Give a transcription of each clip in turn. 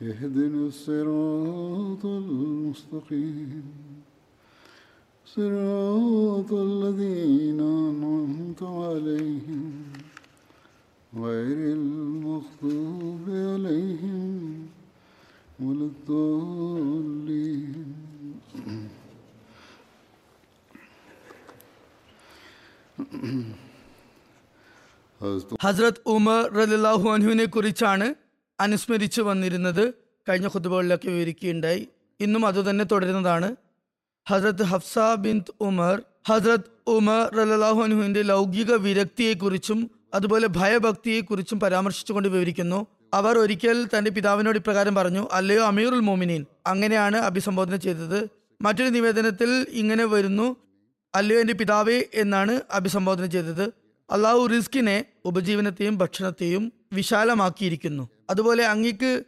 اهدنا الصراط المستقيم صراط الذين أنعمت عليهم غير المغضوب عليهم ولا الضالين ഹസ്തു ഹസ്രത് ഉമർ റലില്ലാഹു അൻഹുവിനെ കുറിച്ചാണ് അനുസ്മരിച്ചു വന്നിരുന്നത് കഴിഞ്ഞ ഖുതുബകളിലൊക്കെ വിവരിക്കുകയുണ്ടായി. ഇന്നും അതുതന്നെ തുടരുന്നതാണ്. ഹസ്രത്ത് ഹഫ്സ ബിന്ത് ഉമർ ഹസ്രത് ഉമർ റലാഹു അൻഹുവിന്റെ ലൗകിക വിരക്തിയെക്കുറിച്ചും അതുപോലെ ഭയഭക്തിയെക്കുറിച്ചും പരാമർശിച്ചുകൊണ്ട് വിവരിക്കുന്നു. അവർ ഒരിക്കൽ തന്റെ പിതാവിനോട് ഇപ്രകാരം പറഞ്ഞു അല്ലയോ അമീറുൽ മോമിനീൻ അങ്ങനെയാണ് അഭിസംബോധന ചെയ്തത്. മറ്റൊരു നിവേദനത്തിൽ ഇങ്ങനെ വരുന്നു അല്ലയോ എന്റെ പിതാവേ എന്നാണ് അഭിസംബോധന ചെയ്തത്. അള്ളാഹു റിസ്കിനെ ഉപജീവനത്തെയും ഭക്ഷണത്തെയും വിശാലമാക്കിയിരിക്കുന്നു. അതുപോലെ അങ്ങക്ക്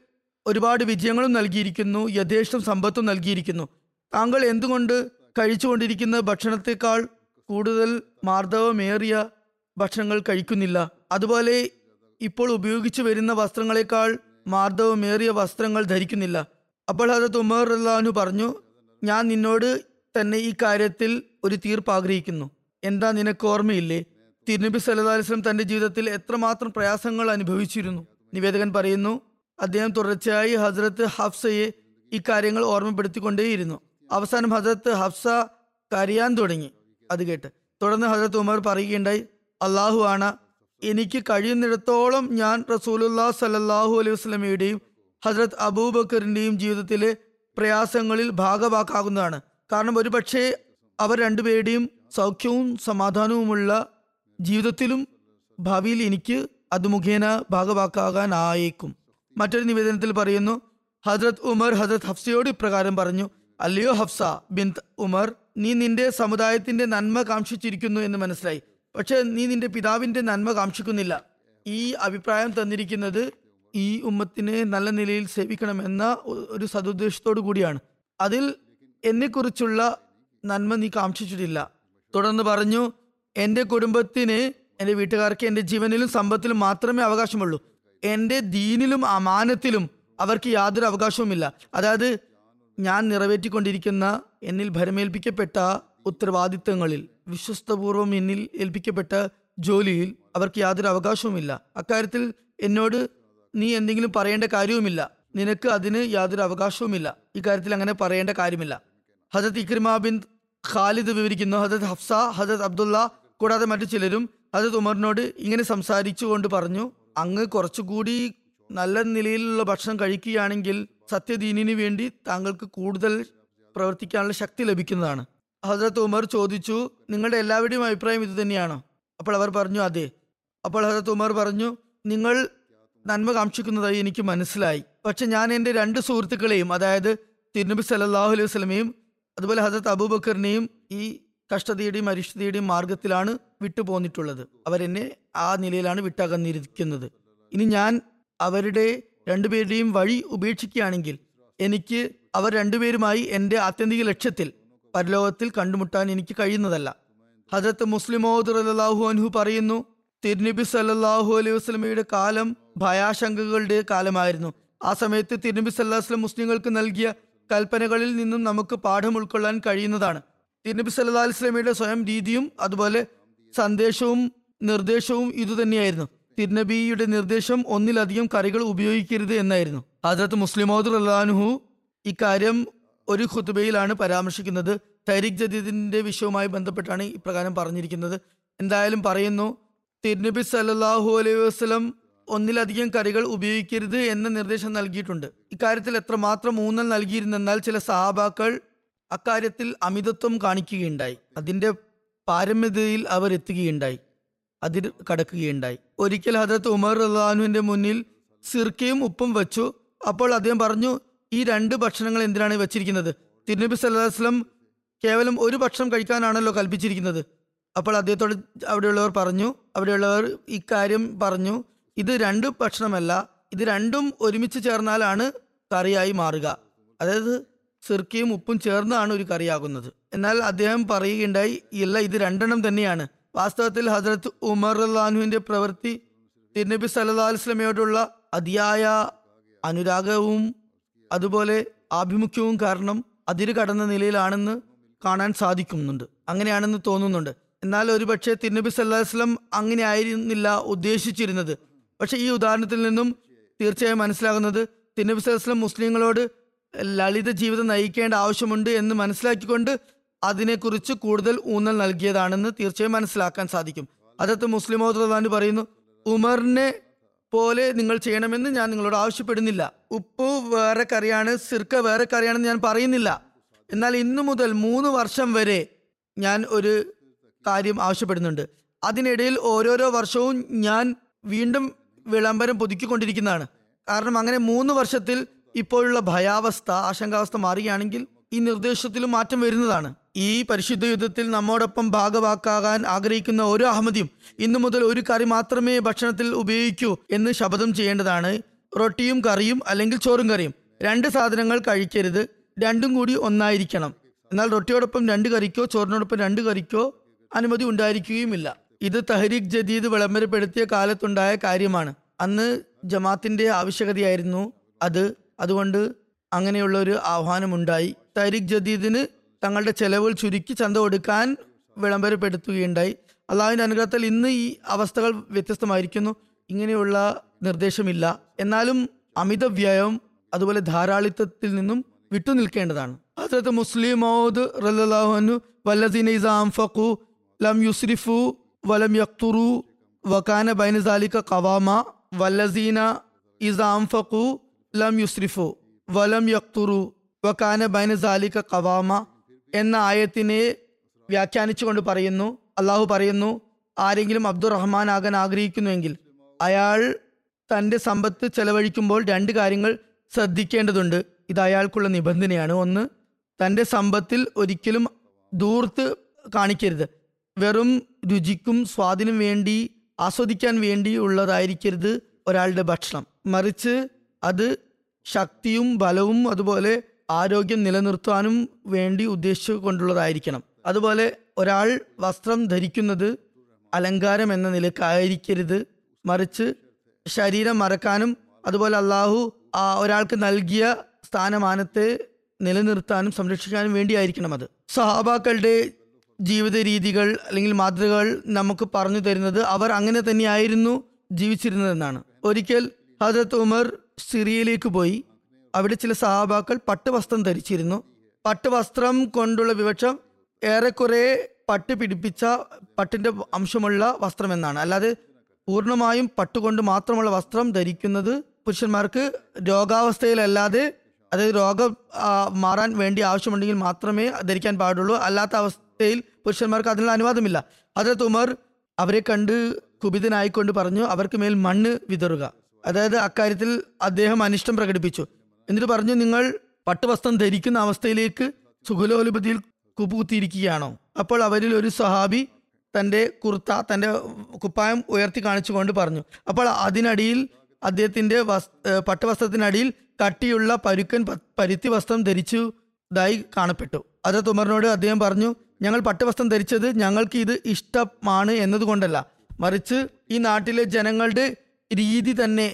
ഒരുപാട് വിജയങ്ങളും നൽകിയിരിക്കുന്നു യഥേഷ്ടം സമ്പത്തും നൽകിയിരിക്കുന്നു. താങ്കൾ എന്തുകൊണ്ട് കഴിച്ചുകൊണ്ടിരിക്കുന്ന ഭക്ഷണത്തെക്കാൾ കൂടുതൽ മാർദ്ദവമേറിയ ഭക്ഷണങ്ങൾ കഴിക്കുന്നില്ല? അതുപോലെ ഇപ്പോൾ ഉപയോഗിച്ചു വരുന്ന വസ്ത്രങ്ങളെക്കാൾ മാർദ്ദവമേറിയ വസ്ത്രങ്ങൾ ധരിക്കുന്നില്ല. അപ്പോൾ ഹജത് ഉമർ പറഞ്ഞു ഞാൻ നിന്നോട് തന്നെ ഈ കാര്യത്തിൽ ഒരു തീർപ്പ് ആഗ്രഹിക്കുന്നു. എന്താ നിനക്ക് ഓർമ്മയില്ലേ? തിരുനബി സല്ലല്ലാഹു അലിസ്ലം തന്റെ ജീവിതത്തിൽ എത്രമാത്രം പ്രയാസങ്ങൾ അനുഭവിച്ചിരുന്നു. നിവേദകൻ പറയുന്നു അദ്ദേഹം തുടർച്ചയായി ഹസ്രത്ത് ഹഫ്സയെ ഇക്കാര്യങ്ങൾ കാര്യങ്ങൾ ഓർമ്മപ്പെടുത്തിക്കൊണ്ടേയിരുന്നു. അവസാനം ഹസ്രത്ത് ഹഫ്സ കരയാൻ തുടങ്ങി. അത് കേട്ട് തുടർന്ന് ഹസരത്ത് ഉമർ പറയുകയുണ്ടായി അള്ളാഹു ആണ്. എനിക്ക് കഴിയുന്നിടത്തോളം ഞാൻ റസൂലുല്ലാ സല്ലല്ലാഹു അലൈഹി വസ്ലമിയുടെയും ഹസ്രത്ത് അബൂബക്കറിന്റെയും ജീവിതത്തിലെ പ്രയാസങ്ങളിൽ ഭാഗവാക്കാകുന്നതാണ്. കാരണം ഒരുപക്ഷെ അവർ രണ്ടുപേരുടെയും സൗഖ്യവും സമാധാനവുമുള്ള ജീവിതത്തിലും ഭാവിയിൽ എനിക്ക് അത് മുഖേന ഭാഗവാക്കാകാനായേക്കും. മറ്റൊരു നിവേദനത്തിൽ പറയുന്നു ഹജ്രത് ഉമർ ഹജ്രത് ഹഫ്സയോട് ഇപ്രകാരം പറഞ്ഞു അല്ലയോ ഹഫ്സ ബിൻ ഉമർ നീ നിന്റെ സമുദായത്തിന്റെ നന്മ കാക്ഷിച്ചിരിക്കുന്നു എന്ന് മനസ്സിലായി. പക്ഷെ നീ നിന്റെ പിതാവിന്റെ നന്മ കാക്ഷിക്കുന്നില്ല. ഈ അഭിപ്രായം തന്നിരിക്കുന്നത് ഈ ഉമ്മത്തിനെ നല്ല നിലയിൽ സേവിക്കണമെന്ന ഒരു സതുദ്ദേശത്തോടു കൂടിയാണ്. അതിൽ എന്നെക്കുറിച്ചുള്ള നന്മ നീ കാക്ഷിച്ചിട്ടില്ല. തുടർന്ന് പറഞ്ഞു എന്റെ കുടുംബത്തിന് എന്റെ വീട്ടുകാർക്ക് എന്റെ ജീവനിലും സമ്പത്തിലും മാത്രമേ അവകാശമുള്ളൂ. എന്റെ ദീനിലും അമാനത്തിലും അവർക്ക് യാതൊരു അവകാശവുമില്ല. അതായത് ഞാൻ നിറവേറ്റിക്കൊണ്ടിരിക്കുന്ന എന്നിൽ ഭരമേൽപ്പിക്കപ്പെട്ട ഉത്തരവാദിത്തങ്ങളിൽ വിശ്വസ്തപൂർവം എന്നിൽ ഏൽപ്പിക്കപ്പെട്ട ജോലിയിൽ അവർക്ക് യാതൊരു അവകാശവുമില്ല. അക്കാര്യത്തിൽ എന്നോട് നീ എന്തെങ്കിലും പറയേണ്ട കാര്യവുമില്ല. നിനക്ക് അതിന് യാതൊരു അവകാശവുമില്ല. ഇക്കാര്യത്തിൽ അങ്ങനെ പറയേണ്ട കാര്യമില്ല. ഹജത് ഇക്രിമ ബിൻ ഖാലിദ് വിവരിക്കുന്നു. ഹജത് ഹഫ്സ ഹജത് അബ്ദുള്ള കൂടാതെ മറ്റു ചിലരും ഹജത് ഉമറിനോട് ഇങ്ങനെ സംസാരിച്ചുകൊണ്ട് പറഞ്ഞു അങ്ങ് കുറച്ചുകൂടി നല്ല നിലയിലുള്ള ഭക്ഷണം കഴിക്കുകയാണെങ്കിൽ സത്യദീനിന് വേണ്ടി താങ്കൾക്ക് കൂടുതൽ പ്രവർത്തിക്കാനുള്ള ശക്തി ലഭിക്കുന്നതാണ്. ഹസരത്ത് ഉമർ ചോദിച്ചു നിങ്ങളുടെ എല്ലാവരുടെയും അഭിപ്രായം ഇത് തന്നെയാണോ? അപ്പോൾ അവർ പറഞ്ഞു അതെ. അപ്പോൾ ഹസരത്ത് ഉമർ പറഞ്ഞു നിങ്ങൾ നന്മ കാക്ഷിക്കുന്നതായി എനിക്ക് മനസ്സിലായി. പക്ഷെ ഞാൻ എന്റെ രണ്ട് സുഹൃത്തുക്കളെയും അതായത് തിരുനബി സല്ലല്ലാഹു അലൈഹി വസ്ലമയും അതുപോലെ ഹസരത്ത് അബൂബക്കറിനെയും ഈ കഷ്ടതയുടെയും അരിഷ്ടതയുടെയും മാർഗത്തിലാണ് വിട്ടുപോന്നിട്ടുള്ളത്. അവരെന്നെ ആ നിലയിലാണ് വിട്ടകന്നിരിക്കുന്നത്. ഇനി ഞാൻ അവരുടെ രണ്ടുപേരുടെയും വഴി ഉപേക്ഷിക്കുകയാണെങ്കിൽ എനിക്ക് അവർ രണ്ടുപേരുമായി എന്റെ ആത്യന്തിക ലക്ഷ്യത്തിൽ പരലോകത്തിൽ കണ്ടുമുട്ടാൻ എനിക്ക് കഴിയുന്നതല്ല. ഹജരത്ത് മുസ്ലിമോദ് അല്ലാഹു അൻഹു പറയുന്നു തിരുനബി സല്ലാഹു അലൈഹി വസ്ലമയുടെ കാലം ഭയാശങ്കകളുടെ കാലമായിരുന്നു. ആ സമയത്ത് തിരുനബി സല്ലാഹു വസ്ലം മുസ്ലിങ്ങൾക്ക് നൽകിയ കൽപ്പനകളിൽ നിന്നും നമുക്ക് പാഠം ഉൾക്കൊള്ളാൻ കഴിയുന്നതാണ്. തിരുനബി സല്ലാ അലൈഹി വസല്ലമയുടെ സ്വയം രീതിയും അതുപോലെ സന്ദേശവും നിർദ്ദേശവും ഇതുതന്നെയായിരുന്നു തിരുനബിയുടെ നിർദ്ദേശം ഒന്നിലധികം കറികൾ ഉപയോഗിക്കരുത് എന്നായിരുന്നു. ഹജറത്ത് മുസ്ലിമോദ് അള്ളാനുഹു ഇക്കാര്യം ഒരു ഖുതുബയിലാണ് പരാമർശിക്കുന്നത്. തൈരിഖ് ജദീദിന്റെ വിഷയവുമായി ബന്ധപ്പെട്ടാണ് ഇപ്രകാരം പറഞ്ഞിരിക്കുന്നത്. എന്തായാലും പറയുന്നു തിരുനബി സല്ലാഹു അലൈഹി വസ്ലം ഒന്നിലധികം കറികൾ ഉപയോഗിക്കരുത് എന്ന നിർദ്ദേശം നൽകിയിട്ടുണ്ട്. ഇക്കാര്യത്തിൽ എത്രമാത്രം ഊന്നൽ നൽകിയിരുന്നെന്നാൽ ചില സഹാബാക്കൾ അക്കാര്യത്തിൽ അമിതത്വം കാണിക്കുകയുണ്ടായി. അതിന്റെ പാരമ്യതയിൽ അവർ എത്തുകയുണ്ടായി. അതിൽ കടക്കുകയുണ്ടായി. ഒരിക്കൽ ഹജരത്ത് ഉമർ അള്ളാഹുവിന്റെ മുന്നിൽ സിർക്കയും ഉപ്പും വെച്ചു. അപ്പോൾ അദ്ദേഹം പറഞ്ഞു ഈ രണ്ട് ഭക്ഷണങ്ങൾ എന്തിനാണ് വെച്ചിരിക്കുന്നത്? തിരുനബി സല്ലാസ്ലം കേവലം ഒരു ഭക്ഷണം കഴിക്കാനാണല്ലോ കൽപ്പിച്ചിരിക്കുന്നത്. അപ്പോൾ അദ്ദേഹത്തോട് അവിടെയുള്ളവർ പറഞ്ഞു അവിടെയുള്ളവർ ഇക്കാര്യം പറഞ്ഞു ഇത് രണ്ട് ഭക്ഷണമല്ല ഇത് രണ്ടും ഒരുമിച്ച് ചേർന്നാലാണ് കറിയായി മാറുക. അതായത് സിർക്കയും ഉപ്പും ചേർന്നാണ് ഒരു കറിയാകുന്നത്. എന്നാൽ അദ്ദേഹം പറയുകയുണ്ടായി ഇല്ല ഇത് രണ്ടെണ്ണം തന്നെയാണ്. വാസ്തവത്തിൽ ഹസരത്ത് ഉമർ അള്ളാഹുവിന്റെ പ്രവൃത്തി തിരുനബി സല്ലാ വസ്ലമയോടുള്ള അതിയായ അനുരാഗവും അതുപോലെ ആഭിമുഖ്യവും കാരണം അതിര് കടന്ന നിലയിലാണെന്ന് കാണാൻ സാധിക്കുന്നുണ്ട്. അങ്ങനെയാണെന്ന് തോന്നുന്നുണ്ട്. എന്നാൽ ഒരുപക്ഷെ തിരുനബി സല്ലാഹു വസ്ലം അങ്ങനെ ആയിരുന്നില്ല ഉദ്ദേശിച്ചിരുന്നത്. പക്ഷെ ഈ ഉദാഹരണത്തിൽ നിന്നും തീർച്ചയായും മനസ്സിലാകുന്നത് തിരുനബി സല്ലാഹു വസ്ലം മുസ്ലിങ്ങളോട് ലളിത ജീവിതം നയിക്കേണ്ട ആവശ്യമുണ്ട് എന്ന് മനസ്സിലാക്കിക്കൊണ്ട് അതിനെക്കുറിച്ച് കൂടുതൽ ഊന്നൽ നൽകിയതാണെന്ന് തീർച്ചയായും മനസ്സിലാക്കാൻ സാധിക്കും. അതത് മുസ്ലിം പറയുന്നു ഉമറിനെ പോലെ നിങ്ങൾ ചെയ്യണമെന്ന് ഞാൻ നിങ്ങളോട് ആവശ്യപ്പെടുന്നില്ല. ഉപ്പ് വേറെ കറിയാണ് സിർക്ക വേറെ കറിയാണെന്ന് ഞാൻ പറയുന്നില്ല. എന്നാൽ ഇന്നു മുതൽ മൂന്ന് വർഷം വരെ ഞാൻ ഒരു കാര്യം ആവശ്യപ്പെടുന്നുണ്ട്. അതിനിടയിൽ ഓരോരോ വർഷവും ഞാൻ വീണ്ടും വിളംബരം പുതുക്കിക്കൊണ്ടിരിക്കുന്നതാണ്. കാരണം അങ്ങനെ മൂന്ന് വർഷത്തിൽ ഇപ്പോഴുള്ള ഭയാവസ്ഥ ആശങ്കാവസ്ഥ മാറുകയാണെങ്കിൽ ഈ നിർദ്ദേശത്തിലും മാറ്റം വരുന്നതാണ്. ഈ പരിശുദ്ധ യുദ്ധത്തിൽ നമ്മോടൊപ്പം ഭാഗവാക്കാകാൻ ആഗ്രഹിക്കുന്ന ഓരോ അഹമ്മദിയും ഇന്നു മുതൽ ഒരു കറി മാത്രമേ ഭക്ഷണത്തിൽ ഉപയോഗിക്കൂ എന്ന് ശപഥം ചെയ്യേണ്ടതാണ്. റൊട്ടിയും കറിയും അല്ലെങ്കിൽ ചോറും കറിയും. രണ്ട് സാധനങ്ങൾ കഴിക്കരുത്. രണ്ടും കൂടി ഒന്നായിരിക്കണം. എന്നാൽ റൊട്ടിയോടൊപ്പം രണ്ട് കറിക്കോ ചോറിനോടൊപ്പം രണ്ട് കറിക്കോ അനുമതി ഉണ്ടായിരിക്കുകയുമില്ല. ഇത് തഹരീഖ് ജദീദ് വിളംബരപ്പെടുത്തിയ കാലത്തുണ്ടായ കാര്യമാണ്. അന്ന് ജമാത്തിന്റെ ആവശ്യകതയായിരുന്നു അത്. അതുകൊണ്ട് അങ്ങനെയുള്ള ഒരു ആഹ്വാനമുണ്ടായി. തഹരീഖ് ജദീദിന് തങ്ങളുടെ ചെലവുകൾ ചുരുക്കി ചന്ത കൊടുക്കാൻ വിളംബരപ്പെടുത്തുകയുണ്ടായി. അള്ളാഹുവിന്റെ അനുഗ്രഹത്തിൽ ഇന്ന് ഈ അവസ്ഥകൾ വ്യത്യസ്തമായിരിക്കുന്നു. ഇങ്ങനെയുള്ള നിർദ്ദേശമില്ല. എന്നാലും അമിത വ്യയം അതുപോലെ ധാരാളിത്തത്തിൽ നിന്നും വിട്ടുനിൽക്കേണ്ടതാണ്. അതായത് മുസ്ലിം മൗദ് റല്ലാഹുനു വല്ലസീന ഇസാം ലം യുസ്രിഫു വലം യക്തുറു വക്കാന ബൈന സാലിക കവാമ വല്ലസീന ഇസാം ഫഖു ലം യുസ്രിഫു വലം യക്തുറു വക്കാന ബൈന സാലിക കവാമ എന്ന ആയത്തിനെ വ്യാഖ്യാനിച്ചുകൊണ്ട് പറയുന്നു. അള്ളാഹു പറയുന്നു ആരെങ്കിലും അബ്ദുറഹ്മാൻ ആകാൻ ആഗ്രഹിക്കുന്നുവെങ്കിൽ അയാൾ തന്റെ സമ്പത്ത് ചെലവഴിക്കുമ്പോൾ രണ്ട് കാര്യങ്ങൾ ശ്രദ്ധിക്കേണ്ടതുണ്ട്. ഇത് അയാൾക്കുള്ള നിബന്ധനയാണ്. ഒന്ന് തന്റെ സമ്പത്തിൽ ഒരിക്കലും ദൂർത്ത് കാണിക്കരുത്. വെറും രുചിക്കും സ്വാദിനും വേണ്ടി ആസ്വദിക്കാൻ വേണ്ടി ഉള്ളതായിരിക്കരുത് ഒരാളുടെ ഭക്ഷണം. മറിച്ച് അത് ശക്തിയും ബലവും അതുപോലെ ആരോഗ്യം നിലനിർത്താനും വേണ്ടി ഉദ്ദേശിച്ചു കൊണ്ടുള്ളതായിരിക്കണം അതുപോലെ ഒരാൾ വസ്ത്രം ധരിക്കുന്നത് അലങ്കാരം എന്ന നിലക്കായിരിക്കരുത്. മറിച്ച് ശരീരം മറക്കാനും അതുപോലെ അള്ളാഹു ആ ഒരാൾക്ക് നൽകിയ സ്ഥാനമാനത്തെ നിലനിർത്താനും സംരക്ഷിക്കാനും വേണ്ടിയായിരിക്കണം അത്. സഹാബാക്കളുടെ ജീവിത രീതികൾ അല്ലെങ്കിൽ മാതൃകകൾ നമുക്ക് പറഞ്ഞു തരുന്നത് അവർ അങ്ങനെ തന്നെയായിരുന്നു ജീവിച്ചിരുന്നതെന്നാണ്. ഒരിക്കൽ ഹജരത് ഉമർ സിറിയയിലേക്ക് പോയി. അവിടെ ചില സഹാബാക്കൾ പട്ടുവസ്ത്രം ധരിച്ചിരുന്നു. പട്ടുവസ്ത്രം കൊണ്ടുള്ള വിവക്ഷം ഏറെക്കുറെ പട്ട് പിടിപ്പിച്ച പട്ടിന്റെ അംശമുള്ള വസ്ത്രം എന്നാണ് അല്ലാതെ പൂർണമായും പട്ടുകൊണ്ട് മാത്രമുള്ള വസ്ത്രം ധരിക്കുന്നത് പുരുഷന്മാർക്ക് രോഗാവസ്ഥയിലല്ലാതെ അതായത് രോഗം മാറാൻ വേണ്ടി ആവശ്യമുണ്ടെങ്കിൽ മാത്രമേ ധരിക്കാൻ പാടുള്ളൂ. അല്ലാത്ത അവസ്ഥയിൽ പുരുഷന്മാർക്ക് അതിനുള്ള അനുവാദമില്ല. ഹജരത്ത് ഉമർ അവരെ കണ്ട് കുപിതനായിക്കൊണ്ട് പറഞ്ഞു അവർക്ക് മേൽ മണ്ണ് വിതറുക. അതായത് അക്കാര്യത്തിൽ അദ്ദേഹം അനിഷ്ടം പ്രകടിപ്പിച്ചു. എന്നിട്ട് പറഞ്ഞു നിങ്ങൾ പട്ടുവസ്ത്രം ധരിക്കുന്ന അവസ്ഥയിലേക്ക് സുഖലോലുപതിയിൽ കുപ്പുകുത്തിയിരിക്കുകയാണോ? അപ്പോൾ അവരിൽ ഒരു സഹാബി തന്റെ കുർത്ത തന്റെ കുപ്പായം ഉയർത്തി കാണിച്ചുകൊണ്ട് പറഞ്ഞു. അപ്പോൾ അതിനടിയിൽ അദ്ദേഹത്തിന്റെ വസ് പട്ടുവസ്ത്രത്തിനടിയിൽ കട്ടിയുള്ള പരുക്കൻ പരുത്തി വസ്ത്രം ധരിച്ചതായി കാണപ്പെട്ടു. അത് തുമറിനോട് അദ്ദേഹം പറഞ്ഞു ഞങ്ങൾ പട്ടുവസ്ത്രം ധരിച്ചത് ഞങ്ങൾക്ക് ഇത് ഇഷ്ടമാണ് എന്നതുകൊണ്ടല്ല. മറിച്ച് ഈ നാട്ടിലെ ജനങ്ങളുടെ രീതി തന്നെ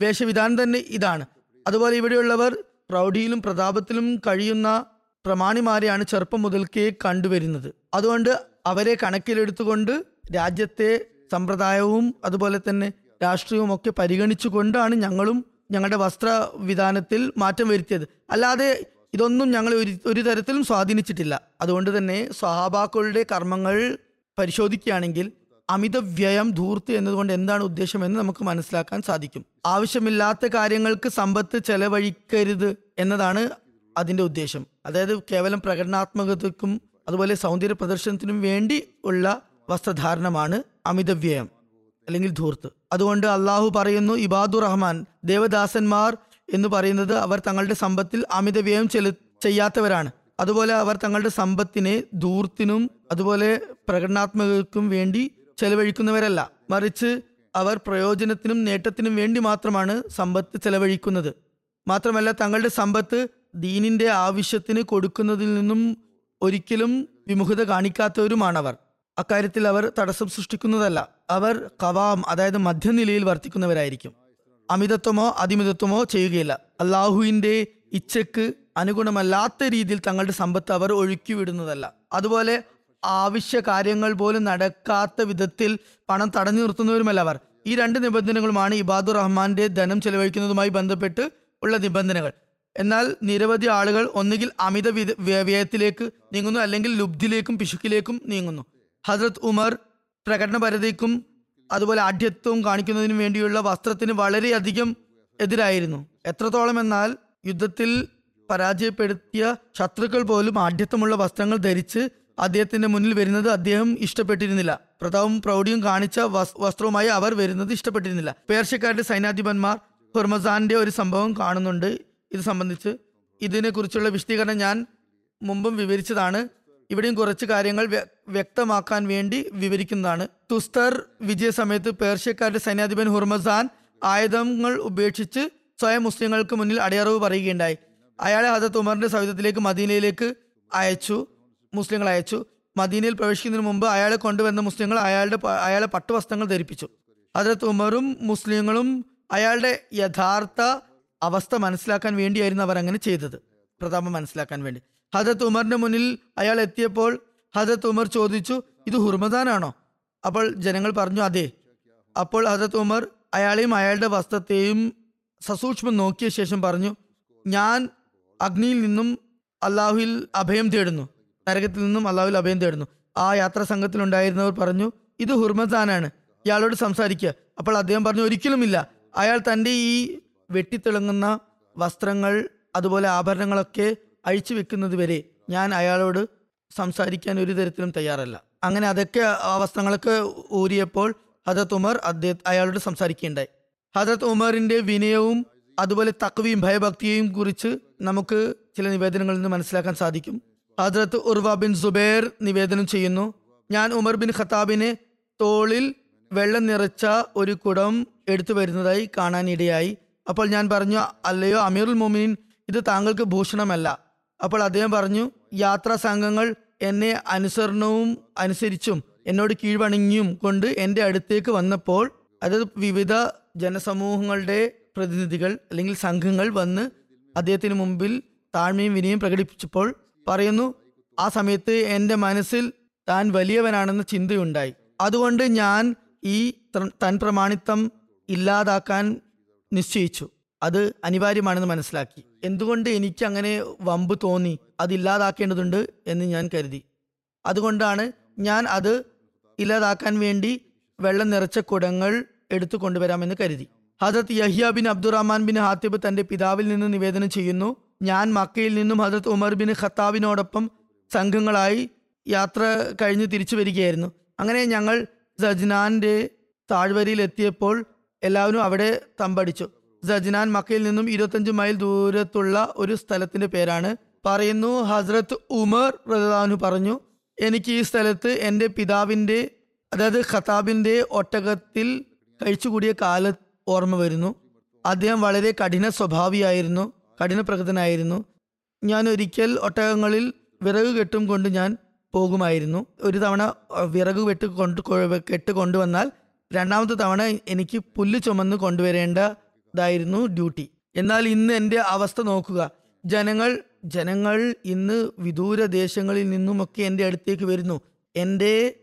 വേഷവിധാനം തന്നെ ഇതാണ്. അതുപോലെ ഇവിടെയുള്ളവർ പ്രൗഢിയിലും പ്രതാപത്തിലും കഴിയുന്ന പ്രമാണിമാരെയാണ് ചെറുപ്പം മുതൽക്കേ കണ്ടുവരുന്നത്. അതുകൊണ്ട് അവരെ കണക്കിലെടുത്തുകൊണ്ട് രാജ്യത്തെ സമ്പ്രദായവും അതുപോലെ തന്നെ രാഷ്ട്രീയവും ഒക്കെ പരിഗണിച്ചുകൊണ്ടാണ് ഞങ്ങളും ഞങ്ങളുടെ വസ്ത്രവിധാനത്തിൽ മാറ്റം വരുത്തിയത്. അല്ലാതെ ഇതൊന്നും ഞങ്ങൾ ഒരു ഒരു തരത്തിലും സ്വാധീനിച്ചിട്ടില്ല. അതുകൊണ്ട് തന്നെ സ്വഹാബാക്കളുടെ കർമ്മങ്ങൾ പരിശോധിക്കുകയാണെങ്കിൽ അമിത വ്യയം ധൂർത്ത് എന്നതുകൊണ്ട് എന്താണ് ഉദ്ദേശമെന്ന് നമുക്ക് മനസ്സിലാക്കാൻ സാധിക്കും. ആവശ്യമില്ലാത്ത കാര്യങ്ങൾക്ക് സമ്പത്ത് ചെലവഴിക്കരുത് എന്നതാണ് അതിന്റെ ഉദ്ദേശം. അതായത് കേവലം പ്രകടനാത്മകതയ്ക്കും അതുപോലെ സൗന്ദര്യ പ്രദർശനത്തിനും വേണ്ടി ഉള്ള വസ്ത്രധാരണമാണ് അമിതവ്യയം അല്ലെങ്കിൽ ധൂർത്ത്. അതുകൊണ്ട് അള്ളാഹു പറയുന്നു ഇബാദു റഹ്മാൻ ദേവദാസന്മാർ എന്ന് പറയുന്നത് അവർ തങ്ങളുടെ സമ്പത്തിൽ അമിതവ്യയം ചെലു ചെയ്യാത്തവരാണ്. അതുപോലെ അവർ തങ്ങളുടെ സമ്പത്തിനെ ധൂർത്തിനും അതുപോലെ പ്രകടനാത്മകതയ്ക്കും വേണ്ടി ചെലവഴിക്കുന്നവരല്ല. മറിച്ച് അവർ പ്രയോജനത്തിനും നേട്ടത്തിനും വേണ്ടി മാത്രമാണ് സമ്പത്ത് ചെലവഴിക്കുന്നത്. മാത്രമല്ല തങ്ങളുടെ സമ്പത്ത് ദീനിന്റെ ആവശ്യത്തിന് കൊടുക്കുന്നതിൽ നിന്നും ഒരിക്കലും വിമുഖത കാണിക്കാത്തവരുമാണവർ. അക്കാര്യത്തിൽ അവർ തടസ്സം സൃഷ്ടിക്കുന്നതല്ല. അവർ കവാം അതായത് മധ്യനിലയിൽ വർത്തിക്കുന്നവരായിരിക്കും. അമിതത്വമോ അതിമിതത്വമോ ചെയ്യുകയില്ല. അള്ളാഹുവിന്റെ ഇച്ഛക്ക് അനുഗുണമല്ലാത്ത രീതിയിൽ തങ്ങളുടെ സമ്പത്ത് അവർ ഒഴുക്കിവിടുന്നതല്ല. അതുപോലെ ആവശ്യ കാര്യങ്ങൾ പോലും നടക്കാത്ത വിധത്തിൽ പണം തടഞ്ഞു നിർത്തുന്നവരുമല്ല അവർ. ഈ രണ്ട് നിബന്ധനകളുമാണ് ഇബാദുർ റഹ്മാന്റെ ധനം ചെലവഴിക്കുന്നതുമായി ബന്ധപ്പെട്ട് ഉള്ള നിബന്ധനകൾ. എന്നാൽ നിരവധി ആളുകൾ ഒന്നുകിൽ അമിത വ്യയത്തിലേക്ക് നീങ്ങുന്നു അല്ലെങ്കിൽ ലുബ്ധിലേക്കും പിശുക്കിലേക്കും നീങ്ങുന്നു. ഹസ്രത് ഉമർ പ്രകടനപരതയ്ക്കും അതുപോലെ ആഢ്യത്വവും കാണിക്കുന്നതിനും വേണ്ടിയുള്ള വസ്ത്രത്തിന് വളരെയധികം എതിരായിരുന്നു. എത്രത്തോളം എന്നാൽ യുദ്ധത്തിൽ പരാജയപ്പെടുത്തിയ ശത്രുക്കൾ പോലും ആഢ്യത്വമുള്ള വസ്ത്രങ്ങൾ ധരിച്ച് അദ്ദേഹത്തിന്റെ മുന്നിൽ വരുന്നത് അദ്ദേഹം ഇഷ്ടപ്പെട്ടിരുന്നില്ല. പ്രതാവും പ്രൗഢിയും കാണിച്ച വസ്ത്രവുമായി അവർ വരുന്നത് ഇഷ്ടപ്പെട്ടിരുന്നില്ല. പേർഷ്യക്കാരുടെ സൈന്യാധിപന്മാർ ഹുർമസാന്റെ ഒരു സംഭവം കാണുന്നുണ്ട്. ഇത് സംബന്ധിച്ച് ഇതിനെക്കുറിച്ചുള്ള വിശദീകരണം ഞാൻ മുമ്പും വിവരിച്ചതാണ്. ഇവിടെയും കുറച്ച് കാര്യങ്ങൾ വ്യക്തമാക്കാൻ വേണ്ടി വിവരിക്കുന്നതാണ്. തുസ്തർ വിജയ സമയത്ത് പേർഷ്യക്കാരുടെ സൈന്യാധിപൻ ഹുർമസാൻ ആയുധങ്ങൾ ഉപേക്ഷിച്ച് സ്വയം മുസ്ലിങ്ങൾക്ക് മുന്നിൽ അടയറവ് പറയുകയുണ്ടായി. അയാളെ ഹജത് ഉമറിന്റെ സവിധത്തിലേക്ക് മദീനയിലേക്ക് അയച്ചു. മുസ്ലിങ്ങൾ അയച്ചു. മദീനയിൽ പ്രവേശിക്കുന്നതിന് മുമ്പ് അയാളെ കൊണ്ടുവന്ന മുസ്ലിങ്ങൾ അയാളുടെ അയാളെ പട്ടുവസ്ത്രങ്ങൾ ധരിപ്പിച്ചു. അതിലത്ത് ഉമറും മുസ്ലിങ്ങളും അയാളുടെ യഥാർത്ഥ അവസ്ഥ മനസ്സിലാക്കാൻ വേണ്ടിയായിരുന്നു അവർ അങ്ങനെ ചെയ്തത്. പ്രതാപം മനസ്സിലാക്കാൻ വേണ്ടി. ഹജരത്ത് ഉമറിന്റെ മുന്നിൽ അയാൾ എത്തിയപ്പോൾ ഹജരത്ത് ഉമർ ചോദിച്ചു ഇത് ഹുർമദാനാണോ? അപ്പോൾ ജനങ്ങൾ പറഞ്ഞു അതെ. അപ്പോൾ ഹജരത്ത് ഉമർ അയാളെയും അയാളുടെ വസ്ത്രത്തെയും സസൂക്ഷ്മം നോക്കിയ ശേഷം പറഞ്ഞു ഞാൻ അഗ്നിയിൽ നിന്നും അള്ളാഹുവിൽ അഭയം തേടുന്നു. നരകത്തിൽ നിന്നും അള്ളാഹുവിൽ അഭയം തേടുന്നു. ആ യാത്രാ സംഘത്തിലുണ്ടായിരുന്നവർ പറഞ്ഞു ഇത് ഹുർമസാനാണ്. ഇയാളോട് സംസാരിക്കുക അപ്പോൾ അദ്ദേഹം പറഞ്ഞു ഒരിക്കലുമില്ല. അയാൾ തന്റെ ഈ വെട്ടിത്തിളങ്ങുന്ന വസ്ത്രങ്ങൾ അതുപോലെ ആഭരണങ്ങളൊക്കെ അഴിച്ചു വെക്കുന്നത് വരെ ഞാൻ അയാളോട് സംസാരിക്കാൻ ഒരു തരത്തിലും തയ്യാറല്ല. അങ്ങനെ അതൊക്കെ ആ വസ്ത്രങ്ങളൊക്കെ ഊരിയപ്പോൾ ഹജറത്ത് ഉമർ അദ്ദേഹം അയാളോട് സംസാരിക്കുകയുണ്ടായി. ഹജറത്ത് ഉമറിന്റെ വിനയവും അതുപോലെ തക്വയും ഭയഭക്തിയെയും കുറിച്ച് നമുക്ക് ചില നിവേദനങ്ങളിൽ നിന്ന് മനസ്സിലാക്കാൻ സാധിക്കും. ഹജരത്ത് ഉർവ ബിൻ സുബൈർ നിവേദനം ചെയ്യുന്നു. ഞാൻ ഉമർ ബിൻ ഖത്താബിനെ തോളിൽ വെള്ളം നിറച്ച ഒരു കുടം എടുത്തു വരുന്നതായി കാണാനിടയായി. അപ്പോൾ ഞാൻ പറഞ്ഞു അല്ലയോ അമീറുൽ മോമിനിൻ ഇത് താങ്കൾക്ക് ഭൂഷണമല്ല. അപ്പോൾ അദ്ദേഹം പറഞ്ഞു യാത്രാ സംഘങ്ങൾ എന്നെ അനുസരണവും അനുസരിച്ചും എന്നോട് കീഴ്വണങ്ങിയും കൊണ്ട് എന്റെ അടുത്തേക്ക് വന്നപ്പോൾ അത് വിവിധ ജനസമൂഹങ്ങളുടെ പ്രതിനിധികൾ അല്ലെങ്കിൽ സംഘങ്ങൾ വന്ന് അദ്ദേഹത്തിന് മുമ്പിൽ താഴ്മയും വിനയും പ്രകടിപ്പിച്ചപ്പോൾ പറയുന്നു ആ സമയത്ത് എന്റെ മനസ്സിൽ താൻ വലിയവനാണെന്ന ചിന്തയുണ്ടായി. അതുകൊണ്ട് ഞാൻ ഈ തൻ പ്രമാണിത്വം ഇല്ലാതാക്കാൻ നിശ്ചയിച്ചു. അത് അനിവാര്യമാണെന്ന് മനസ്സിലാക്കി. എന്തുകൊണ്ട് എനിക്ക് അങ്ങനെ വമ്പ് തോന്നി? അത് ഇല്ലാതാക്കേണ്ടതുണ്ട് എന്ന് ഞാൻ കരുതി. അതുകൊണ്ടാണ് ഞാൻ അത് ഇല്ലാതാക്കാൻ വേണ്ടി വെള്ളം നിറച്ച കുടങ്ങൾ എടുത്തു കൊണ്ടുവരാമെന്ന് കരുതി. ഹജരത് Yahya bin Abdurrahman bin Hatib തന്റെ പിതാവിൽ നിന്ന് നിവേദനം ചെയ്യുന്നു ഞാൻ മക്കയിൽ നിന്നും ഹജരത് ഉമർ ബിൻ ഖത്താബിനോടൊപ്പം സംഘങ്ങളായി യാത്ര കഴിഞ്ഞ് തിരിച്ചു വരികയായിരുന്നു. അങ്ങനെ ഞങ്ങൾ സജ്നാന്റെ താഴ്വരയിൽ എത്തിയപ്പോൾ എല്ലാവരും അവിടെ തമ്പടിച്ചു. സജ്നാൻ മക്കയിൽ നിന്നും ഇരുപത്തഞ്ച് മൈൽ ദൂരത്തുള്ള ഒരു സ്ഥലത്തിന്റെ പേരാണ്. പറയുന്നു ഹസ്രത്ത് ഉമർ റദാനു പറഞ്ഞു എനിക്ക് ഈ സ്ഥലത്ത് എന്റെ പിതാവിന്റെ അതായത് ഖത്താബിന്റെ ഒട്ടകത്തിൽ കഴിച്ചുകൂടിയ കാല ഓർമ്മ വരുന്നു. അദ്ദേഹം വളരെ കഠിന സ്വഭാവിയായിരുന്നു. കഠിന പ്രകൃതനായിരുന്നു ഞാൻ ഒരിക്കൽ ഒട്ടകങ്ങളിൽ വിറക് കെട്ടും കൊണ്ട് ഞാൻ പോകുമായിരുന്നു. ഒരു തവണ വിറക് വെട്ട് കൊണ്ട് കെട്ട് കൊണ്ടുവന്നാൽ രണ്ടാമത്തെ തവണ എനിക്ക് പുല്ല് ചുമന്ന് കൊണ്ടുവരേണ്ടതായിരുന്നു ഡ്യൂട്ടി. എന്നാൽ ഇന്ന് എന്റെ അവസ്ഥ നോക്കുക. ജനങ്ങൾ ജനങ്ങൾ ഇന്ന് വിദൂര ദേശങ്ങളിൽ നിന്നുമൊക്കെ എന്റെ അടുത്തേക്ക് വരുന്നു. എന്റെ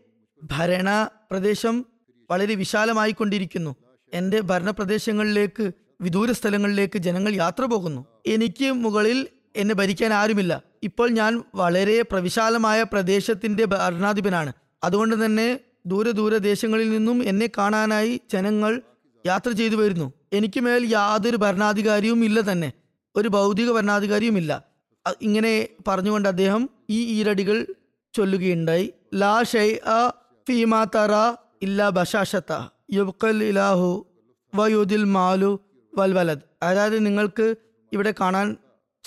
ഭരണ പ്രദേശം വളരെ വിശാലമായി കൊണ്ടിരിക്കുന്നു എന്റെ ഭരണപ്രദേശങ്ങളിലേക്ക് വിദൂര സ്ഥലങ്ങളിലേക്ക് ജനങ്ങൾ യാത്ര പോകുന്നു. എനിക്ക് മുകളിൽ എന്നെ ഭരിക്കാൻ ആരുമില്ല. ഇപ്പോൾ ഞാൻ വളരെ പ്രവിശാലമായ പ്രദേശത്തിന്റെ ഭരണാധിപനാണ്. അതുകൊണ്ട് തന്നെ ദൂരെ ദൂരെ ദേശങ്ങളിൽ നിന്നും എന്നെ കാണാനായി ജനങ്ങൾ യാത്ര ചെയ്തു വരുന്നു. എനിക്ക് മേൽ യാതൊരു ഭരണാധികാരിയും ഇല്ല തന്നെ. ഒരു ഭൗതിക ഭരണാധികാരിയും ഇല്ല. ഇങ്ങനെ പറഞ്ഞുകൊണ്ട് അദ്ദേഹം ഈ ഈരടികൾ ചൊല്ലുകയുണ്ടായി. ലാ ഷൈ അ ഫീമാ തറ ഇല്ല ബഷാഷത്ത യുബ്കൽ ഇലാഹു വയുദിൽ മാലു വൽ വലത് അതായത് നിങ്ങൾക്ക് ഇവിടെ കാണാൻ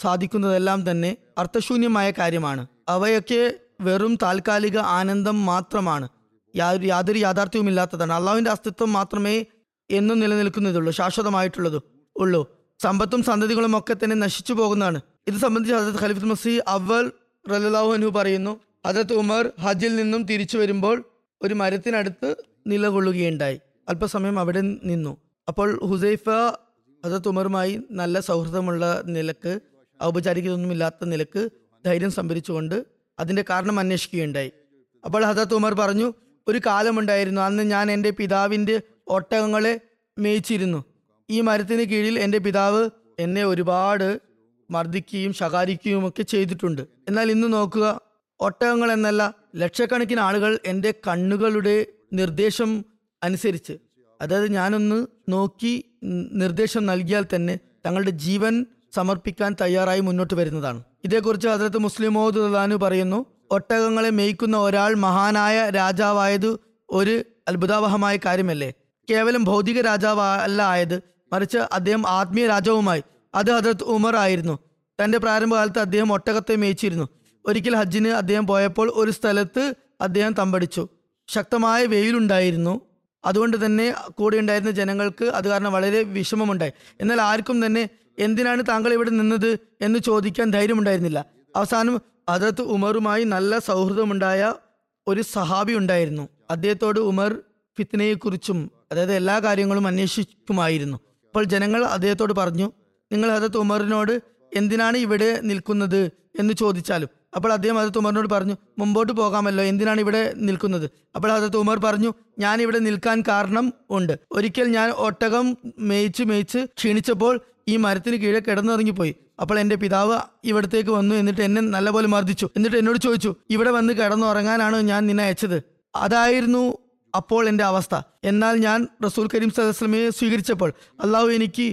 സാധിക്കുന്നതെല്ലാം തന്നെ അർത്ഥശൂന്യമായ കാര്യമാണ്. അവയൊക്കെ വെറും താൽക്കാലിക ആനന്ദം മാത്രമാണ്. യാതൊരു യാതൊരു യാഥാർത്ഥ്യവുമില്ലാത്തതാണ്. അള്ളാഹുവിന്റെ അസ്തിത്വം മാത്രമേ എന്നും നിലനിൽക്കുന്നതുള്ളൂ ശാശ്വതമായിട്ടുള്ളത് ഉള്ളൂ. സമ്പത്തും സന്തതികളും ഒക്കെ തന്നെ നശിച്ചു പോകുന്നതാണ്. ഇത് സംബന്ധിച്ച് ഹസരത്ത് ഖലീഫ് മസീ അവൽ റലാഹു അനു പറയുന്നു. ഹജരത്ത് ഉമർ ഹജിൽ നിന്നും തിരിച്ചു വരുമ്പോൾ ഒരു മരത്തിനടുത്ത് നിലകൊള്ളുകയുണ്ടായി. അല്പസമയം അവിടെ നിന്നു. അപ്പോൾ ഹുസൈഫ ഹസരത്ത് ഉമറുമായി നല്ല സൗഹൃദമുള്ള നിലയ്ക്ക് ഔപചാരികതൊന്നുമില്ലാത്ത നിലയ്ക്ക് ധൈര്യം സംഭരിച്ചുകൊണ്ട് അതിന്റെ കാരണം അന്വേഷിക്കുകയുണ്ടായി. അപ്പോൾ ഹസരത്ത് ഉമർ പറഞ്ഞു ഒരു കാലമുണ്ടായിരുന്നു. അന്ന് ഞാൻ എന്റെ പിതാവിന്റെ ഒട്ടകങ്ങളെ മേയിച്ചിരുന്നു. ഈ മരത്തിന് കീഴിൽ എന്റെ പിതാവ് എന്നെ ഒരുപാട് മർദ്ദിക്കുകയും ശകാരിക്കുകയും ഒക്കെ ചെയ്തിട്ടുണ്ട്. എന്നാൽ ഇന്ന് നോക്കുക ഒട്ടകങ്ങൾ എന്നല്ല ലക്ഷക്കണക്കിന് ആളുകൾ എന്റെ കണ്ണുകളുടെ നിർദ്ദേശം അനുസരിച്ച്. അതായത് ഞാനൊന്ന് നോക്കി നിർദ്ദേശം നൽകിയാൽ തന്നെ തങ്ങളുടെ ജീവൻ സമർപ്പിക്കാൻ തയ്യാറായി മുന്നോട്ട് വരുന്നതാണ്. ഇതേക്കുറിച്ച് ഹസരത്ത് മുസ്ലിം മോഹദ്ദാനു പറയുന്നു ഒട്ടകങ്ങളെ മേയ്ക്കുന്ന ഒരാൾ മഹാനായ രാജാവായത് ഒരു അത്ഭുതാവഹമായ കാര്യമല്ലേ? കേവലം ഭൗതിക രാജാവ് അല്ല ആയത് മറിച്ച് അദ്ദേഹം ആത്മീയ രാജാവുമായി. അത് ഹജരത് ഉമർ ആയിരുന്നു. തന്റെ പ്രാരംഭകാലത്ത് അദ്ദേഹം ഒട്ടകത്തെ മേയിച്ചിരുന്നു. ഒരിക്കൽ ഹജ്ജിന് അദ്ദേഹം പോയപ്പോൾ ഒരു സ്ഥലത്ത് അദ്ദേഹം തമ്പടിച്ചു. ശക്തമായ വെയിലുണ്ടായിരുന്നു. അതുകൊണ്ട് തന്നെ കൂടെ ഉണ്ടായിരുന്ന ജനങ്ങൾക്ക് അത് കാരണം വളരെ വിഷമമുണ്ടായി. എന്നാൽ ആർക്കും തന്നെ എന്തിനാണ് താങ്കൾ ഇവിടെ നിന്നത് എന്ന് ചോദിക്കാൻ ധൈര്യമുണ്ടായിരുന്നില്ല. അവസാനം അതത് ഉമറുമായി നല്ല സൗഹൃദമുണ്ടായ ഒരു സഹാബി ഉണ്ടായിരുന്നു. അദ്ദേഹത്തോട് ഉമർ ഫിത്നയെക്കുറിച്ചും അതായത് എല്ലാ കാര്യങ്ങളും അന്വേഷിക്കുമായിരുന്നു. അപ്പോൾ ജനങ്ങൾ അദ്ദേഹത്തോട് പറഞ്ഞു നിങ്ങൾ അതത് ഉമറിനോട് എന്തിനാണ് ഇവിടെ നിൽക്കുന്നത്? എന്ന് ചോദിച്ചാലും അപ്പോൾ അദ്ദേഹം ഹജരത്ത് ഉമറിനോട് പറഞ്ഞു മുമ്പോട്ട് പോകാമല്ലോ എന്തിനാണ് ഇവിടെ നിൽക്കുന്നത്? അപ്പോൾ ഹജരത്ത് ഉമർ പറഞ്ഞു ഞാൻ ഇവിടെ നിൽക്കാൻ കാരണം ഉണ്ട്. ഒരിക്കൽ ഞാൻ ഒട്ടകം മേയിച്ച് മേയിച്ച് ക്ഷീണിച്ചപ്പോൾ ഈ മരത്തിന് കീഴെ കിടന്നുറങ്ങിപ്പോയി. അപ്പോൾ എന്റെ പിതാവ് ഇവിടത്തേക്ക് വന്നു എന്നിട്ട് എന്നെ നല്ലപോലെ മർദ്ദിച്ചു. എന്നിട്ട് എന്നോട് ചോദിച്ചു ഇവിടെ വന്ന് കിടന്നുറങ്ങാനാണ് ഞാൻ നിന്നെ അയച്ചത്? അതായിരുന്നു അപ്പോൾ എന്റെ അവസ്ഥ. എന്നാൽ ഞാൻ റസൂൽ കരീം സദസ്ലമയെ സ്വീകരിച്ചപ്പോൾ അള്ളാഹു എനിക്ക്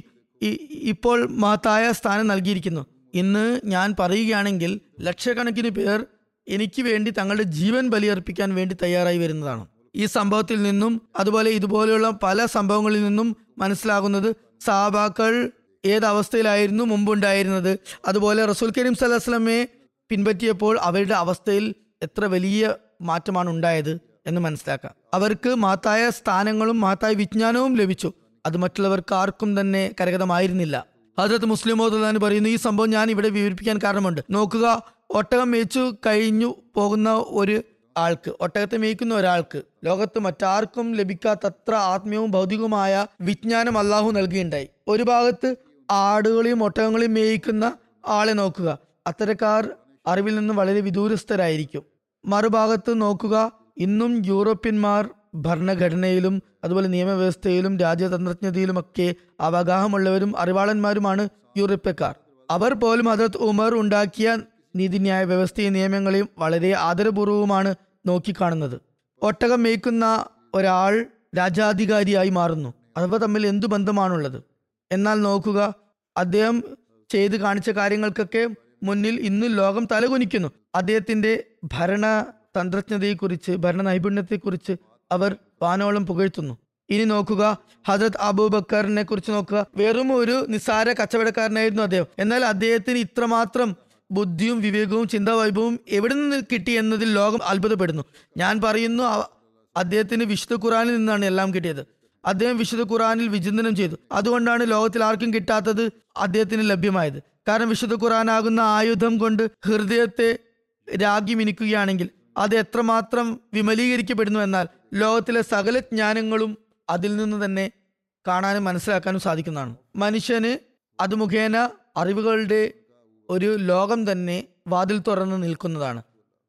ഇപ്പോൾ മഹത്തായ സ്ഥാനം നൽകിയിരിക്കുന്നു. ഇന്ന് ഞാൻ പറയുകയാണെങ്കിൽ ലക്ഷക്കണക്കിന് പേർ എനിക്ക് വേണ്ടി തങ്ങളുടെ ജീവൻ ബലിയർപ്പിക്കാൻ വേണ്ടി തയ്യാറായി വരുന്നതാണ്. ഈ സംഭവത്തിൽ നിന്നും അതുപോലെ ഇതുപോലെയുള്ള പല സംഭവങ്ങളിൽ നിന്നും മനസ്സിലാകുന്നത് സാബാക്കൾ ഏതവസ്ഥയിലായിരുന്നു മുമ്പുണ്ടായിരുന്നത്. അതുപോലെ റസൂൽ കരീം സലഹ്സ്ലമയെ പിൻപറ്റിയപ്പോൾ അവരുടെ അവസ്ഥയിൽ എത്ര വലിയ മാറ്റമാണ് ഉണ്ടായത് എന്ന് മനസ്സിലാക്കാം. അവർക്ക് മാത്തായ സ്ഥാനങ്ങളും മാത്തായ വിജ്ഞാനവും ലഭിച്ചു. അത് മറ്റുള്ളവർക്ക് ആർക്കും തന്നെ കരഗതമായിരുന്നില്ല. ഹജരത്ത് മുസ്ലിം മോദാൻ പറയുന്നു ഈ സംഭവം ഞാൻ ഇവിടെ വിവരിപ്പിക്കാൻ കാരണമുണ്ട്. നോക്കുക ഒട്ടകം മേച്ചു കഴിഞ്ഞു പോകുന്ന ഒരു ആൾക്ക് ഒട്ടകത്തെ മേയ്ക്കുന്ന ഒരാൾക്ക് ലോകത്ത് മറ്റാർക്കും ലഭിക്കാത്തത്ര ആത്മീയവും ഭൗതികവുമായ വിജ്ഞാനം അള്ളാഹു നൽകുകയുണ്ടായി ഒരു ഭാഗത്ത് ആടുകളെയും ഒട്ടകങ്ങളെയും മേയിക്കുന്ന ആളെ നോക്കുക. അത്തരക്കാർ അറിവിൽ നിന്നും വളരെ വിദൂരസ്ഥരായിരിക്കും. മറുഭാഗത്ത് നോക്കുക ഇന്നും യൂറോപ്യന്മാർ ഭരണഘടനയിലും അതുപോലെ നിയമവ്യവസ്ഥയിലും രാജ്യതന്ത്രജ്ഞതയിലുമൊക്കെ അവഗാഹമുള്ളവരും അറിവാളന്മാരുമാണ് യൂറോപ്യക്കാർ. അവർ പോലും ഹജരത് ഉമർ ഉണ്ടാക്കിയ നീതിന്യായ വ്യവസ്ഥയും നിയമങ്ങളെയും വളരെ ആദരപൂർവമാണ് നോക്കിക്കാണുന്നത്. ഒട്ടകം മേയ്ക്കുന്ന ഒരാൾ രാജാധികാരിയായി മാറുന്നു. അവ തമ്മിൽ എന്തു ബന്ധമാണുള്ളത്? എന്നാൽ നോക്കുക അദ്ദേഹം ചെയ്ത് കാണിച്ച കാര്യങ്ങൾക്കൊക്കെ മുന്നിൽ ഇന്നും ലോകം തലകുനിക്കുന്നു. അദ്ദേഹത്തിന്റെ ഭരണ തന്ത്രജ്ഞതയെക്കുറിച്ച് ഭരണ നൈപുണ്യത്തെക്കുറിച്ച് അവർ വാനോളം പുകഴ്ത്തുന്നു. ഇനി നോക്കുക ഹജരത് അബൂബക്കറിനെ കുറിച്ച് നോക്കുക. വെറും ഒരു നിസ്സാര കച്ചവടക്കാരനായിരുന്നു അദ്ദേഹം. എന്നാൽ അദ്ദേഹത്തിന് ഇത്രമാത്രം ബുദ്ധിയും വിവേകവും ചിന്താവൈഭവവും എവിടെ നിന്ന് കിട്ടി എന്നതിൽ ലോകം അത്ഭുതപ്പെടുന്നു. ഞാൻ പറയുന്നു അദ്ദേഹത്തിന് വിശുദ്ധ ഖുറാനിൽ നിന്നാണ് എല്ലാം കിട്ടിയത്. അദ്ദേഹം വിശുദ്ധ ഖുറാനിൽ വിചിന്തനം ചെയ്തു. അതുകൊണ്ടാണ് ലോകത്തിൽ ആർക്കും കിട്ടാത്തത് അദ്ദേഹത്തിന് ലഭ്യമായത്. കാരണം വിശുദ്ധ ഖുറാനാകുന്ന ആയുധം കൊണ്ട് ഹൃദയത്തെ രാഗി മിനിക്കുകയാണെങ്കിൽ അത് എത്രമാത്രം വിമലീകരിക്കപ്പെടുന്നു എന്നാൽ ലോകത്തിലെ സകല ജ്ഞാനങ്ങളും അതിൽ നിന്ന് തന്നെ കാണാനും മനസ്സിലാക്കാനും സാധിക്കുന്നതാണ്. മനുഷ്യന് അത് മുഖേന അറിവുകളുടെ ഒരു ലോകം തന്നെ വാതിൽ തുറന്ന് നിൽക്കുന്നതാണ്.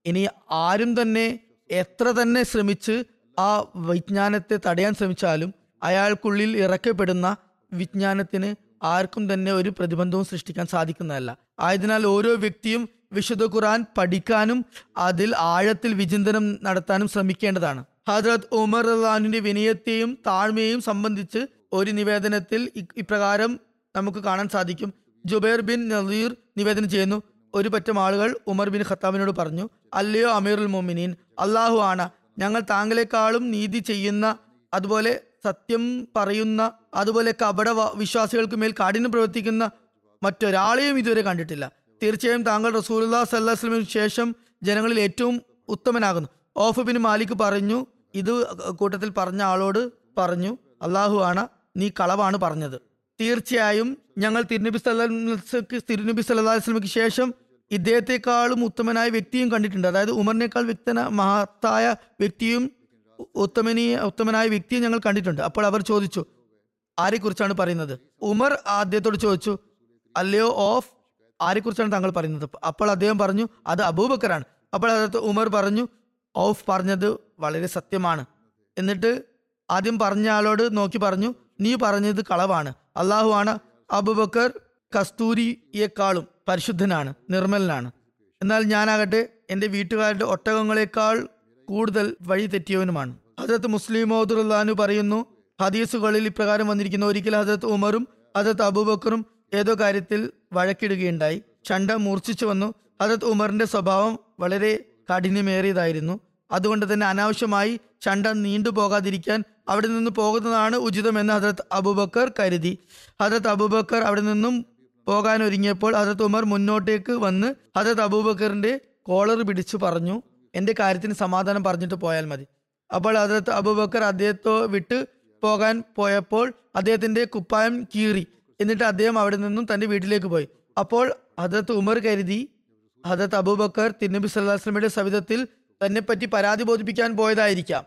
ഇനി ആരും തന്നെ എത്ര തന്നെ ശ്രമിച്ച് ആ വിജ്ഞാനത്തെ തടയാൻ ശ്രമിച്ചാലും അയാൾക്കുള്ളിൽ ഇറക്കപ്പെടുന്ന വിജ്ഞാനത്തിന് ആർക്കും തന്നെ ഒരു പ്രതിബന്ധവും സൃഷ്ടിക്കാൻ സാധിക്കുന്നതല്ല. ആയതിനാൽ ഓരോ വ്യക്തിയും വിശുദ്ധ ഖുറാൻ പഠിക്കാനും അതിൽ ആഴത്തിൽ വിചിന്തനം നടത്താനും ശ്രമിക്കേണ്ടതാണ്. ഹജ്രത് ഉമർ റഹ്ലാനിന്റെ വിനയത്തെയും താഴ്മയെയും സംബന്ധിച്ച് ഒരു നിവേദനത്തിൽ ഇപ്രകാരം നമുക്ക് കാണാൻ സാധിക്കും. ജുബൈർ ബിൻ നസീർ നിവേദനം ചെയ്യുന്നു. ഒരു പറ്റം ആളുകൾ ഉമർ ബിൻ ഖത്താബിനോട് പറഞ്ഞു അല്ലയോ അമീറുൽ മൊമിനീൻ അള്ളാഹു ആണ്. ഞങ്ങൾ താങ്കളെക്കാളും നീതി ചെയ്യുന്ന അതുപോലെ സത്യം പറയുന്ന അതുപോലെ കപട വിശ്വാസികൾക്ക് മേൽ കാഠിന്യം പ്രവർത്തിക്കുന്ന മറ്റൊരാളെയും ഇതുവരെ കണ്ടിട്ടില്ല. തീർച്ചയായും താങ്കൾ റസൂലുല്ലാ സല്ലാസ്ലമിന് ശേഷം ജനങ്ങളിൽ ഏറ്റവും ഉത്തമനാകുന്നു. ഓഫ് ബിൻ മാലിക് പറഞ്ഞു ഇത് കൂട്ടത്തിൽ പറഞ്ഞ ആളോട് പറഞ്ഞു അള്ളാഹു ആണ് നീ കളവാണ് പറഞ്ഞത്. തീർച്ചയായും ഞങ്ങൾ തിരുനബി സല്ലാസ്ക്ക് തിരുനബി സല്ലാ വസ്ലമിക്ക് ശേഷം ഇദ്ദേഹത്തെക്കാളും ഉത്തമനായ വ്യക്തിയും കണ്ടിട്ടുണ്ട്. അതായത് ഉമറിനേക്കാൾ വ്യക്തന മഹത്തായ വ്യക്തിയും ഉത്തമനീയ ഉത്തമനായ വ്യക്തിയും ഞങ്ങൾ കണ്ടിട്ടുണ്ട്. അപ്പോൾ അവർ ചോദിച്ചു ആരെക്കുറിച്ചാണ് പറയുന്നത്? ഉമർ ആദ്യത്തോട് ചോദിച്ചു അല്ലയോ ഓഫ് ആരെക്കുറിച്ചാണ് താങ്കൾ പറയുന്നത്? അപ്പോൾ അദ്ദേഹം പറഞ്ഞു അത് അബൂബക്കറാണ്. അപ്പോൾ അദ്ദേഹത്തെ ഉമർ പറഞ്ഞു ഔഫ് പറഞ്ഞത് വളരെ സത്യമാണ്. എന്നിട്ട് ആദ്യം പറഞ്ഞ ആളോട് നോക്കി പറഞ്ഞു നീ പറഞ്ഞത് കളവാണ്. അള്ളാഹു ആണ് അബുബക്കർ കസ്തൂരിയേക്കാളും പരിശുദ്ധനാണ് നിർമ്മലനാണ്. എന്നാൽ ഞാനാകട്ടെ എന്റെ വീട്ടുകാരുടെ ഒട്ടകങ്ങളെക്കാൾ കൂടുതൽ വഴി തെറ്റിയവനുമാണ്. ഹജരത്ത് മുസ്ലിം മൗദുറുല്ലാനു പറയുന്നു ഹദീസുകളിൽ ഇപ്രകാരം വന്നിരിക്കുന്ന ഒരിക്കൽ ഹജരത്ത് ഉമറും ഹജരത്ത് അബൂബക്കറും ഏതോ കാര്യത്തിൽ വഴക്കിടുകയുണ്ടായി. ചണ്ട മൂർച്ഛിച്ചു വന്നു. ഹജരത്ത് ഉമറിന്റെ സ്വഭാവം വളരെ കാഠിന്യമേറിയതായിരുന്നു അതുകൊണ്ട് തന്നെ അനാവശ്യമായി ചണ്ട നീണ്ടുപോകാതിരിക്കാൻ അവിടെ നിന്ന് പോകുന്നതാണ് ഉചിതമെന്ന് ഹജറത്ത് അബൂബക്കർ കരുതി. ഹജറത്ത് അബൂബക്കർ അവിടെ നിന്നും പോകാൻ ഒരുങ്ങിയപ്പോൾ ഹജരത്ത് ഉമർ മുന്നോട്ടേക്ക് വന്ന് ഹജറത്ത് അബൂബക്കറിന്റെ കോളർ പിടിച്ചു പറഞ്ഞു എന്റെ കാര്യത്തിന് സമാധാനം പറഞ്ഞിട്ട് പോയാൽ മതി. അപ്പോൾ ഹജറത്ത് അബൂബക്കർ അദ്ദേഹത്തെ വിട്ട് പോകാൻ പോയപ്പോൾ അദ്ദേഹത്തിന്റെ കുപ്പായം കീറി. എന്നിട്ട് അദ്ദേഹം അവിടെ നിന്നും തന്റെ വീട്ടിലേക്ക് പോയി. അപ്പോൾ ഹജരത്ത് ഉമർ കരുതി ഹജരത്ത് അബൂബക്കർ തിരുനബി സല്ലാസ്ലമിയുടെ സവിധത്തിൽ തന്നെ പറ്റി പരാതി ബോധിപ്പിക്കാൻ പോയതായിരിക്കാം.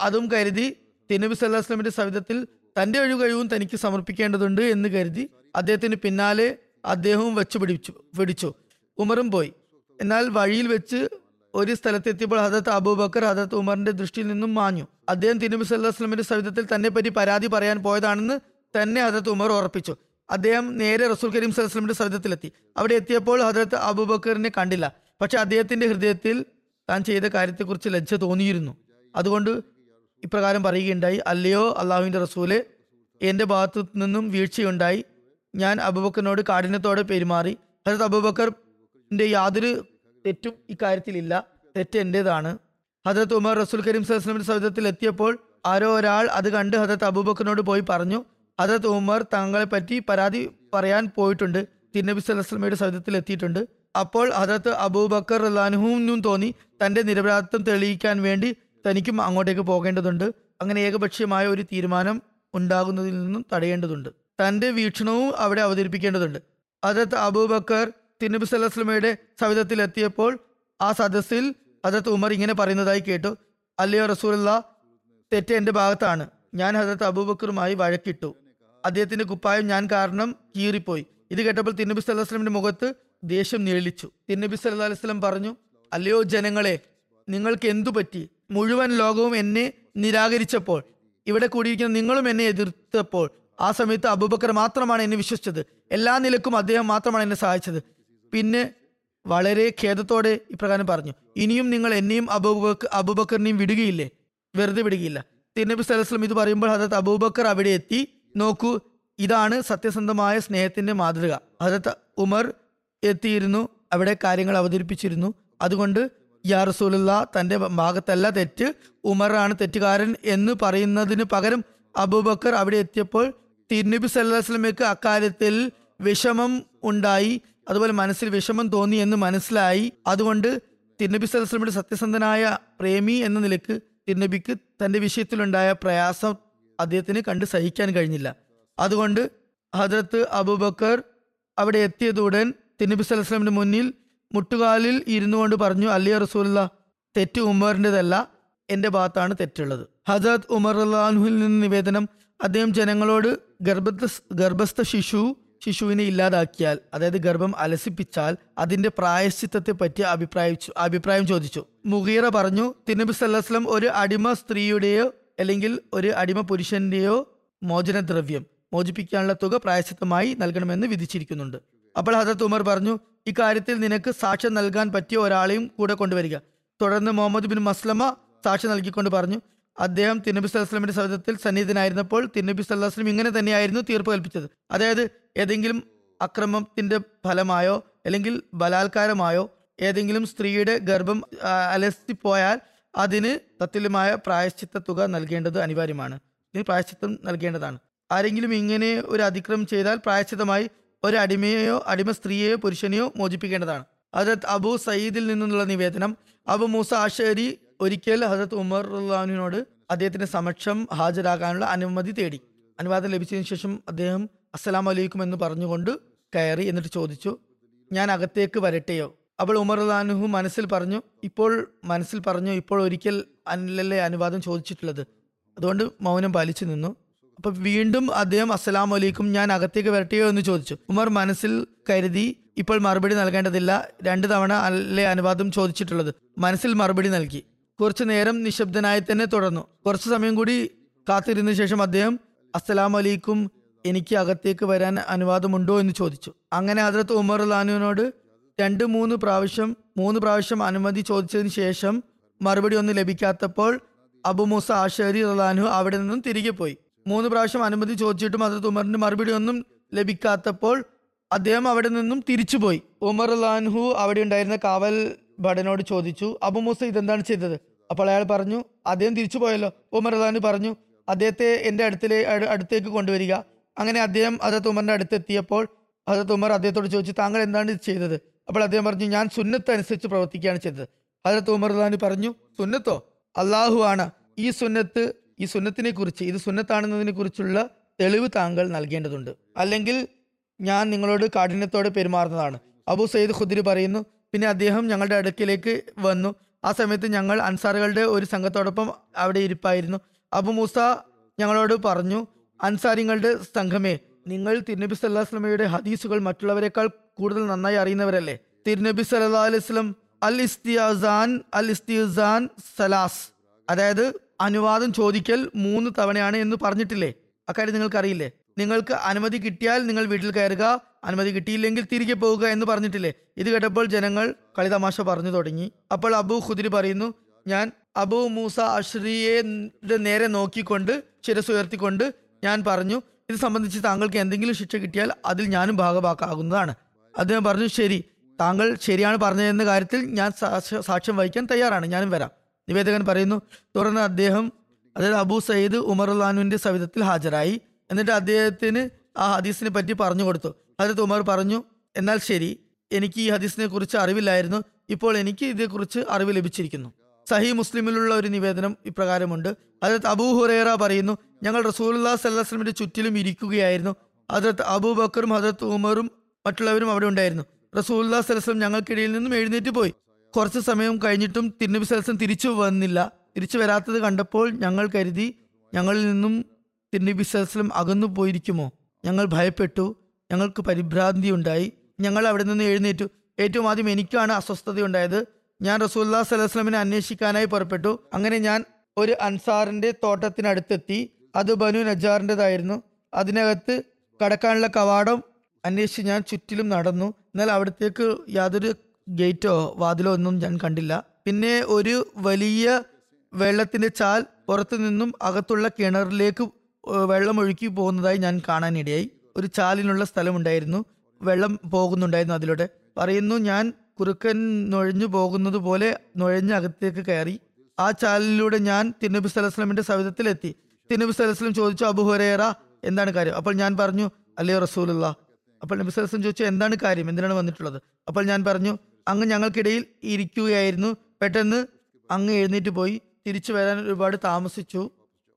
അതും കരുതി തിരുനബി സല്ലാസ്ലമിന്റെ സവിധത്തിൽ തന്റെ ഒരു കഴിവും തനിക്ക് സമർപ്പിക്കേണ്ടതുണ്ട് എന്ന് കരുതി അദ്ദേഹത്തിന് പിന്നാലെ അദ്ദേഹവും വെച്ചു പിടിച്ചു പിടിച്ചു. ഉമറും പോയി. എന്നാൽ വഴിയിൽ വെച്ച് ഒരു സ്ഥലത്തെത്തിയപ്പോൾ ഹദത്ത് അബൂബക്കർ ഹദത്ത് ഉമറിന്റെ ദൃഷ്ടിയിൽ നിന്നും മാഞ്ഞു. അദ്ദേഹം തിരുനബി സല്ലാസ്ലമിന്റെ സവിധത്തിൽ തന്നെ പറ്റി പരാതി പറയാൻ പോയതാണെന്ന് തന്നെ ഹദത്ത് ഉമർ ഉറപ്പിച്ചു. അദ്ദേഹം നേരെ റസൂൽ കരീം സലഹ്സ്ലമിന്റെ സവിധത്തിലെത്തി അവിടെ എത്തിയപ്പോൾ ഹജരത്ത് അബൂബക്കറിനെ കണ്ടില്ല. പക്ഷെ അദ്ദേഹത്തിന്റെ ഹൃദയത്തിൽ താൻ ചെയ്ത കാര്യത്തെക്കുറിച്ച് ലജ്ജ തോന്നിയിരുന്നു. അതുകൊണ്ട് ഇപ്രകാരം പറയുകയുണ്ടായി അല്ലയോ അള്ളാഹുവിന്റെ റസൂലെ എന്റെ ഭാഗത്തു നിന്നും വീഴ്ചയുണ്ടായി. ഞാൻ അബൂബക്കറിനോട് കാഠിന്യത്തോടെ പെരുമാറി. ഹജരത് അബൂബക്കറിന്റെ യാതൊരു തെറ്റും ഇക്കാര്യത്തിലില്ല. തെറ്റ് എന്റേതാണ്. ഹജരത് ഉമർ റസൂൽ കരീം സലഹ്സ്ലമിന്റെ സവിധത്തിൽ എത്തിയപ്പോൾ ആരോ ഒരാൾ അത് കണ്ട് ഹജരത് അബൂബക്കറിനോട് പോയി പറഞ്ഞു ഹജരത്ത് ഉമർ തങ്ങളെ പറ്റി പരാതി പറയാൻ പോയിട്ടുണ്ട്. തിരുനബി സലഹ്സ്ലമയുടെ സവിധത്തിൽ എത്തിയിട്ടുണ്ട് അപ്പോൾ അതത് അബൂബക്കർ റഹ്ലാനുഹും തോന്നി തന്റെ നിരപരാധിത്വം തെളിയിക്കാൻ വേണ്ടി തനിക്കും അങ്ങോട്ടേക്ക് പോകേണ്ടതുണ്ട്. അങ്ങനെ ഏകപക്ഷീയമായ ഒരു തീരുമാനം ഉണ്ടാകുന്നതിൽ നിന്നും തടയേണ്ടതുണ്ട്. തന്റെ വീക്ഷണവും അവിടെ അവതരിപ്പിക്കേണ്ടതുണ്ട്. അതത് അബൂബക്കർ തിരുനബി സല്ലാസ്ലമയുടെ സവിധത്തിൽ എത്തിയപ്പോൾ ആ സദസ്സിൽ അതത് ഉമർ ഇങ്ങനെ പറയുന്നതായി കേട്ടു. അല്ലയോ റസൂലുള്ള തെറ്റ് എന്റെ ഭാഗത്താണ്. ഞാൻ ഹജരത്ത് അബൂബക്കറുമായി വഴക്കിട്ടു. അദ്ദേഹത്തിന്റെ കുപ്പായം ഞാൻ കാരണം കീറിപ്പോയി. ഇത് കേട്ടപ്പോൾ തിന്നബി തിരുനബി സല്ലാസ്ലമിന്റെ മുഖത്ത് ദേഷ്യം തിന്നബി തിരുനബി അലൈഹി അലൈവലം പറഞ്ഞു അല്ലയോ ജനങ്ങളെ നിങ്ങൾക്ക് എന്തു പറ്റി? മുഴുവൻ ലോകവും എന്നെ നിരാകരിച്ചപ്പോൾ ഇവിടെ കൂടിയിരിക്കുന്ന നിങ്ങളും എന്നെ എതിർത്തപ്പോൾ ആ സമയത്ത് അബൂബക്കർ മാത്രമാണ് എന്നെ വിശ്വസിച്ചത്. എല്ലാ നിലക്കും അദ്ദേഹം മാത്രമാണ് എന്നെ സഹായിച്ചത്. പിന്നെ വളരെ ഖേദത്തോടെ ഇപ്രകാരം പറഞ്ഞു ഇനിയും നിങ്ങൾ എന്നെയും അബൂബക്കർ അബൂബക്കറിനെയും വിടുകയില്ലേ? വെറുതെ വിടുകയില്ല. തിരുനബി സലഹ്സ്ലം ഇത് പറയുമ്പോൾ ഹജരത്ത് അബൂബക്കർ അവിടെ എത്തി നോക്കൂ ഇതാണ് സത്യസന്ധമായ സ്നേഹത്തിന്റെ മാതൃക. ഹജരത്ത് ഉമർ എത്തിയിരുന്നു അവിടെ കാര്യങ്ങൾ അവതരിപ്പിച്ചിരുന്നു. അതുകൊണ്ട് യാ റസൂലുള്ള തന്റെ ഭാഗത്തല്ല തെറ്റ് ഉമറാണ് തെറ്റുകാരൻ എന്ന് പറയുന്നതിന് പകരം അബൂബക്കർ അവിടെ എത്തിയപ്പോൾ തിരുനബി സല്ലല്ലാഹു അലൈഹി വസല്ലമയ്ക്ക് അക്കാര്യത്തിൽ വിഷമം ഉണ്ടായി. അതുപോലെ മനസ്സിൽ വിഷമം തോന്നി എന്ന് മനസ്സിലായി. അതുകൊണ്ട് തിരുനബി സല്ലാസ്ലമിയുടെ സത്യസന്ധനായ പ്രേമി എന്ന നിലയ്ക്ക് തിരുനബിക്ക് തന്റെ വിഷയത്തിലുണ്ടായ പ്രയാസം അദ്ദേഹത്തിന് കണ്ട് സഹിക്കാൻ കഴിഞ്ഞില്ല. അതുകൊണ്ട് ഹജ്രത്ത് അബൂബക്കർ അവിടെ എത്തിയതുടൻ തിരുനബി സലഹ്സ്ലമിന് മുന്നിൽ മുട്ടുകാലിൽ ഇരുന്നു കൊണ്ട് പറഞ്ഞു അലിയ റസൂലുള്ള തെറ്റ് ഉമറിന്റെതല്ല എന്റെ ഭാഗത്താണ് തെറ്റുള്ളത്. ഹജറത് ഉമർ അള്ളാഹുവിൽ നിന്ന് നിവേദനം അദ്ദേഹം ജനങ്ങളോട് ഗർഭസ്ഥ ഗർഭസ്ഥ ശിശു ശിശുവിനെ ഇല്ലാതാക്കിയാൽ അതായത് ഗർഭം അലസിപ്പിച്ചാൽ അതിന്റെ പ്രായശ്ചിത്തത്തെ പറ്റി അഭിപ്രായിച്ചു അഭിപ്രായം ചോദിച്ചു. മുഗീറ പറഞ്ഞു തിരുനബി സല്ലാസ്ലം ഒരു അടിമ സ്ത്രീയുടെയോ അല്ലെങ്കിൽ ഒരു അടിമ പുരുഷന്റെയോ മോചനദ്രവ്യം മോചിപ്പിക്കാനുള്ള തുക പ്രായശ്ചിത്തമായി നൽകണമെന്ന് വിധിച്ചിരിക്കുന്നുണ്ട്. അപ്പോൾ ഹസരത്ത് ഉമർ പറഞ്ഞു ഇക്കാര്യത്തിൽ നിനക്ക് സാക്ഷ്യം നൽകാൻ പറ്റിയ ഒരാളെയും കൂടെ കൊണ്ടുവരിക. തുടർന്ന് മുഹമ്മദ് ബിൻ മസ്ലമ സാക്ഷ്യം നൽകിക്കൊണ്ട് പറഞ്ഞു അദ്ദേഹം തിരുനബി സല്ലാസ്ലമിന്റെ സൗദത്തിൽ സന്നിഹിതനായിരുന്നപ്പോൾ തിരുനബി സല്ലാസ്ലം ഇങ്ങനെ തന്നെയായിരുന്നു തീർപ്പ് കൽപ്പിച്ചത്. അതായത് ഏതെങ്കിലും അക്രമത്തിന്റെ ഫലമായോ അല്ലെങ്കിൽ ബലാത്കാരമായോ ഏതെങ്കിലും സ്ത്രീയുടെ ഗർഭം അലസി അലസിപ്പോയാൽ അതിന് തത്തുല്യമായ പ്രായശ്ചിത്ത തുക നൽകേണ്ടത് അനിവാര്യമാണ്. ഇതിന് പ്രായശ്ചിത്തം നൽകേണ്ടതാണ്. ആരെങ്കിലും ഇങ്ങനെ ഒരു അതിക്രമം ചെയ്താൽ പ്രായശ്ചിത്തമായി ഒരു അടിമയെയോ അടിമ സ്ത്രീയെയോ പുരുഷനെയോ മോചിപ്പിക്കേണ്ടതാണ്. ഹജരത് അബു സയ്യിദിൽ നിന്നുള്ള നിവേദനം. അബു മൂസ ആഷരി ഒരിക്കൽ ഹജരത് ഉമർ റുല്ലാനുവിനോട് അദ്ദേഹത്തിന്റെ സമക്ഷം ഹാജരാകാനുള്ള അനുമതി തേടി. അനുവാദം ലഭിച്ചതിന് ശേഷം അദ്ദേഹം അസ്സലാം അലൈക്കും എന്ന് പറഞ്ഞുകൊണ്ട് കയറി എന്നിട്ട് ചോദിച്ചു ഞാൻ അകത്തേക്ക് വരട്ടെയോ? അപ്പോൾ ഉമർ റുല്ലാനുഹു മനസ്സിൽ പറഞ്ഞു ഇപ്പോൾ മനസ്സിൽ പറഞ്ഞു ഇപ്പോൾ ഒരിക്കൽ അനിലല്ലേ അനുവാദം ചോദിച്ചിട്ടുള്ളത്. അതുകൊണ്ട് മൗനം പാലിച്ചു നിന്നു. അപ്പൊ വീണ്ടും അദ്ദേഹം അസ്സലാം വലൈക്കും ഞാൻ അകത്തേക്ക് വരട്ടെയോ? എന്ന് ചോദിച്ചു. ഉമർ മനസ്സിൽ കരുതി ഇപ്പോൾ മറുപടി നൽകേണ്ടതില്ല. രണ്ട് തവണ അല്ലേ അനുവാദം ചോദിച്ചിട്ടുള്ളത്. മനസ്സിൽ മറുപടി നൽകി. കുറച്ചു നേരം നിശബ്ദനായി തന്നെ തുടർന്നു. കുറച്ചു സമയം കൂടി കാത്തിരുന്ന ശേഷം അദ്ദേഹം അസ്സലാം വലൈക്കും എനിക്ക് അകത്തേക്ക് വരാൻ അനുവാദമുണ്ടോ? എന്ന് ചോദിച്ചു. അങ്ങനെ ഹജറത്ത് ഉമർ ലാനുവിനോട് രണ്ട് മൂന്ന് പ്രാവശ്യം മൂന്ന് പ്രാവശ്യം അനുമതി ചോദിച്ചതിന് ശേഷം മറുപടി ഒന്നും ലഭിക്കാത്തപ്പോൾ അബു മൂസ ആഷരി റലാനു അവിടെ നിന്നും തിരികെ പോയി. മൂന്ന് പ്രാവശ്യം അനുമതി ചോദിച്ചിട്ടും അത് ഉമറിന് മറുപടി ഒന്നും ലഭിക്കാത്തപ്പോൾ അദ്ദേഹം അവിടെ നിന്നും തിരിച്ചുപോയി ഉമർ ലാൻഹു അവിടെ ഉണ്ടായിരുന്ന കാവൽ ഭടനോട് ചോദിച്ചു അബു മൂസ ഇതെന്താണ് ചെയ്തത്? അപ്പോൾ അയാൾ പറഞ്ഞു അദ്ദേഹം തിരിച്ചു പോയല്ലോ. ഉമർ ലാൻഹു പറഞ്ഞു അദ്ദേഹത്തെ എന്റെ അടുത്തിലെ അടുത്തേക്ക് കൊണ്ടുവരിക. അങ്ങനെ അദ്ദേഹം അതത് ഉമറിന്റെ അടുത്തെത്തിയപ്പോൾ അതത് ഉമർ അദ്ദേഹത്തോട് ചോദിച്ചു താങ്കൾ എന്താണ് ഇത് ചെയ്തത്? അപ്പോൾ അദ്ദേഹം പറഞ്ഞു ഞാൻ സുന്നത്ത് അനുസരിച്ച് പ്രവർത്തിക്കുകയാണ് ചെയ്തത്. ഹജറത്ത് ഉമർ ലാൻഹു പറഞ്ഞു സുന്നത്തോ? അള്ളാഹു ആണ്. ഈ സുന്നത്ത് ഈ സുന്നത്തിനെ കുറിച്ച് ഇത് സുന്നത്താണെന്നതിനെ കുറിച്ചുള്ള തെളിവ് താങ്കൾ നൽകേണ്ടതുണ്ട്. അല്ലെങ്കിൽ ഞാൻ നിങ്ങളോട് കാഠിന്യത്തോടെ പെരുമാറുന്നതാണ്. അബു സയ്യിദ് ഖുദ്രി പറയുന്നു പിന്നെ അദ്ദേഹം ഞങ്ങളുടെ അടുക്കിലേക്ക് വന്നു. ആ സമയത്ത് ഞങ്ങൾ അൻസാറുകളുടെ ഒരു സംഘത്തോടൊപ്പം അവിടെ ഇരിപ്പായിരുന്നു. അബു മൂസ ഞങ്ങളോട് പറഞ്ഞു അൻസാരിങ്ങളുടെ സംഘമേ നിങ്ങൾ തിരുനബി സല്ലാഹ് വസ്ലമയുടെ ഹദീസുകൾ മറ്റുള്ളവരെക്കാൾ കൂടുതൽ നന്നായി അറിയുന്നവരല്ലേ? തിരുനബി സല്ലാ അലൈഹി വസല്ലം അൽ ഇസ്തിയാസാൻ അൽ ഇസ്തിയാൻ സലാസ്. അതായത് അനുവാദം ചോദിക്കൽ മൂന്ന് തവണയാണ് എന്ന് പറഞ്ഞിട്ടില്ലേ? അക്കാര്യം നിങ്ങൾക്ക് അറിയില്ലേ നിങ്ങൾക്ക് അനുമതി കിട്ടിയാൽ നിങ്ങൾ വീട്ടിൽ കയറുക അനുമതി കിട്ടിയില്ലെങ്കിൽ തിരികെ പോവുക എന്ന് പറഞ്ഞിട്ടില്ലേ? ഇത് കേട്ടപ്പോൾ ജനങ്ങൾ കളിതമാശ പറഞ്ഞു തുടങ്ങി. അപ്പോൾ അബു ഖുദിരി പറയുന്നു ഞാൻ അബു മൂസ അഷ്രിയെ നേരെ നോക്കിക്കൊണ്ട് ശിരസ് ഉയർത്തിക്കൊണ്ട് ഞാൻ പറഞ്ഞു ഇത് സംബന്ധിച്ച് താങ്കൾക്ക് എന്തെങ്കിലും ശിക്ഷ കിട്ടിയാൽ അതിൽ ഞാനും ഭാഗമാക്കാകുന്നതാണ് അദ്ദേഹം പറഞ്ഞു ശരി താങ്കൾ ശരിയാണ് പറഞ്ഞതെന്ന കാര്യത്തിൽ ഞാൻ സാക്ഷ്യം വഹിക്കാൻ തയ്യാറാണ്. ഞാനും വരാം. നിവേദകൻ പറയുന്നു തുടർന്ന് അദ്ദേഹം അതായത് അബൂ സയ്യിദ് ഉമർലാനുവിന്റെ സവിധത്തിൽ ഹാജരായി. എന്നിട്ട് അദ്ദേഹത്തിന് ആ ഹദീസിനെ പറ്റി പറഞ്ഞു കൊടുത്തു. ഹജരത്ത് ഉമർ പറഞ്ഞു എന്നാൽ ശരി എനിക്ക് ഈ ഹദീസിനെ കുറിച്ച് അറിവില്ലായിരുന്നു. ഇപ്പോൾ എനിക്ക് ഇതേക്കുറിച്ച് അറിവ് ലഭിച്ചിരിക്കുന്നു. സഹി മുസ്ലിമിലുള്ള ഒരു നിവേദനം ഇപ്രകാരമുണ്ട്. ഹജരത്ത് അബൂ ഹുറേറ പറയുന്നു ഞങ്ങൾ റസൂലുല്ലാ സല്ലാസ്ലമിന്റെ ചുറ്റിലും ഇരിക്കുകയായിരുന്നു. ഹജരത്ത് അബൂബക്കറും ഹജരത്ത് ഉമറും മറ്റുള്ളവരും അവിടെ ഉണ്ടായിരുന്നു. റസൂല്ലാ സലസ്ലം ഞങ്ങൾക്കിടയിൽ നിന്നും എഴുന്നേറ്റ് പോയി. കുറച്ച് സമയം കഴിഞ്ഞിട്ടും തിരുനബി സലസ്ലം തിരിച്ചു വന്നില്ല. തിരിച്ചു വരാത്തത് കണ്ടപ്പോൾ ഞങ്ങൾ കരുതി ഞങ്ങളിൽ നിന്നും തിരുനബി സലസ്ലം അകന്നു പോയിരിക്കുമോ? ഞങ്ങൾ ഭയപ്പെട്ടു. ഞങ്ങൾക്ക് പരിഭ്രാന്തി ഉണ്ടായി. ഞങ്ങൾ അവിടെ നിന്ന് എഴുന്നേറ്റു. ഏറ്റവും ആദ്യം എനിക്കാണ് അസ്വസ്ഥതയുണ്ടായത് ഞാൻ റസൂല്ലാ സലഹ്സ്ലമിനെ അന്വേഷിക്കാനായി പുറപ്പെട്ടു. അങ്ങനെ ഞാൻ ഒരു അൻസാറിന്റെ തോട്ടത്തിനടുത്തെത്തി. അത് ബനു നജാറിന്റെതായിരുന്നു അതിനകത്ത് കടക്കാനുള്ള കവാടം അന്വേഷിച്ച് ഞാൻ ചുറ്റിലും നടന്നു. എന്നാൽ അവിടത്തേക്ക് യാതൊരു ഗേറ്റോ വാതിലോ ഒന്നും ഞാൻ കണ്ടില്ല. പിന്നെ ഒരു വലിയ വെള്ളത്തിന്റെ ചാൽ പുറത്തു നിന്നും അകത്തുള്ള കിണറിലേക്ക് വെള്ളം ഒഴുക്കി പോകുന്നതായി ഞാൻ കാണാനിടയായി. ഒരു ചാലിനുള്ള സ്ഥലമുണ്ടായിരുന്നു. വെള്ളം പോകുന്നുണ്ടായിരുന്നു അതിലൂടെ. പറയുന്നു ഞാൻ കുറുക്കൻ നുഴഞ്ഞു പോകുന്നത് പോലെ നുഴഞ്ഞ് അകത്തേക്ക് കയറി. ആ ചാലിലൂടെ ഞാൻ തിരുനബി സലഹ്സ്ലമിന്റെ സവിധത്തിലെത്തി. തിരുനബി സലഹ്സ്ലം ചോദിച്ചു അബുഹുറേറ എന്താണ് കാര്യം? അപ്പോൾ ഞാൻ പറഞ്ഞു അല്ലയോ റസൂലുള്ള അപ്പോൾ നബി സലഹ്സ്ലം ചോദിച്ചു എന്താണ് കാര്യം? എന്തിനാണ് വന്നിട്ടുള്ളത്? അപ്പോൾ ഞാൻ പറഞ്ഞു അങ്ങ് ഞങ്ങൾക്കിടയിൽ ഇരിക്കുകയായിരുന്നു. പെട്ടെന്ന് അങ്ങ് എഴുന്നേറ്റ് പോയി. തിരിച്ചു വരാൻ ഒരുപാട് താമസിച്ചു.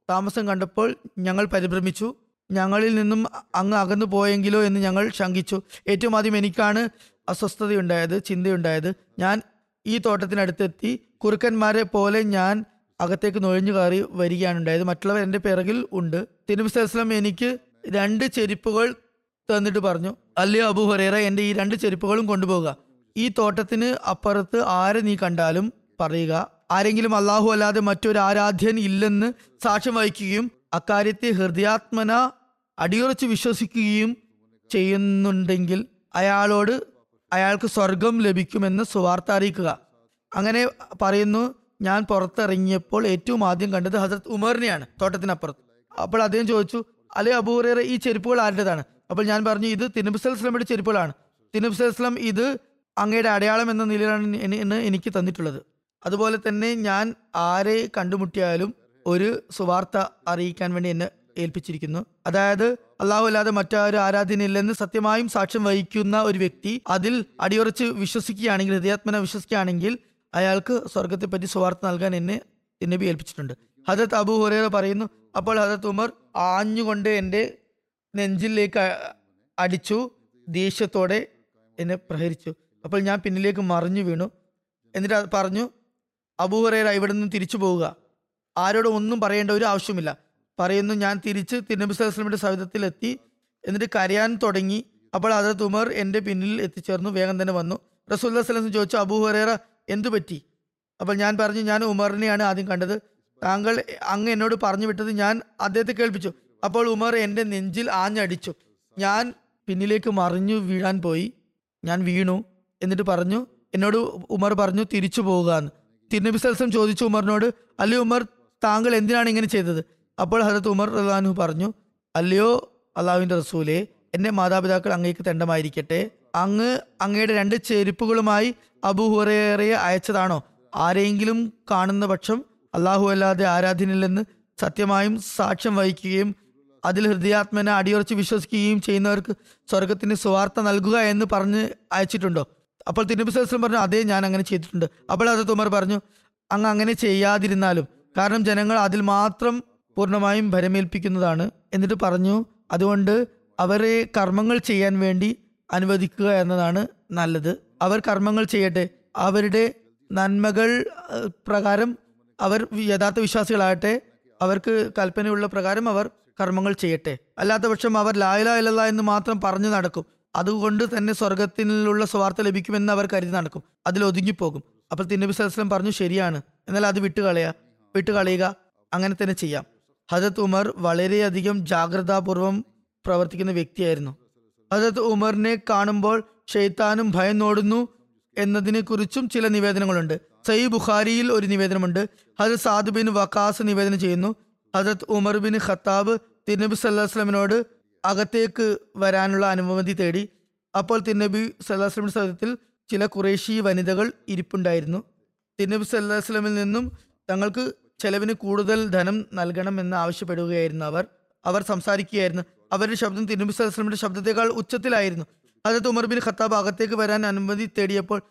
താമസം കണ്ടപ്പോൾ ഞങ്ങൾ പരിഭ്രമിച്ചു. ഞങ്ങളിൽ നിന്നും അങ്ങ് അകന്നു പോയെങ്കിലോ എന്ന് ഞങ്ങൾ ശങ്കിച്ചു. ഏറ്റവും ആദ്യം എനിക്കാണ് അസ്വസ്ഥതയുണ്ടായത് ചിന്തയുണ്ടായത്. ഞാൻ ഈ തോട്ടത്തിനടുത്തെത്തി കുറുക്കന്മാരെ പോലെ ഞാൻ അകത്തേക്ക് നുഴഞ്ഞു കയറി വരികയാണ് ഉണ്ടായത്. മറ്റുള്ളവർ എന്റെ പിറകിൽ ഉണ്ട്. സലഹ്സ്ലം എനിക്ക് രണ്ട് ചെരുപ്പുകൾ തന്നിട്ട് പറഞ്ഞു അല്ലയോ അബു ഹുറേറ എന്റെ ഈ രണ്ട് ചെരുപ്പുകളും കൊണ്ടുപോകുക. ഈ തോട്ടത്തിന് അപ്പുറത്ത് ആരെ നീ കണ്ടാലും പറയുക ആരെങ്കിലും അള്ളാഹു അല്ലാതെ മറ്റൊരു ആരാധ്യൻ ഇല്ലെന്ന് സാക്ഷ്യം വഹിക്കുകയും അക്കാര്യത്തെ ഹൃദയാത്മന അടിയുറച്ച് വിശ്വസിക്കുകയും ചെയ്യുന്നുണ്ടെങ്കിൽ അയാളോട് അയാൾക്ക് സ്വർഗം ലഭിക്കുമെന്ന് സുവാർത്ത അറിയിക്കുക. അങ്ങനെ പറയുന്നു ഞാൻ പുറത്തിറങ്ങിയപ്പോൾ ഏറ്റവും ആദ്യം കണ്ടത് ഹസരത് ഉമറിനെയാണ് തോട്ടത്തിനപ്പുറത്ത്. അപ്പോൾ അദ്ദേഹം ചോദിച്ചു അല്ലെ അബൂറേറെ ഈ ചെരുപ്പുകൾ ആരുടേതാണ്? അപ്പോൾ ഞാൻ പറഞ്ഞു ഇത് തിരുനബി സ്വലമിയുടെ ചെരുപ്പുകളാണ്. തിരുനബി സ്ലം ഇത് അങ്ങയുടെ അടയാളം എന്ന നിലയിലാണ് എന്നെ എന്ന് എനിക്ക് തന്നിട്ടുള്ളത്. അതുപോലെ തന്നെ ഞാൻ ആരെ കണ്ടുമുട്ടിയാലും ഒരു സുവാർത്ത അറിയിക്കാൻ വേണ്ടി എന്നെ ഏൽപ്പിച്ചിരിക്കുന്നു. അതായത് അള്ളാഹു അല്ലാതെ മറ്റാരും ആരാധനയില്ലെന്ന് സത്യമായും സാക്ഷ്യം വഹിക്കുന്ന ഒരു വ്യക്തി അതിൽ അടിയുറച്ച് വിശ്വസിക്കുകയാണെങ്കിൽ ഹൃദയാത്മന വിശ്വസിക്കുകയാണെങ്കിൽ അയാൾക്ക് സ്വർഗത്തെപ്പറ്റി സുവാർത്ത നൽകാൻ എന്നെ നബി ഏൽപ്പിച്ചിട്ടുണ്ട്. ഹജത് അബു ഹുറേറ പറയുന്നു അപ്പോൾ ഹജത് ഉമർ ആഞ്ഞുകൊണ്ട് എന്റെ നെഞ്ചിലേക്ക് അടിച്ചു ദേഷ്യത്തോടെ എന്നെ പ്രഹരിച്ചു. അപ്പോൾ ഞാൻ പിന്നിലേക്ക് മറിഞ്ഞു വീണു. എന്നിട്ട് പറഞ്ഞു അബൂഹറേര ഇവിടെ നിന്ന് തിരിച്ചു പോവുക. ആരോടും ഒന്നും പറയേണ്ട ഒരു ആവശ്യമില്ല. പറയുന്നു ഞാൻ തിരിച്ച് തിരുനബി സ്വലമിന്റെ സവിധത്തിലെത്തി. എന്നിട്ട് കരയാൻ തുടങ്ങി. അപ്പോൾ അതത് ഉമർ എന്റെ പിന്നിൽ എത്തിച്ചേർന്നു. വേഗം തന്നെ വന്നു. റസൂല്ലാ സ്വലം ചോദിച്ചു അബൂഹറേറ എന്തു പറ്റി? അപ്പോൾ ഞാൻ പറഞ്ഞു ഞാൻ ഉമറിനെയാണ് ആദ്യം കണ്ടത്. താങ്കൾ അങ്ങ് എന്നോട് പറഞ്ഞു വിട്ടത് ഞാൻ അദ്ദേഹത്തെ കേൾപ്പിച്ചു. അപ്പോൾ ഉമർ എന്റെ നെഞ്ചിൽ ആഞ്ഞടിച്ചു. ഞാൻ പിന്നിലേക്ക് മറിഞ്ഞു വീഴാൻ പോയി. ഞാൻ വീണു എന്നിട്ട് പറഞ്ഞു എന്നോട് ഉമർ പറഞ്ഞു തിരിച്ചു പോകുക എന്ന് തിരുനബി സൽസം ചോദിച്ചു ഉമറിനോട് അല്ലയോ ഉമർ താങ്കൾ എന്തിനാണ് ഇങ്ങനെ ചെയ്തത്? അപ്പോൾ ഹജരത്ത് ഉമർ റഹ്ലാനു പറഞ്ഞു അല്ലയോ അള്ളാഹുവിന്റെ റസൂലെ എന്റെ മാതാപിതാക്കൾ അങ്ങേക്ക് തെണ്ടമായിരിക്കട്ടെ. അങ്ങ് അങ്ങയുടെ രണ്ട് ചെരുപ്പുകളുമായി അബുഹുറേറയെ അയച്ചതാണോ? ആരെങ്കിലും കാണുന്ന പക്ഷം അള്ളാഹു അല്ലാതെ ആരാധനയില്ലെന്ന് സത്യമായും സാക്ഷ്യം വഹിക്കുകയും അതിൽ ഹൃദയാത്മനെ അടിയുറച്ച് വിശ്വസിക്കുകയും ചെയ്യുന്നവർക്ക് സ്വർഗത്തിന് സുവാർത്ത നൽകുക എന്ന് പറഞ്ഞ് അയച്ചിട്ടുണ്ടോ? അപ്പോൾ തിരുനബി സലം പറഞ്ഞു അതേ ഞാൻ അങ്ങനെ ചെയ്തിട്ടുണ്ട്. അപ്പോൾ അത് ഉമർ പറഞ്ഞു അങ്ങ് അങ്ങനെ ചെയ്യാതിരുന്നാലും കാരണം ജനങ്ങൾ അതിൽ മാത്രം പൂർണമായും ഭരമേൽപ്പിക്കുന്നതാണ്. എന്നിട്ട് പറഞ്ഞു അതുകൊണ്ട് അവരെ കർമ്മങ്ങൾ ചെയ്യാൻ വേണ്ടി അനുവദിക്കുക എന്നതാണ് നല്ലത്. അവർ കർമ്മങ്ങൾ ചെയ്യട്ടെ. അവരുടെ നന്മകൾ പ്രകാരം അവർ യഥാർത്ഥ വിശ്വാസികളാകട്ടെ. അവർക്ക് കൽപ്പനയുള്ള പ്രകാരം അവർ കർമ്മങ്ങൾ ചെയ്യട്ടെ. അല്ലാത്ത പക്ഷം അവർ ലായലാ ഇലല്ല എന്ന് മാത്രം പറഞ്ഞു നടക്കും. അതുകൊണ്ട് തന്നെ സ്വർഗത്തിലുള്ള സ്വാർത്ഥ ലഭിക്കുമെന്ന് അവർ കരുതി നടക്കും. അതിൽ ഒതുങ്ങിപ്പോകും. അപ്പോൾ തിന്നബി സലസ്ലം പറഞ്ഞു ശരിയാണ്. എന്നാൽ അത് വിട്ടുകളയുക വിട്ടുകളയുക. അങ്ങനെ തന്നെ ചെയ്യാം. ഹജത് ഉമർ വളരെയധികം ജാഗ്രതാപൂർവം പ്രവർത്തിക്കുന്ന വ്യക്തിയായിരുന്നു. ഹജത് ഉമറിനെ കാണുമ്പോൾ ഷെയ്ത്താനും ഭയം നോടുന്നു എന്നതിനെ കുറിച്ചും ചില നിവേദനങ്ങളുണ്ട്. സൈ ബുഖാരിയിൽ ഒരു നിവേദനമുണ്ട്. ഹജത് സാദ് ബിൻ വക്കാസ് നിവേദനം ചെയ്യുന്നു. ഹജത് ഉമർ ബിൻ ഖത്താബ് തിരുനബി സല്ലാസ്ലമിനോട് അകത്തേക്ക് വരാനുള്ള അനുമതി തേടി അപ്പോൾ തിരുനബി സല്ലാസ്ലമിന്റെ സദത്തിൽ ചില കുറേശി വനിതകൾ ഇരിപ്പുണ്ടായിരുന്നു. തിരുനബി സല്ലാസ്ലമിൽ നിന്നും തങ്ങൾക്ക് ചെലവിന് കൂടുതൽ ധനം നൽകണമെന്ന് ആവശ്യപ്പെടുകയായിരുന്നു അവർ. അവർ സംസാരിക്കുകയായിരുന്നു. അവരുടെ ശബ്ദം തിരുനബി സല്ലാസ്ലമിന്റെ ശബ്ദത്തെക്കാൾ ഉച്ചത്തിലായിരുന്നു. ഹജത് ഉമർ ബിൻ ഖത്താബ് അകത്തേക്ക് വരാൻ അനുമതി തേടിയപ്പോൾ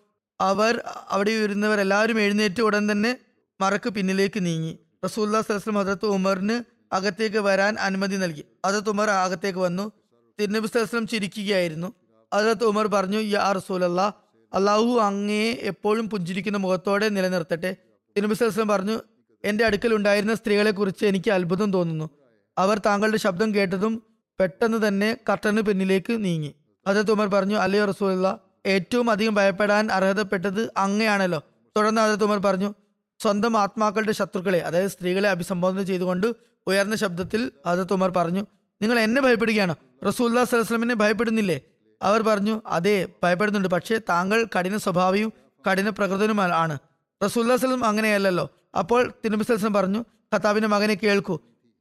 അവർ അവിടെ ഇരുന്നവർ എല്ലാവരും എഴുന്നേറ്റ് ഉടൻ തന്നെ മറക്ക് പിന്നിലേക്ക് നീങ്ങി. റസൂല്ലാ സലസ്ലം ഹജറത്ത് ഉമറിന് അകത്തേക്ക് വരാൻ അനുമതി നൽകി. അതത് ഉമർ അകത്തേക്ക് വന്നു. തിരുനബി സലസ്ലം ചിരിക്കുകയായിരുന്നു. അതത് ഉമർ പറഞ്ഞു യാ റസൂലല്ല അള്ളാഹു അങ്ങയെ എപ്പോഴും പുഞ്ചിരിക്കുന്ന മുഖത്തോടെ നിലനിർത്തട്ടെ. തിരുനബി സലസ്ലം പറഞ്ഞു എന്റെ അടുക്കൽ ഉണ്ടായിരുന്ന സ്ത്രീകളെ കുറിച്ച് എനിക്ക് അത്ഭുതം തോന്നുന്നു. അവർ താങ്കളുടെ ശബ്ദം കേട്ടതും പെട്ടെന്ന് തന്നെ കർട്ടന് പിന്നിലേക്ക് നീങ്ങി. അതത് ഉമർ പറഞ്ഞു അല്ലയോ റസൂലുള്ള ഏറ്റവും അധികം ഭയപ്പെടാൻ അർഹതപ്പെട്ടത് അങ്ങയാണല്ലോ. തുടർന്ന് അതത് ഉമർ പറഞ്ഞു സ്വന്തം ആത്മാക്കളുടെ ശത്രുക്കളെ അതായത് സ്ത്രീകളെ അഭിസംബോധന ചെയ്തുകൊണ്ട് ഉയർന്ന ശബ്ദത്തിൽ ഹജരത്ത് ഉമർ പറഞ്ഞു നിങ്ങൾ എന്നെ ഭയപ്പെടുകയാണോ. റസൂല്ലാ സലഹ്സ്ലമിനെ ഭയപ്പെടുന്നില്ലേ? അവർ പറഞ്ഞു അതെ ഭയപ്പെടുന്നുണ്ട്. പക്ഷേ താങ്കൾ കഠിന സ്വഭാവിയും കഠിന പ്രകൃതനുമാണ് ആണ്. റസൂല്ലാ സ്വലം അങ്ങനെയല്ലല്ലോ. അപ്പോൾ തിരുമ്പി പറഞ്ഞു ഖത്താബിന്റെ മകനെ കേൾക്കൂ.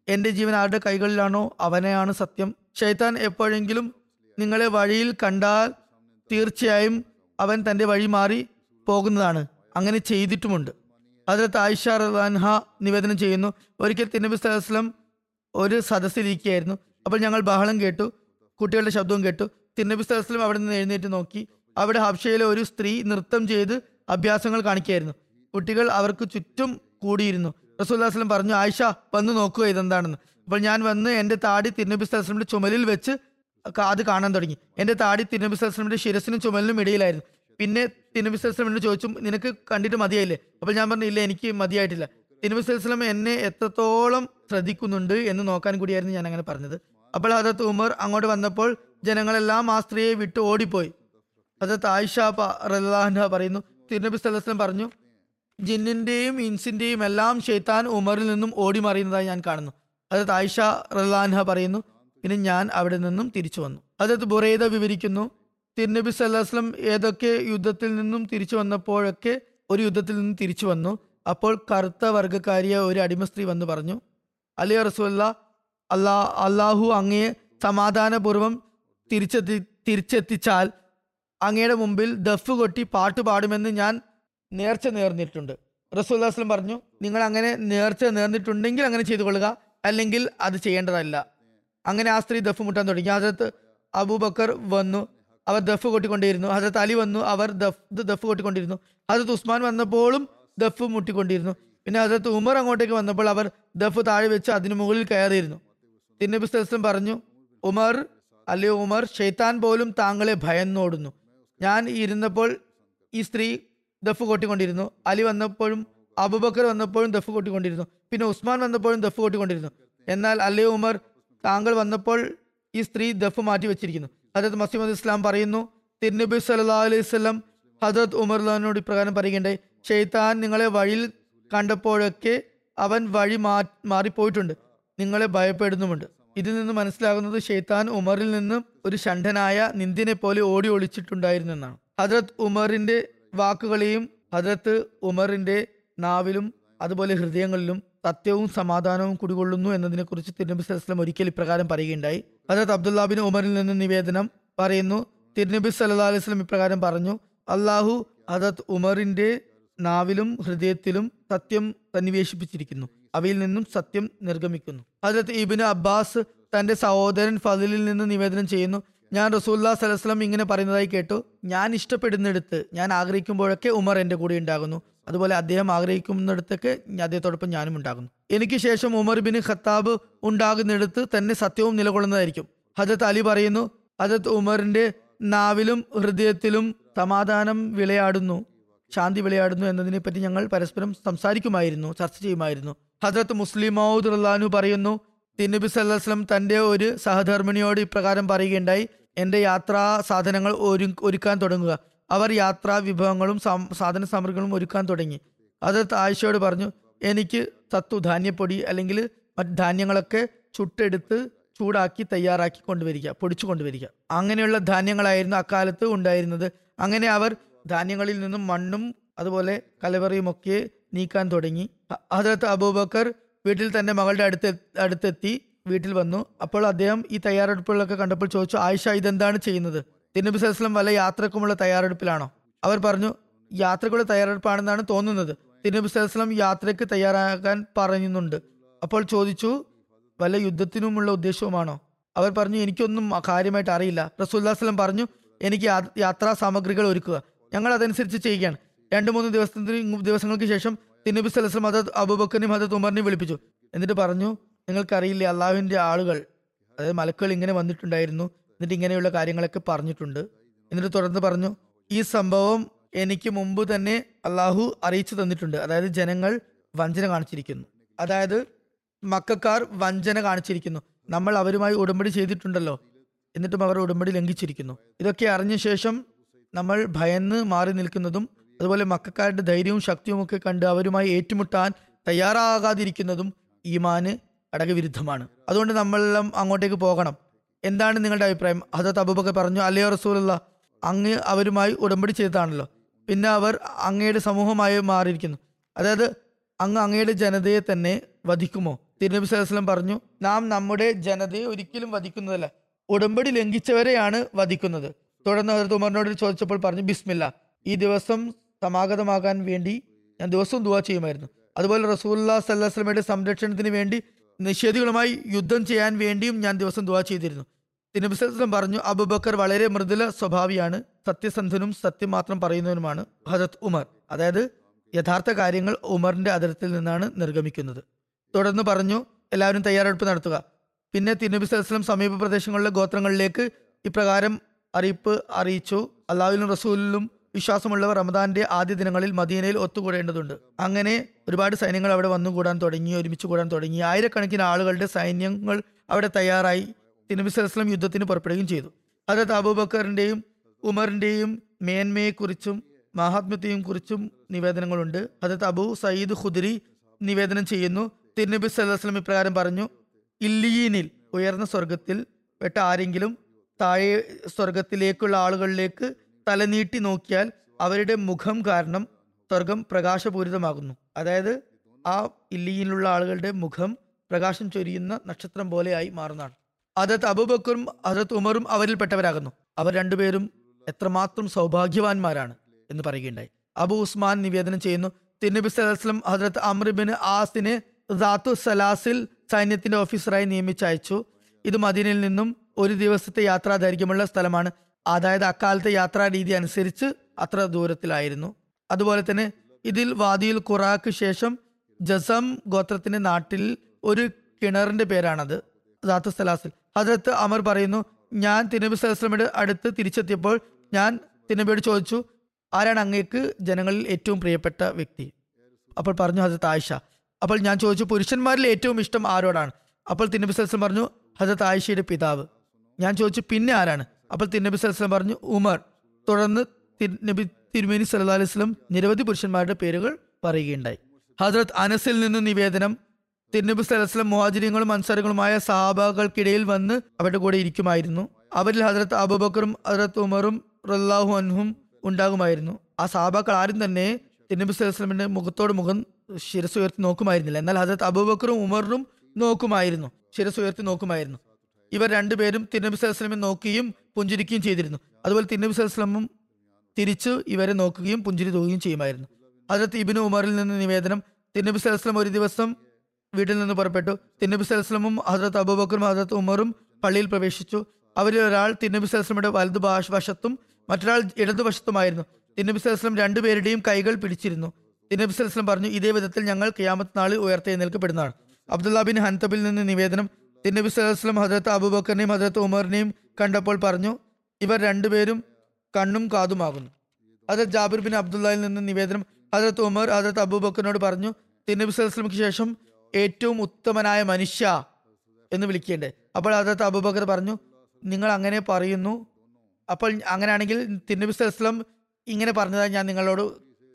എന്റെ ജീവൻ ആരുടെ കൈകളിലാണോ അവനെയാണ് സത്യം. ഷെയ്ത്താൻ എപ്പോഴെങ്കിലും നിങ്ങളെ വഴിയിൽ കണ്ടാൽ തീർച്ചയായും അവൻ തന്റെ വഴി മാറി പോകുന്നതാണ്. അങ്ങനെ ചെയ്തിട്ടുമുണ്ട്. അതിലത്ത് ആയിഷ റഹ്ലാൻഹ നിവേദനം ചെയ്യുന്നു. ഒരിക്കൽ തിരുനബി സലഹ്സ്ലം ഒരു സദസ്സിലിരിക്കുകയായിരുന്നു അപ്പോൾ ഞങ്ങൾ ബഹളം കേട്ടു. കുട്ടികളുടെ ശബ്ദവും കേട്ടു. തിരുനബി സലഹ്സ്ലം അവിടെ നിന്ന് എഴുന്നേറ്റ് നോക്കി. അവിടെ ഹബ്ഷയിലെ ഒരു സ്ത്രീ നൃത്തം ചെയ്ത് അഭ്യാസങ്ങൾ കാണിക്കുകയായിരുന്നു. കുട്ടികൾ അവർക്ക് ചുറ്റും കൂടിയിരുന്നു. റസൂല്ലാസ്ലം പറഞ്ഞു ആയിഷ വന്ന് നോക്കുക ഇതെന്താണെന്ന്. അപ്പോൾ ഞാൻ വന്ന് എന്റെ താടി തിരുനബി സലഹ്സ്ലമിന്റെ ചുമലിൽ വെച്ച് അത് കാണാൻ തുടങ്ങി. എന്റെ താടി തിരുനബി സലഹ്സ്ലമിന്റെ ശിരസിനും ചുമലിനും ഇടയിലായിരുന്നു. പിന്നെ തിരുനബി സലഹ്സ്ലം എന്നോട് ചോദിച്ചു നിനക്ക് കണ്ടിട്ട് മതിയായില്ലേ? അപ്പോൾ ഞാൻ പറഞ്ഞു ഇല്ല എനിക്ക് മതിയായിട്ടില്ല. തിരുനബി സലഹ്സ്ലം എന്നെ എത്രത്തോളം ശ്രദ്ധിക്കുന്നുണ്ട് എന്ന് നോക്കാൻ കൂടിയായിരുന്നു ഞാൻ അങ്ങനെ പറഞ്ഞത്. അപ്പോൾ ഹജരത്ത് ഉമർ അങ്ങോട്ട് വന്നപ്പോൾ ജനങ്ങളെല്ലാം ആ സ്ത്രീയെ വിട്ട് ഓടിപ്പോയി. ഹജരത്ത് ആയിഷ പറഹ പറയുന്നു തിരുനബി സലഹ്സ്ലം പറഞ്ഞു ജിന്നിന്റെയും ഇൻസിന്റെയും എല്ലാം ഷെയ്ത്താൻ ഉമറിൽ നിന്നും ഓടി മറിയുന്നതായി ഞാൻ കാണുന്നു. അതത് ആയിഷ റഹ്ലാൻഹ പറയുന്നു പിന്നെ ഞാൻ അവിടെ നിന്നും തിരിച്ചു വന്നു. അതത് ബുറൈദ വിവരിക്കുന്നു തിരുനബി സല്ലാസ്ലം ഏതൊക്കെ യുദ്ധത്തിൽ നിന്നും തിരിച്ചു വന്നപ്പോഴൊക്കെ ഒരു യുദ്ധത്തിൽ നിന്ന് തിരിച്ചു വന്നു. അപ്പോൾ കറുത്ത വർഗക്കാരിയ ഒരു അടിമ സ്ത്രീ വന്ന് പറഞ്ഞു അലി റസൂല്ല അല്ലാ അള്ളാഹു അങ്ങയെ സമാധാനപൂർവം തിരിച്ചെത്തി തിരിച്ചെത്തിച്ചാൽ അങ്ങയുടെ മുമ്പിൽ ദഫ് കൊട്ടി പാട്ട് പാടുമെന്ന് ഞാൻ നേർച്ച നേർന്നിട്ടുണ്ട്. റസൂല്ലാസ്ലം പറഞ്ഞു നിങ്ങൾ അങ്ങനെ നേർച്ച നേർന്നിട്ടുണ്ടെങ്കിൽ അങ്ങനെ ചെയ്തു കൊള്ളുക അല്ലെങ്കിൽ അത് ചെയ്യേണ്ടതല്ല. അങ്ങനെ ആ സ്ത്രീ ദഫ് മുട്ടാൻ തുടങ്ങി. അതിനകത്ത് അബൂബക്കർ വന്നു അവർ ദഫ് കൊട്ടിക്കൊണ്ടിരുന്നു. ഹസരത്ത് അലി വന്നു അവർ ദഫ് ദഫ് കൊട്ടിക്കൊണ്ടിരുന്നു. ഹസരത്ത് ഉസ്മാൻ വന്നപ്പോഴും ദഫ് മുട്ടിക്കൊണ്ടിരുന്നു. പിന്നെ ഹസരത്ത് ഉമർ അങ്ങോട്ടേക്ക് വന്നപ്പോൾ അവർ ദഫ് താഴെ വെച്ച് അതിനു മുകളിൽ കയറിയിരുന്നു. തിന്നബി സലസ്ലം പറഞ്ഞു ഉമർ അല്ലെ ഉമർ ഷെയ്ത്താൻ പോലും താങ്കളെ ഭയന്നോടുന്നു. ഞാൻ ഇരുന്നപ്പോൾ ഈ സ്ത്രീ ദഫ് കൊട്ടിക്കൊണ്ടിരുന്നു. അലി വന്നപ്പോഴും അബുബക്കർ വന്നപ്പോഴും ദഫ് കൊട്ടിക്കൊണ്ടിരുന്നു. പിന്നെ ഉസ്മാൻ വന്നപ്പോഴും ദഫ് കൊട്ടിക്കൊണ്ടിരുന്നു. എന്നാൽ അല്ലേ ഉമർ താങ്കൾ വന്നപ്പോൾ ഈ സ്ത്രീ ദഫ് മാറ്റി വെച്ചിരിക്കുന്നു ഹജരത് മസീമദ് ഇസ്ലാം പറയുന്നു തിരുനബി സല്ലാ അലൈഹി സ്വലം ഹജത് ഉമർലാനോട് ഇപ്രകാരം പറയുകയുണ്ടായി ഷെയ്ത്താൻ നിങ്ങളെ വഴിയിൽ കണ്ടപ്പോഴൊക്കെ അവൻ വഴി മാ മാറിപ്പോയിട്ടുണ്ട് നിങ്ങളെ ഭയപ്പെടുന്നുമുണ്ട്. ഇതിൽ നിന്ന് മനസ്സിലാകുന്നത് ഷെയ്ത്താൻ ഉമറിൽ നിന്നും ഒരു ഷണ്ഠനായ നിന്ദിനെ പോലെ ഓടി ഒളിച്ചിട്ടുണ്ടായിരുന്നു എന്നാണ് ഹജരത് ഉമറിന്റെ വാക്കുകളെയും ഹജ്രത്ത് ഉമറിന്റെ നാവിലും അതുപോലെ ഹൃദയങ്ങളിലും സത്യവും സമാധാനവും കുടികൊള്ളുന്നു എന്നതിനെക്കുറിച്ച് തിരുനബി സലഹ്സ്ലം ഒരിക്കൽ ഇപ്രകാരം പറയുകയുണ്ടായി. ഹജരത് അബ്ദുല്ലാബിൻ ഉമറിൽ നിന്ന് നിവേദനം പറയുന്നു. തിരുനബി സല്ലാ അലൈഹി സ്വലം ഇപ്രകാരം പറഞ്ഞു അള്ളാഹു അതത് ഉമറിന്റെ നാവിലും ഹൃദയത്തിലും സത്യം സന്നിവേശിപ്പിച്ചിരിക്കുന്നു. അവയിൽ നിന്നും സത്യം നിർഗമിക്കുന്നു. ഹജരത് ഇബിന് അബ്ബാസ് തന്റെ സഹോദരൻ ഫതിലിൽ നിന്ന് നിവേദനം ചെയ്യുന്നു. ഞാൻ റസൂല്ലാ സലഹ്സ്ലം ഇങ്ങനെ പറയുന്നതായി കേട്ടു. ഞാൻ ഇഷ്ടപ്പെടുന്നിടത്ത് ഞാൻ ആഗ്രഹിക്കുമ്പോഴൊക്കെ ഉമർ എന്റെ കൂടെ ഉണ്ടാകുന്നു. അതുപോലെ അദ്ദേഹം ആഗ്രഹിക്കുന്നിടത്തൊക്കെ അദ്ദേഹത്തോടൊപ്പം ഞാനും ഉണ്ടാകുന്നു. എനിക്ക് ശേഷം ഉമർ ബിൻ ഖത്താബ് ഉണ്ടാകുന്നിടത്ത് തന്നെ സത്യവും നിലകൊള്ളുന്നതായിരിക്കും. ഹജത് അലി പറയുന്നു ഹജത് ഉമറിന്റെ നാവിലും ഹൃദയത്തിലും സമാധാനം വിളയാടുന്നു ശാന്തി വിളയാടുന്നു എന്നതിനെ പറ്റി ഞങ്ങൾ പരസ്പരം സംസാരിക്കുമായിരുന്നു ചർച്ച ചെയ്യുമായിരുന്നു. ഹജരത്ത് മുസ്ലിം മൗദ് റുല്ലാനു പറയുന്നു തിന്നബി സല്ലാസ്ലം തന്റെ ഒരു സഹധർമ്മിണിയോട് ഇപ്രകാരം പറയുകയുണ്ടായി എന്റെ യാത്രാ സാധനങ്ങൾ ഒരു ഒരുക്കാൻ തുടങ്ങുക. അവർ യാത്രാ വിഭവങ്ങളും സാധന സാമഗ്രികളും ഒരുക്കാൻ തുടങ്ങി. അത് ആയിഷയോട് പറഞ്ഞു എനിക്ക് സത്തു ധാന്യപ്പൊടി അല്ലെങ്കിൽ മറ്റ് ധാന്യങ്ങളൊക്കെ ചുട്ടെടുത്ത് ചൂടാക്കി തയ്യാറാക്കി കൊണ്ടുവരിക പൊടിച്ചു കൊണ്ടുവരിക. അങ്ങനെയുള്ള ധാന്യങ്ങളായിരുന്നു അക്കാലത്ത് ഉണ്ടായിരുന്നത്. അങ്ങനെ അവർ ധാന്യങ്ങളിൽ നിന്നും മണ്ണും അതുപോലെ കലവറയുമൊക്കെ നീക്കാൻ തുടങ്ങി. ഹജരത്ത് അബൂബക്കർ വീട്ടിൽ തന്റെ മകളുടെ അടുത്ത് അടുത്തെത്തി വീട്ടിൽ വന്നു. അപ്പോൾ അദ്ദേഹം ഈ തയ്യാറെടുപ്പുകളൊക്കെ കണ്ടപ്പോൾ ചോദിച്ചു ആയിഷ ഇതെന്താണ് ചെയ്യുന്നത്? തിരുനബി സലഹ്സ്ലം വല്ല യാത്രക്കുമുള്ള തയ്യാറെടുപ്പിലാണോ? അവർ പറഞ്ഞു യാത്രക്കുള്ള തയ്യാറെടുപ്പാണെന്നാണ് തോന്നുന്നത്. തിരുനബി സലഹ്സ്ലം യാത്രയ്ക്ക് തയ്യാറാകാൻ പറയുന്നുണ്ട്. അപ്പോൾ ചോദിച്ചു വല്ല യുദ്ധത്തിനുമുള്ള ഉദ്ദേശവുമാണോ? അവർ പറഞ്ഞു എനിക്കൊന്നും കാര്യമായിട്ട് അറിയില്ല. റസൂല്ലാസ്ലം പറഞ്ഞു എനിക്ക് യാത്രാ സാമഗ്രികൾ ഒരുക്കുക. ഞങ്ങൾ അതനുസരിച്ച് ചെയ്യുകയാണ്. രണ്ട് മൂന്ന് ദിവസത്തിന് ദിവസങ്ങൾക്ക് ശേഷം തിന്നബി സലസ്ലം ഹദത് അബൂബക്കറിനെയും ഹദത് ഉമറിനെയും വിളിപ്പിച്ചു. എന്നിട്ട് പറഞ്ഞു നിങ്ങൾക്കറിയില്ലേ അള്ളാഹുവിന്റെ ആളുകൾ അതായത് മലക്കുകൾ ഇങ്ങനെ വന്നിട്ടുണ്ടായിരുന്നു. എന്നിട്ട് ഇങ്ങനെയുള്ള കാര്യങ്ങളൊക്കെ പറഞ്ഞിട്ടുണ്ട്. എന്നിട്ട് തുടർന്ന് പറഞ്ഞു ഈ സംഭവം എനിക്ക് മുമ്പ് തന്നെ അള്ളാഹു അറിയിച്ചു തന്നിട്ടുണ്ട്. അതായത് ജനങ്ങൾ വഞ്ചന കാണിച്ചിരിക്കുന്നു. അതായത് മക്കാർ വഞ്ചന കാണിച്ചിരിക്കുന്നു. നമ്മൾ അവരുമായി ഉടമ്പടി ചെയ്തിട്ടുണ്ടല്ലോ. എന്നിട്ടും അവർ ഉടമ്പടി ലംഘിച്ചിരിക്കുന്നു. ഇതൊക്കെ അറിഞ്ഞ ശേഷം നമ്മൾ ഭയന്ന് മാറി നിൽക്കുന്നതും അതുപോലെ മക്കാരുടെ ധൈര്യവും ശക്തിയും ഒക്കെ കണ്ട് അവരുമായി ഏറ്റുമുട്ടാൻ തയ്യാറാകാതിരിക്കുന്നതും ഈമാന് അടകവിരുദ്ധമാണ്. അതുകൊണ്ട് നമ്മളെല്ലാം അങ്ങോട്ടേക്ക് പോകണം. എന്താണ് നിങ്ങളുടെ അഭിപ്രായം? ഹസത്ത് അബൂബക്കർ പറഞ്ഞു അല്ലയോ റസൂലുള്ള അങ്ങ് അവരുമായി ഉടമ്പടി ചെയ്താണല്ലോ പിന്നെ അവർ അങ്ങയുടെ സമൂഹമായി മാറിയിരിക്കുന്നു. അതായത് അങ്ങ് അങ്ങയുടെ ജനതയെ തന്നെ വധിക്കുമോ? തിരുനബി സലഹ്സ്ലം പറഞ്ഞു നാം നമ്മുടെ ജനതയെ ഒരിക്കലും വധിക്കുന്നതല്ല. ഉടമ്പടി ലംഘിച്ചവരെയാണ് വധിക്കുന്നത്. തുടർന്ന് ഹസരത്ത് ഉമറിനോട് ചോദിച്ചപ്പോൾ പറഞ്ഞു ബിസ്മില്ല ഈ ദിവസം സമാഗതമാകാൻ വേണ്ടി ഞാൻ ദിവസവും ദുവാ ചെയ്യുമായിരുന്നു. അതുപോലെ റസൂല്ലാ സല്ലാസ്ലമയുടെ സംരക്ഷണത്തിന് വേണ്ടി നിഷേധികളുമായി യുദ്ധം ചെയ്യാൻ വേണ്ടിയും ഞാൻ ദിവസം ദുവാ ചെയ്തിരുന്നു. തിരുബിസ്ലം പറഞ്ഞു അബുബക്കർ വളരെ മൃദുല സ്വഭാവിയാണ്. സത്യസന്ധനും സത്യം മാത്രം പറയുന്നവനുമാണ് ഹജത് ഉമർ. അതായത് യഥാർത്ഥ കാര്യങ്ങൾ ഉമറിന്റെ അതിരത്തിൽ നിന്നാണ് നിർഗമിക്കുന്നത്. തുടർന്ന് പറഞ്ഞു എല്ലാവരും തയ്യാറെടുപ്പ് നടത്തുക. പിന്നെ തിരുനബി സലസ്ലം സമീപ പ്രദേശങ്ങളിലെ ഗോത്രങ്ങളിലേക്ക് ഇപ്രകാരം അറിയിപ്പ് അറിയിച്ചു. അള്ളാഹുലും റസൂലിലും വിശ്വാസമുള്ളവർ റമദാന്റെ ആദ്യ ദിനങ്ങളിൽ മദീനയിൽ ഒത്തുകൂടേണ്ടതുണ്ട്. അങ്ങനെ ഒരുപാട് സൈന്യങ്ങൾ അവിടെ വന്നുകൂടാൻ തുടങ്ങി ഒരുമിച്ച് കൂടാൻ തുടങ്ങി. ആയിരക്കണക്കിന് ആളുകളുടെ സൈന്യങ്ങൾ അവിടെ തയ്യാറായി തിനബി സലസ്ലം യുദ്ധത്തിന് പുറപ്പെടുകയും ചെയ്തു. അതത് അബൂബക്കറിന്റെയും ഉമറിന്റെയും മേന്മയെക്കുറിച്ചും മഹാത്മ്യത്തെയും കുറിച്ചും നിവേദനങ്ങളുണ്ട്. ഹജരത് അബു സയ്യിദ് ഖുദരി നിവേദനം ചെയ്യുന്നു. തിരുനബി സല്ലാസ്ലം ഇപ്രകാരം പറഞ്ഞു ഇല്ലിയീനിൽ ഉയർന്ന സ്വർഗത്തിൽ പെട്ട ആരെങ്കിലും താഴെ സ്വർഗത്തിലേക്കുള്ള ആളുകളിലേക്ക് തലനീട്ടി നോക്കിയാൽ അവരുടെ മുഖം കാരണം സ്വർഗം പ്രകാശപൂരിതമാകുന്നു. അതായത് ആ ഇല്ലിയിലുള്ള ആളുകളുടെ മുഖം പ്രകാശം ചൊരിയുന്ന നക്ഷത്രം പോലെയായി മാറുന്നതാണ്. അതത് അബൂബക്കറും അതത് ഉമറും അവരിൽപ്പെട്ടവരാകുന്നു. അവർ രണ്ടുപേരും എത്രമാത്രം സൗഭാഗ്യവാന്മാരാണ് എന്ന് പറയുകയുണ്ടായി. അബു ഉസ്മാൻ നിവേദനം ചെയ്യുന്നു തിരുനബി സലഹ്സ്ലം ഹജ്രത് അമ്രിബിൻ ആസിനെ ദാത്തു സലാസിൽ സൈന്യത്തിന്റെ ഓഫീസറായി നിയമിച്ചയച്ചു. ഇത് മദീനയിൽ നിന്നും ഒരു ദിവസത്തെ യാത്രാ ദൈർഘ്യമുള്ള സ്ഥലമാണ്. അതായത് അക്കാലത്തെ യാത്രാ രീതി അനുസരിച്ച് അത്ര ദൂരത്തിലായിരുന്നു. അതുപോലെ തന്നെ ഇതിൽ വാദിയിൽ ഖുറാക്ക് ശേഷം ജസം ഗോത്രത്തിന്റെ നാട്ടിൽ ഒരു കിണറിന്റെ പേരാണത്. ദാത്തു സലാസിൽ. ഹജരത്ത് അമർ പറയുന്നു ഞാൻ തിനബി സലസ്ലമിയുടെ അടുത്ത് തിരിച്ചെത്തിയപ്പോൾ ഞാൻ തിനബിയോട് ചോദിച്ചു ആരാണ് അങ്ങേക്ക് ജനങ്ങളിൽ ഏറ്റവും പ്രിയപ്പെട്ട വ്യക്തി? അപ്പോൾ പറഞ്ഞു ഹജരത്ത് ആയിഷ. അപ്പോൾ ഞാൻ ചോദിച്ചു പുരുഷന്മാരിൽ ഏറ്റവും ഇഷ്ടം ആരോടാണ്? അപ്പോൾ തിനബി സലസ്ലം പറഞ്ഞു ഹജരത്ത് ആയിഷയുടെ പിതാവ്. ഞാൻ ചോദിച്ചു പിന്നെ ആരാണ്? അപ്പോൾ തിരുനബി സലഹ്സ്ലം പറഞ്ഞു ഉമർ തുടർന്ന് നബി തിരുമേനി സല്ലാ അലൈഹി നിരവധി പുരുഷന്മാരുടെ പേരുകൾ പറയുകയുണ്ടായി. ഹജ്രത് അനസിൽ നിന്ന് നിവേദനം തിരുനബി സലഹ്സ്ലം മുഹാജിര്യങ്ങളും അൻസാരങ്ങളുമായ സഹാബാക്കൾക്കിടയിൽ വന്ന് അവരുടെ കൂടെ ഇരിക്കുമായിരുന്നു. അവരിൽ ഹജ്രത് അബുബക്കറും ഹജ്രത് ഉമറും റല്ലാഹു അൻഹും ഉണ്ടാകുമായിരുന്നു. ആ സഹാബാക്കൾ ആരും തന്നെ തിരുനബി സലഹ്സ്ലമിന്റെ മുഖത്തോട് മുഖം ശിരസ് ഉയർത്തി നോക്കുമായിരുന്നില്ല. എന്നാൽ ഹജ്രത് അബൂബക്കറും ഉമറും നോക്കുമായിരുന്നു. ശിരസ് ഉയർത്തി നോക്കുമായിരുന്നു. ഇവർ രണ്ടുപേരും തിരുനബി സലസ്ലമെ നോക്കുകയും പുഞ്ചിരിക്കുകയും ചെയ്തിരുന്നു. അതുപോലെ തിരുനബി സലസ്ലമും തിരിച്ച് ഇവരെ നോക്കുകയും പുഞ്ചിരി തൂകുകയും ചെയ്യുമായിരുന്നു. അതിനകത്ത് ഇബിന് ഉമറിൽ നിന്ന് നിവേദനം തിരുനബി സലസ്ലം ഒരു ദിവസം വീട്ടിൽ നിന്ന് പുറപ്പെട്ടു. തിരുനബി സലസ്ലമും ഹജറത്ത് അബൂബക്കറും ഹജറത്ത് ഉമറും പള്ളിയിൽ പ്രവേശിച്ചു. അവരിൽ ഒരാൾ തിരുനബി സലസ്ലമയുടെ വലതു വശത്തും മറ്റൊരാൾ ഇടതുവശത്തുമായിരുന്നു തിരുനബി സലസ്ലം രണ്ടുപേരുടെയും കൈകൾ പിടിച്ചിരുന്നു. തിരുനബി സലസ്ലം പറഞ്ഞു ഇതേ വിധത്തിൽ ഞങ്ങൾ ക്യാമത്ത് നാളിൽ ഉയർത്തെഴുന്നേൽക്കപ്പെടുന്നതാണ് അബ്ദുല്ല ഹൻതബിൽ നിന്ന് നിവേദനം തിരുനബി സലഹുസ്ലം ഹജരത്ത് അബൂബക്കറിനെയും ഹജരത്ത് ഉമറിനെയും കണ്ടപ്പോൾ പറഞ്ഞു ഇവർ രണ്ടുപേരും കണ്ണും കാതുമാകുന്നു ഹജരത് ജാബിർ ബിൻ അബ്ദുള്ളയിൽ നിന്ന് നിവേദനം ഹജരത്ത് ഉമർ ഹജരത്ത് അബൂബക്കറിനോട് പറഞ്ഞു തിന്നബി സലഹുസ്ലമിക്ക് ശേഷം ഏറ്റവും ഉത്തമനായ മനുഷ്യ എന്ന് വിളിക്കേണ്ടേ അപ്പോൾ ഹജരത്ത് അബൂബക്കർ പറഞ്ഞു നിങ്ങൾ അങ്ങനെ പറയുന്നു. അപ്പോൾ അങ്ങനെയാണെങ്കിൽ തിന്നബി സലഹുസ്ലം ഇങ്ങനെ പറഞ്ഞതായി ഞാൻ നിങ്ങളോട്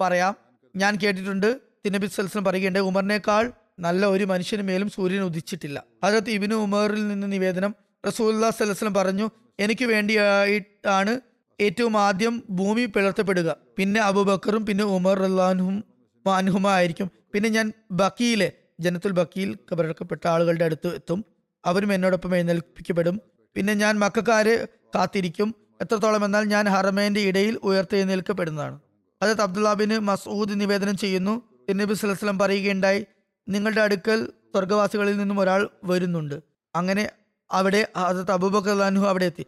പറയാം. ഞാൻ കേട്ടിട്ടുണ്ട്. തിന്നബി സലഹുസ്ലം പറയുകയുണ്ട് ഉമറിനേക്കാൾ നല്ല ഒരു മനുഷ്യന് മേലും സൂര്യൻ ഉദിച്ചിട്ടില്ല. ഹജരത്ത് ഇബിന് ഉമറിൽ നിന്ന് നിവേദനം റസൂല്ലാ സലഹ്സ്ലം പറഞ്ഞു എനിക്ക് വേണ്ടിയായിട്ടാണ് ഏറ്റവും ആദ്യം ഭൂമി പിളർത്തപ്പെടുക. പിന്നെ അബുബക്കറും പിന്നെ ഉമർ അള്ളാഹും അനുഹുമ ആയിരിക്കും പിന്നെ ഞാൻ ബക്കിയിലെ ജനത്തുൽ ബക്കിയിൽ കബറടക്കപ്പെട്ട ആളുകളുടെ അടുത്ത് എത്തും. അവരും എന്നോടൊപ്പം എഴുന്നേൽപ്പിക്കപ്പെടും. പിന്നെ ഞാൻ മക്കാരെ കാത്തിരിക്കും. എത്രത്തോളം എന്നാൽ ഞാൻ ഹറമേന്റെ ഇടയിൽ ഉയർത്തെഴുന്നേൽക്കപ്പെടുന്നതാണ്. അതത് അബ്ദുല്ലാബിന് മസൂദ് നിവേദനം ചെയ്യുന്നു. നബി സ്വലം പറയുകയുണ്ടായി നിങ്ങളുടെ അടുക്കൽ സ്വർഗവാസികളിൽ നിന്നും ഒരാൾ വരുന്നുണ്ട്. അങ്ങനെ അവിടെ ഹസത്ത് അബൂബക്കർ അൻഹു അവിടെ എത്തി.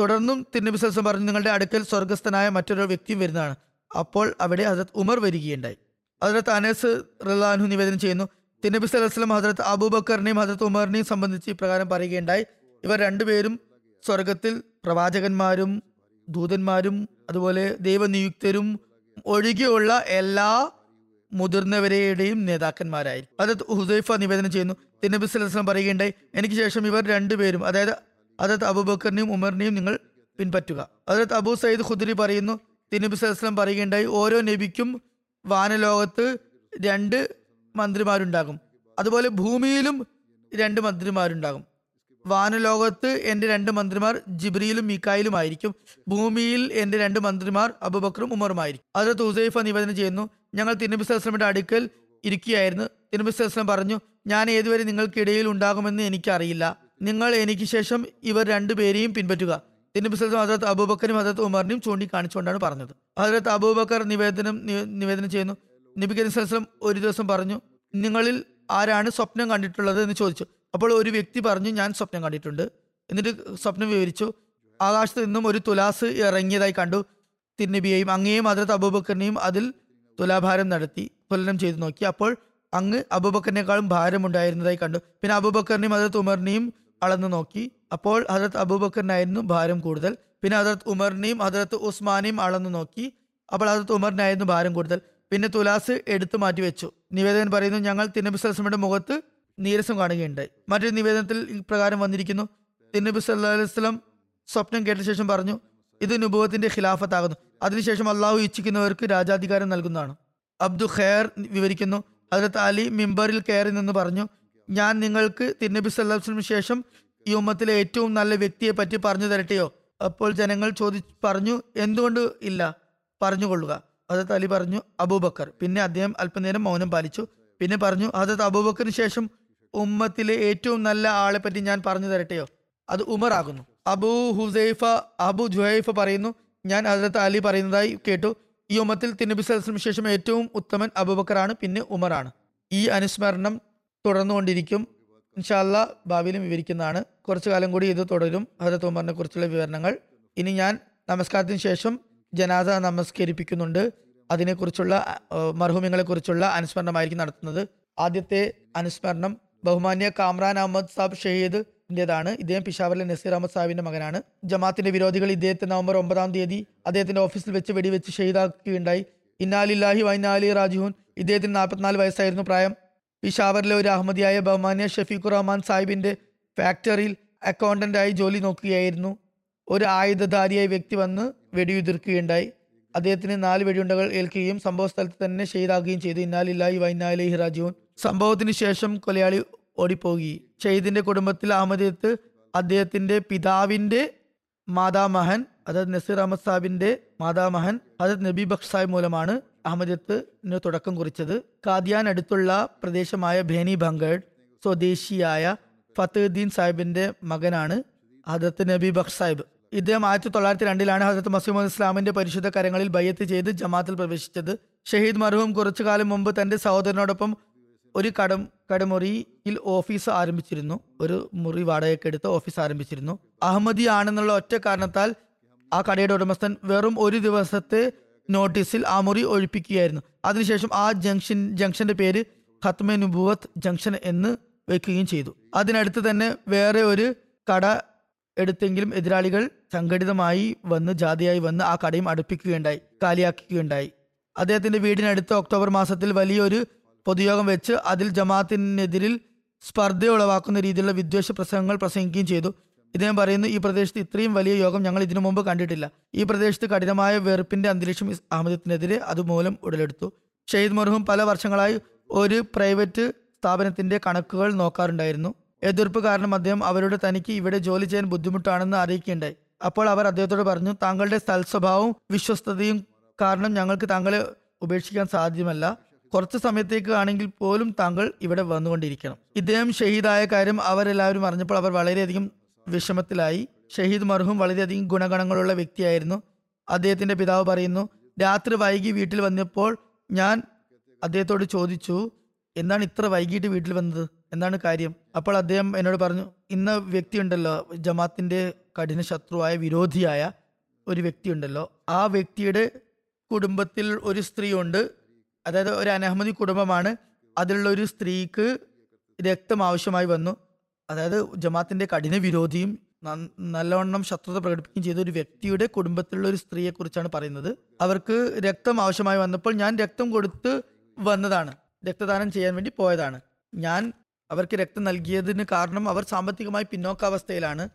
തുടർന്നും തിരുനബി സ്വലം പറഞ്ഞു നിങ്ങളുടെ അടുക്കൽ സ്വർഗസ്ഥനായ മറ്റൊരു വ്യക്തിയും വരുന്നതാണ്. അപ്പോൾ അവിടെ ഹസത്ത് ഉമർ വരികയുണ്ടായി. ഹസരത്ത് അനസ് റലാൻഹു നിവേദനം ചെയ്യുന്നു. തിരുനബി സലഹ്സ്ലം ഹസരത്ത് അബൂബക്കറിനെയും ഹസരത്ത് ഉമറിനെയും സംബന്ധിച്ച് ഇപ്രകാരം പറയുകയുണ്ടായി. ഇവർ രണ്ടുപേരും സ്വർഗത്തിൽ പ്രവാചകന്മാരും ദൂതന്മാരും അതുപോലെ ദൈവനിയുക്തരും ഒഴികെയുള്ള എല്ലാ മുതിർന്നവരുടെയും നേതാക്കന്മാരായി. അതത് ഹുസൈഫ നിവേദനം ചെയ്യുന്നു. തിന്നബി സ്വലം പറയുകയുണ്ടായി എനിക്ക് ശേഷം ഇവർ രണ്ടുപേരും അതായത് അതത് അബൂബക്കറിനെയും ഉമറിനെയും നിങ്ങൾ പിൻപറ്റുക. അതത് അബൂ സയ്യിദ് ഖുദരി പറയുന്നു തിന്നബി സ്വലം പറയുകയുണ്ടായി ഓരോ നബിക്കും വാനലോകത്ത് രണ്ട് മന്ത്രിമാരുണ്ടാകും. അതുപോലെ ഭൂമിയിലും രണ്ട് മന്ത്രിമാരുണ്ടാകും. വാനലോകത്ത് എന്റെ രണ്ട് മന്ത്രിമാർ ജിബ്രിയിലും മിക്കായിലും ആയിരിക്കും. ഭൂമിയിൽ എന്റെ രണ്ട് മന്ത്രിമാർ അബുബക്കറും ഉമറുമായിരിക്കും അത് തുസൈഫ നിവേദനം ചെയ്യുന്നു ഞങ്ങൾ തിരുനബി സലസ്ലമിന്റെ അടുക്കൽ ഇരിക്കുകയായിരുന്നു. തിരുനബി സലസ്ലം പറഞ്ഞു ഞാൻ ഏതുവരെ നിങ്ങൾക്കിടയിൽ ഉണ്ടാകുമെന്ന് എനിക്കറിയില്ല. നിങ്ങൾ എനിക്ക് ശേഷം ഇവർ രണ്ടുപേരെയും പിൻപറ്റുക. തിരുനബി സലസ്ലം ഹസരത്ത് അബൂബക്കറും ഹസരത്ത് ഉമറിനെയും ചൂണ്ടിക്കാണിച്ചുകൊണ്ടാണ് പറഞ്ഞത്. ഹസരത്ത് അബൂബക്കർ നിവേദനം നിവേദനം ചെയ്യുന്നു. നബി കരീം സലസ്ലം ഒരു ദിവസം പറഞ്ഞു നിങ്ങളിൽ ആരാണ് സ്വപ്നം കണ്ടിട്ടുള്ളത്? എന്ന് ചോദിച്ചു. അപ്പോൾ ഒരു വ്യക്തി പറഞ്ഞു ഞാൻ സ്വപ്നം കണ്ടിട്ടുണ്ട്. എന്നിട്ട് സ്വപ്നം വിവരിച്ചു. ആകാശത്ത് നിന്നും ഒരു തുലാസ് ഇറങ്ങിയതായി കണ്ടു തിരുനബിയെയും അങ്ങേയും അതിർത്ത് അബൂബക്കറിനെയും അതിൽ തുലാഭാരം നടത്തി തുലനം ചെയ്തു നോക്കി. അപ്പോൾ അങ്ങ് അബൂബക്കറിനേക്കാളും ഭാരമുണ്ടായിരുന്നതായി കണ്ടു. പിന്നെ അബൂബക്കറിനെയും അതിർത്ത് ഉമറിനെയും അളന്നു നോക്കി. അപ്പോൾ ഹജറത്ത് അബൂബക്കറിനായിരുന്നു ഭാരം കൂടുതൽ. പിന്നെ ഹജറത്ത് ഉമറിനെയും ഹജറത്ത് ഉസ്മാനെയും അളന്നു നോക്കി. അപ്പോൾ ഹജറത്ത് ഉമറിനായിരുന്നു ഭാരം കൂടുതൽ. പിന്നെ തുലാസ് എടുത്തു മാറ്റി വെച്ചു. നിവേദകൻ പറയുന്നു ഞങ്ങൾ തിരുനബി സലസ്ലമിയുടെ മുഖത്ത് നീരസം കാണുകയുണ്ടായി. മറ്റൊരു നിവേദനത്തിൽ ഇപ്രകാരം വന്നിരിക്കുന്നു തിന്നബി സല്ലാ അലൈഹി സ്വപ്നം കേട്ട ശേഷം പറഞ്ഞു ഇത് നുബുവത്തിന്റെ ഖിലാഫത്താകുന്നു. അതിനുശേഷം അള്ളാഹു ഇച്ഛിക്കുന്നവർക്ക് രാജാധികാരം നൽകുന്നതാണ്. അബ്ദു ഖെയർ വിവരിക്കുന്നു. അതിലത്ത് അലി മിമ്പറിൽ കയറി നിന്ന് പറഞ്ഞു ഞാൻ നിങ്ങൾക്ക് തിരുനബി സല്ലാസ്ലിന് ശേഷം ഈ ഉമ്മത്തിലെ ഏറ്റവും നല്ല വ്യക്തിയെ പറ്റി പറഞ്ഞു തരട്ടെയോ? അപ്പോൾ ജനങ്ങൾ ചോദി പറഞ്ഞു എന്തുകൊണ്ട് ഇല്ല? പറഞ്ഞുകൊള്ളുക ഹജരത്ത് അലി പറഞ്ഞു അബൂബക്കർ. പിന്നെ അദ്ദേഹം അല്പനേരം മൗനം പാലിച്ചു. പിന്നെ പറഞ്ഞു ഹജരത്ത് അബൂബക്കറിന് ശേഷം ഉമ്മത്തിലെ ഏറ്റവും നല്ല ആളെ പറ്റി ഞാൻ പറഞ്ഞു തരട്ടെയോ? അത് ഉമർ ആകുന്നു. അബൂ ഹുസൈഫ അബു ജുഹൈഫ പറയുന്നു. ഞാൻ ഹസരത്ത് അലി പറയുന്നതായി കേട്ടു. ഈ ഉമ്മത്തിൽ തിരുനബി സലസ്ലിന് ശേഷം ഏറ്റവും ഉത്തമൻ അബൂബക്കറാണ് പിന്നെ ഉമറാണ്. ഈ അനുസ്മരണം തുടർന്നുകൊണ്ടിരിക്കും. ഇൻഷാല്ല ഭാവിയിലും വിവരിക്കുന്നതാണ്. കുറച്ചു കാലം കൂടി ഇത് തുടരും. ഹസരത്ത് ഉമറിനെ കുറിച്ചുള്ള വിവരണങ്ങൾ. ഇനി ഞാൻ നമസ്കാരത്തിന് ശേഷം ജനാസ നമസ്കരിപ്പിക്കുന്നുണ്ട്. അതിനെക്കുറിച്ചുള്ള മർഹൂമിങ്ങളെ കുറിച്ചുള്ള അനുസ്മരണമായിരിക്കും നടത്തുന്നത്. ആദ്യത്തെ അനുസ്മരണം ബഹുമാന്യ കാമ്രാൻ അഹമ്മദ് സാബ് ഷഹീദിന്റെതാണ് ഇദ്ദേഹം പിഷാവറിലെ നസീർ അഹമ്മദ് സാഹിബിന്റെ മകനാണ്. ജമാത്തിന്റെ വിരോധികൾ ഇദ്ദേഹത്തെ നവംബർ ഒമ്പതാം തീയതി അദ്ദേഹത്തിന്റെ ഓഫീസിൽ വെച്ച് വെടിവെച്ച് ഷെയ്താക്കുകയുണ്ടായി ഇന്നാലില്ലാഹി വൈനാലി റാജുഹുൻ ഇദ്ദേഹത്തിന് നാൽപ്പത്തിനാല് വയസ്സായിരുന്നു പ്രായം. പിഷാവറിലെ ഒരു അഹമ്മദിയായ ബഹ്മാനിയ ഷഫീഖുർ റഹ്മാൻ സാഹിബിന്റെ ഫാക്ടറിയിൽ അക്കൗണ്ടന്റായി ജോലി നോക്കുകയായിരുന്നു. ഒരു ആയുധധാരിയായ വ്യക്തി വന്ന് വെടിയുതിർക്കുകയുണ്ടായി. അദ്ദേഹത്തിന് നാല് വെടിയുണ്ടകൾ ഏൽക്കുകയും സംഭവ സ്ഥലത്ത് തന്നെ ഷെയ്ദാക്കുകയും ചെയ്തു. ഇന്നാലില്ലാഹി വൈനാലി റാജുൻ സംഭവത്തിന് ശേഷം കൊലയാളി ഓടിപ്പോയി ഷെയ്ദിന്റെ കുടുംബത്തിൽ അഹമ്മദിയത്ത് അദ്ദേഹത്തിന്റെ പിതാവിന്റെ മാതാമഹൻ അതായത് നസീർ അഹമ്മദ് സാഹിബിന്റെ മാതാമഹൻ അതായത് നബി ബഖ് സാഹിബ് മൂലമാണ് അഹമ്മദിയത്തിന് തുടക്കം കുറിച്ചത്. കാദിയാൻ അടുത്തുള്ള പ്രദേശമായ ഭേനി ഭംഗഡ് സ്വദേശിയായ ഫത്തുദ്ദീൻ സാഹിബിന്റെ മകനാണ് ഹജരത്ത് നബി ബഖ് സാഹിബ്. ഇദ്ദേഹം ആയിരത്തി തൊള്ളായിരത്തി രണ്ടിലാണ് ഹജരത്ത് മസീമദ് ഇസ്ലാമിന്റെ പരിശുദ്ധ കരങ്ങളിൽ ബയ്യത്ത് ചെയ്ത് ജമാത്തിൽ പ്രവേശിച്ചത്. ഷഹീദ് മർഹൂം കുറച്ചു കാലം മുമ്പ് തന്റെ സഹോദരനോടൊപ്പം ഒരു കടം കടമുറിയിൽ ഓഫീസ് ആരംഭിച്ചിരുന്നു. ഒരു മുറി വാടകയ്ക്ക് എടുത്ത് ഓഫീസ് ആരംഭിച്ചിരുന്നു. അഹമ്മദി ആണെന്നുള്ള ഒറ്റ കാരണത്താൽ ആ കടയുടെ ഉടമസ്ഥൻ വെറും ഒരു ദിവസത്തെ നോട്ടീസിൽ ആ മുറി ഒഴിപ്പിക്കുകയായിരുന്നു. അതിനുശേഷം ആ ജംഗ്ഷൻ ജംഗ്ഷന്റെ പേര് ഖത്മെ നുബുവത്ത് ജംഗ്ഷൻ എന്ന് വെക്കുകയും ചെയ്തു. അതിനടുത്ത് തന്നെ വേറെ ഒരു കട എടുത്തെങ്കിലും എതിരാളികൾ സംഘടിതമായി വന്ന് ജാതിയായി വന്ന് ആ കടയും അടുപ്പിക്കുകയുണ്ടായി കാലിയാക്കുകയുണ്ടായി. അദ്ദേഹത്തിന്റെ വീടിനടുത്ത് ഒക്ടോബർ മാസത്തിൽ വലിയൊരു പൊതുയോഗം വെച്ച് അതിൽ ജമാഅത്തിനെതിരിൽ സ്പർദ്ധ ഉളവാക്കുന്ന രീതിയിലുള്ള വിദ്വേഷ പ്രസംഗങ്ങൾ പ്രസംഗിക്കുകയും ചെയ്തു. ഇദ്ദേഹം പറയുന്നു ഈ പ്രദേശത്ത് ഇത്രയും വലിയ യോഗം ഞങ്ങൾ ഇതിനു മുമ്പ് കണ്ടിട്ടില്ല. ഈ പ്രദേശത്ത് കഠിനമായ വെറുപ്പിന്റെ അന്തരീക്ഷം അഹമ്മദത്തിനെതിരെ അതുമൂലം ഉടലെടുത്തു. ഷെയ്ദ് മർഹൂം പല വർഷങ്ങളായി ഒരു പ്രൈവറ്റ് സ്ഥാപനത്തിന്റെ കണക്കുകൾ നോക്കാറുണ്ടായിരുന്നു. എതിർപ്പ് കാരണം അദ്ദേഹം അവരുടെ തനിക്ക് ഇവിടെ ജോലി ചെയ്യാൻ ബുദ്ധിമുട്ടാണെന്ന് അറിയിക്കുകയുണ്ടായി. അപ്പോൾ അവർ അദ്ദേഹത്തോട് പറഞ്ഞു താങ്കളുടെ സ്വഭാവവും വിശ്വസ്തതയും കാരണം ഞങ്ങൾക്ക് താങ്കളെ ഉപേക്ഷിക്കാൻ സാധ്യമല്ല. കുറച്ച് സമയത്തേക്ക് ആണെങ്കിൽ പോലും താങ്കൾ ഇവിടെ വന്നുകൊണ്ടിരിക്കണം. ഇദ്ദേഹം ഷഹീദായ കാര്യം അവരെല്ലാവരും അറിഞ്ഞപ്പോൾ അവർ വളരെയധികം വിഷമത്തിലായി. ഷഹീദ് മർഹൂം വളരെയധികം ഗുണഗണങ്ങളുള്ള വ്യക്തിയായിരുന്നു. അദ്ദേഹത്തിന്റെ പിതാവ് പറയുന്നു രാത്രി വൈകി വീട്ടിൽ വന്നപ്പോൾ ഞാൻ അദ്ദേഹത്തോട് ചോദിച്ചു എന്താണ് ഇത്ര വൈകിട്ട് വീട്ടിൽ വന്നത്? എന്താണ് കാര്യം? അപ്പോൾ അദ്ദേഹം എന്നോട് പറഞ്ഞു ഇന്ന വ്യക്തി ഉണ്ടല്ലോ ജമാത്തിന്റെ കഠിന ശത്രുവായ വിരോധിയായ ഒരു വ്യക്തിയുണ്ടല്ലോ. ആ വ്യക്തിയുടെ കുടുംബത്തിൽ ഒരു സ്ത്രീ ഉണ്ട് അതായത് ഒരു അനഹമ്മദി കുടുംബമാണ്. അതിലുള്ള ഒരു സ്ത്രീക്ക് രക്തം ആവശ്യമായി വന്നു. അതായത് ജമാത്തിന്റെ കഠിന വിരോധിയും നല്ലവണ്ണം ശത്രുത പ്രകടിപ്പിക്കുകയും ചെയ്ത ഒരു വ്യക്തിയുടെ കുടുംബത്തിലുള്ള ഒരു സ്ത്രീയെ കുറിച്ചാണ് പറയുന്നത്. അവർക്ക് രക്തം ആവശ്യമായി വന്നപ്പോൾ ഞാൻ രക്തം കൊടുത്ത് വന്നതാണ്. രക്തദാനം ചെയ്യാൻ വേണ്ടി പോയതാണ്. ഞാൻ അവർക്ക് രക്തം നൽകിയതിന് കാരണം അവർ സാമ്പത്തികമായി പിന്നോക്കാവസ്ഥയിലാണ്.